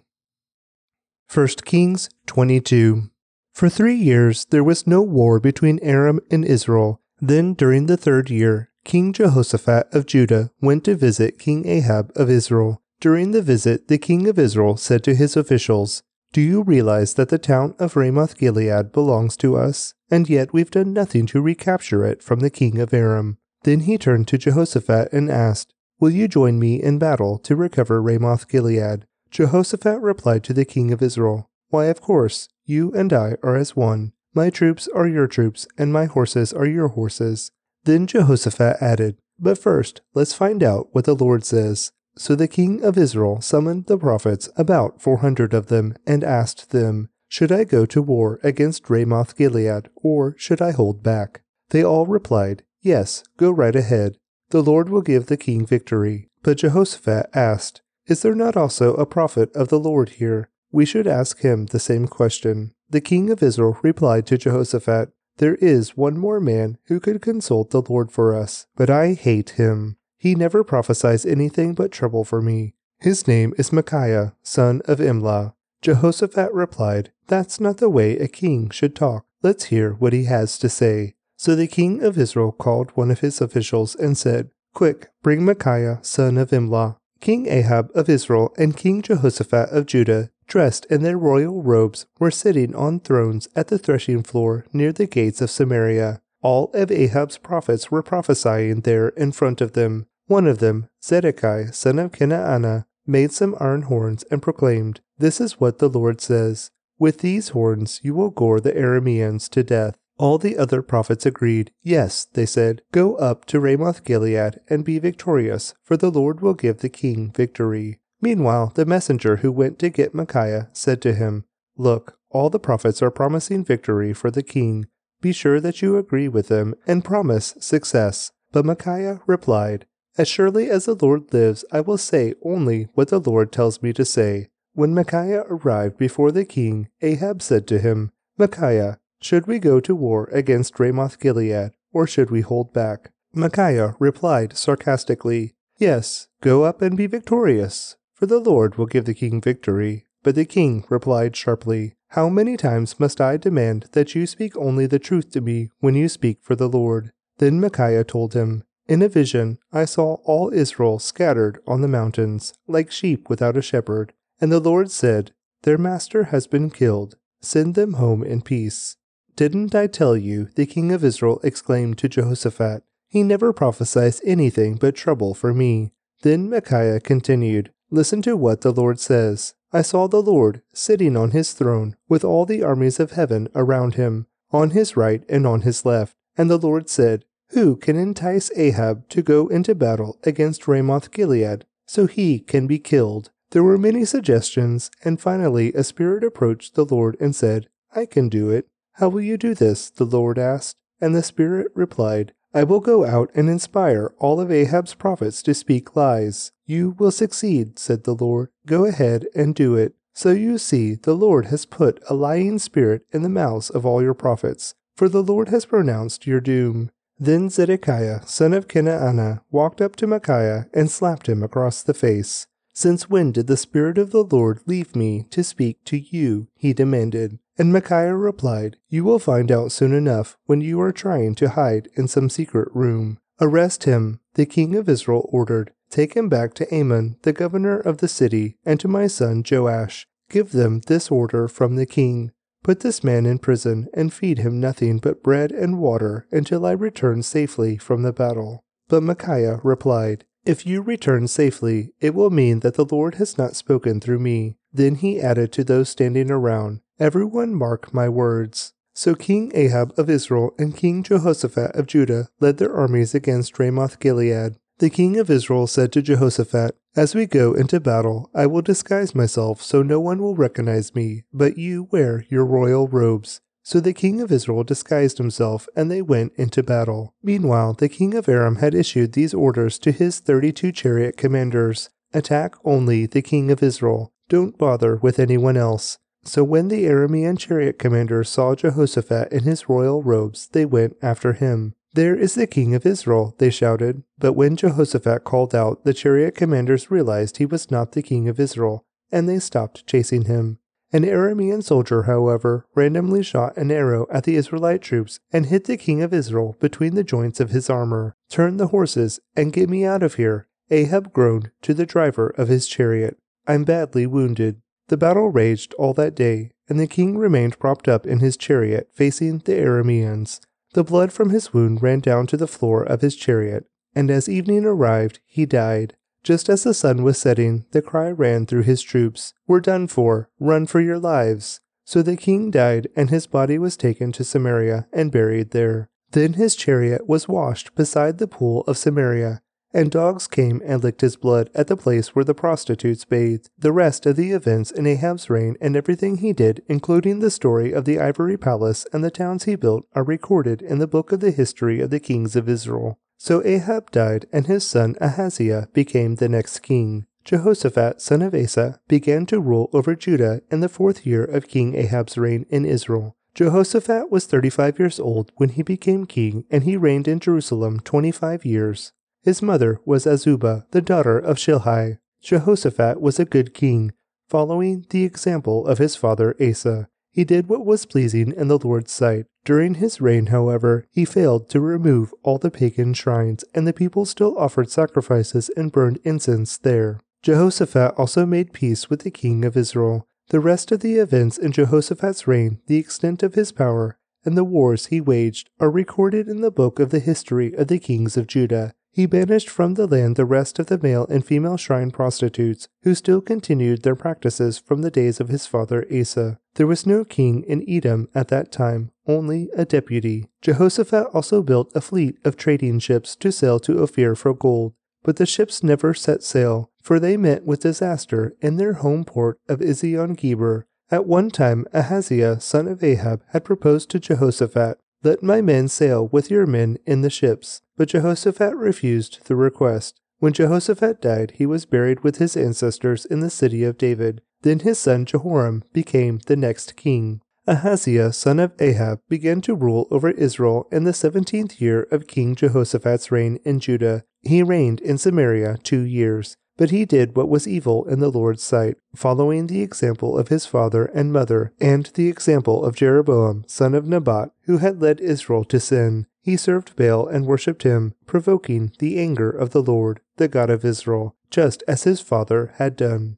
Speaker 1: 1 Kings 22 For three years there was no war between Aram and Israel. Then, during the third year, King Jehoshaphat of Judah went to visit King Ahab of Israel. During the visit, the king of Israel said to his officials, do you realize that the town of Ramoth Gilead belongs to us, and yet we've done nothing to recapture it from the king of Aram? Then he turned to Jehoshaphat and asked, Will you join me in battle to recover Ramoth Gilead? Jehoshaphat replied to the king of Israel, Why, of course, you and I are as one. My troops are your troops, and my horses are your horses. Then Jehoshaphat added, But first, let's find out what the Lord says. So the king of Israel summoned the prophets, about four hundred of them, and asked them, Should I go to war against Ramoth Gilead, or should I hold back? They all replied, Yes, go right ahead. The Lord will give the king victory. But Jehoshaphat asked, Is there not also a prophet of the Lord here? We should ask him the same question. The king of Israel replied to Jehoshaphat, There is one more man who could consult the Lord for us, but I hate him. He never prophesies anything but trouble for me. His name is Micaiah, son of Imlah. Jehoshaphat replied, That's not the way a king should talk. Let's hear what he has to say. So the king of Israel called one of his officials and said, Quick, bring Micaiah, son of Imlah. King Ahab of Israel and King Jehoshaphat of Judah, dressed in their royal robes, were sitting on thrones at the threshing floor near the gates of Samaria. All of Ahab's prophets were prophesying there in front of them. One of them, Zedekiah, son of Kenaanah, made some iron horns and proclaimed, This is what the Lord says With these horns you will gore the Arameans to death. All the other prophets agreed. Yes, they said, Go up to Ramoth Gilead and be victorious, for the Lord will give the king victory. Meanwhile, the messenger who went to get Micaiah said to him, Look, all the prophets are promising victory for the king. Be sure that you agree with them and promise success. But Micaiah replied, as surely as the Lord lives, I will say only what the Lord tells me to say. When Micaiah arrived before the king, Ahab said to him, Micaiah, should we go to war against Ramoth Gilead, or should we hold back? Micaiah replied sarcastically, Yes, go up and be victorious, for the Lord will give the king victory. But the king replied sharply, How many times must I demand that you speak only the truth to me when you speak for the Lord? Then Micaiah told him, In a vision I saw all Israel scattered on the mountains, like sheep without a shepherd. And the Lord said, Their master has been killed. Send them home in peace. Didn't I tell you? The king of Israel exclaimed to Jehoshaphat. He never prophesies anything but trouble for me. Then Micaiah continued, Listen to what the Lord says. I saw the Lord sitting on his throne, with all the armies of heaven around him, on his right and on his left. And the Lord said, Who can entice Ahab to go into battle against Ramoth Gilead, so he can be killed? There were many suggestions, and finally a spirit approached the Lord and said, I can do it. How will you do this? the Lord asked. And the Spirit replied, I will go out and inspire all of Ahab's prophets to speak lies. You will succeed, said the Lord. Go ahead and do it. So you see, the Lord has put a lying spirit in the mouths of all your prophets, for the Lord has pronounced your doom. Then Zedekiah, son of Kenaanah, walked up to Micaiah and slapped him across the face. Since when did the Spirit of the Lord leave me to speak to you? he demanded. And Micaiah replied, You will find out soon enough when you are trying to hide in some secret room. Arrest him, the king of Israel ordered. Take him back to Amon, the governor of the city, and to my son Joash. Give them this order from the king. Put this man in prison and feed him nothing but bread and water until I return safely from the battle. But Micaiah replied, If you return safely, it will mean that the Lord has not spoken through me. Then he added to those standing around, Everyone mark my words. So King Ahab of Israel and King Jehoshaphat of Judah led their armies against Ramoth Gilead. The king of Israel said to Jehoshaphat, As we go into battle, I will disguise myself so no one will recognize me, but you wear your royal robes. So the king of Israel disguised himself, and they went into battle. Meanwhile, the king of Aram had issued these orders to his thirty two chariot commanders Attack only the king of Israel. Don't bother with anyone else. So when the Aramean chariot commanders saw Jehoshaphat in his royal robes, they went after him. There is the king of Israel, they shouted. But when Jehoshaphat called out, the chariot commanders realized he was not the king of Israel, and they stopped chasing him. An Aramean soldier, however, randomly shot an arrow at the Israelite troops and hit the king of Israel between the joints of his armor. Turn the horses and get me out of here, Ahab groaned to the driver of his chariot. I'm badly wounded. The battle raged all that day, and the king remained propped up in his chariot facing the Arameans. The blood from his wound ran down to the floor of his chariot, and as evening arrived, he died. Just as the sun was setting, the cry ran through his troops We're done for! Run for your lives! So the king died, and his body was taken to Samaria and buried there. Then his chariot was washed beside the pool of Samaria, and dogs came and licked his blood at the place where the prostitutes bathed. The rest of the events in Ahab's reign and everything he did, including the story of the ivory palace and the towns he built, are recorded in the book of the history of the kings of Israel. So Ahab died, and his son Ahaziah became the next king. Jehoshaphat, son of Asa, began to rule over Judah in the fourth year of King Ahab's reign in Israel. Jehoshaphat was 35 years old when he became king, and he reigned in Jerusalem 25 years. His mother was Azubah, the daughter of Shilhi. Jehoshaphat was a good king, following the example of his father Asa. He did what was pleasing in the Lord's sight. During his reign, however, he failed to remove all the pagan shrines, and the people still offered sacrifices and burned incense there. Jehoshaphat also made peace with the king of Israel. The rest of the events in Jehoshaphat's reign, the extent of his power, and the wars he waged are recorded in the book of the history of the kings of Judah. He banished from the land the rest of the male and female shrine prostitutes, who still continued their practices from the days of his father Asa. There was no king in Edom at that time, only a deputy. Jehoshaphat also built a fleet of trading ships to sail to Ophir for gold, but the ships never set sail, for they met with disaster in their home port of Ezion Geber. At one time, Ahaziah, son of Ahab, had proposed to Jehoshaphat, Let my men sail with your men in the ships. But Jehoshaphat refused the request. When Jehoshaphat died, he was buried with his ancestors in the city of David. Then his son Jehoram became the next king. Ahaziah, son of Ahab, began to rule over Israel in the seventeenth year of King Jehoshaphat's reign in Judah. He reigned in Samaria two years. But he did what was evil in the Lord's sight, following the example of his father and mother, and the example of Jeroboam, son of Nebat, who had led Israel to sin. He served Baal and worshipped him, provoking the anger of the Lord, the God of Israel, just as his father had done.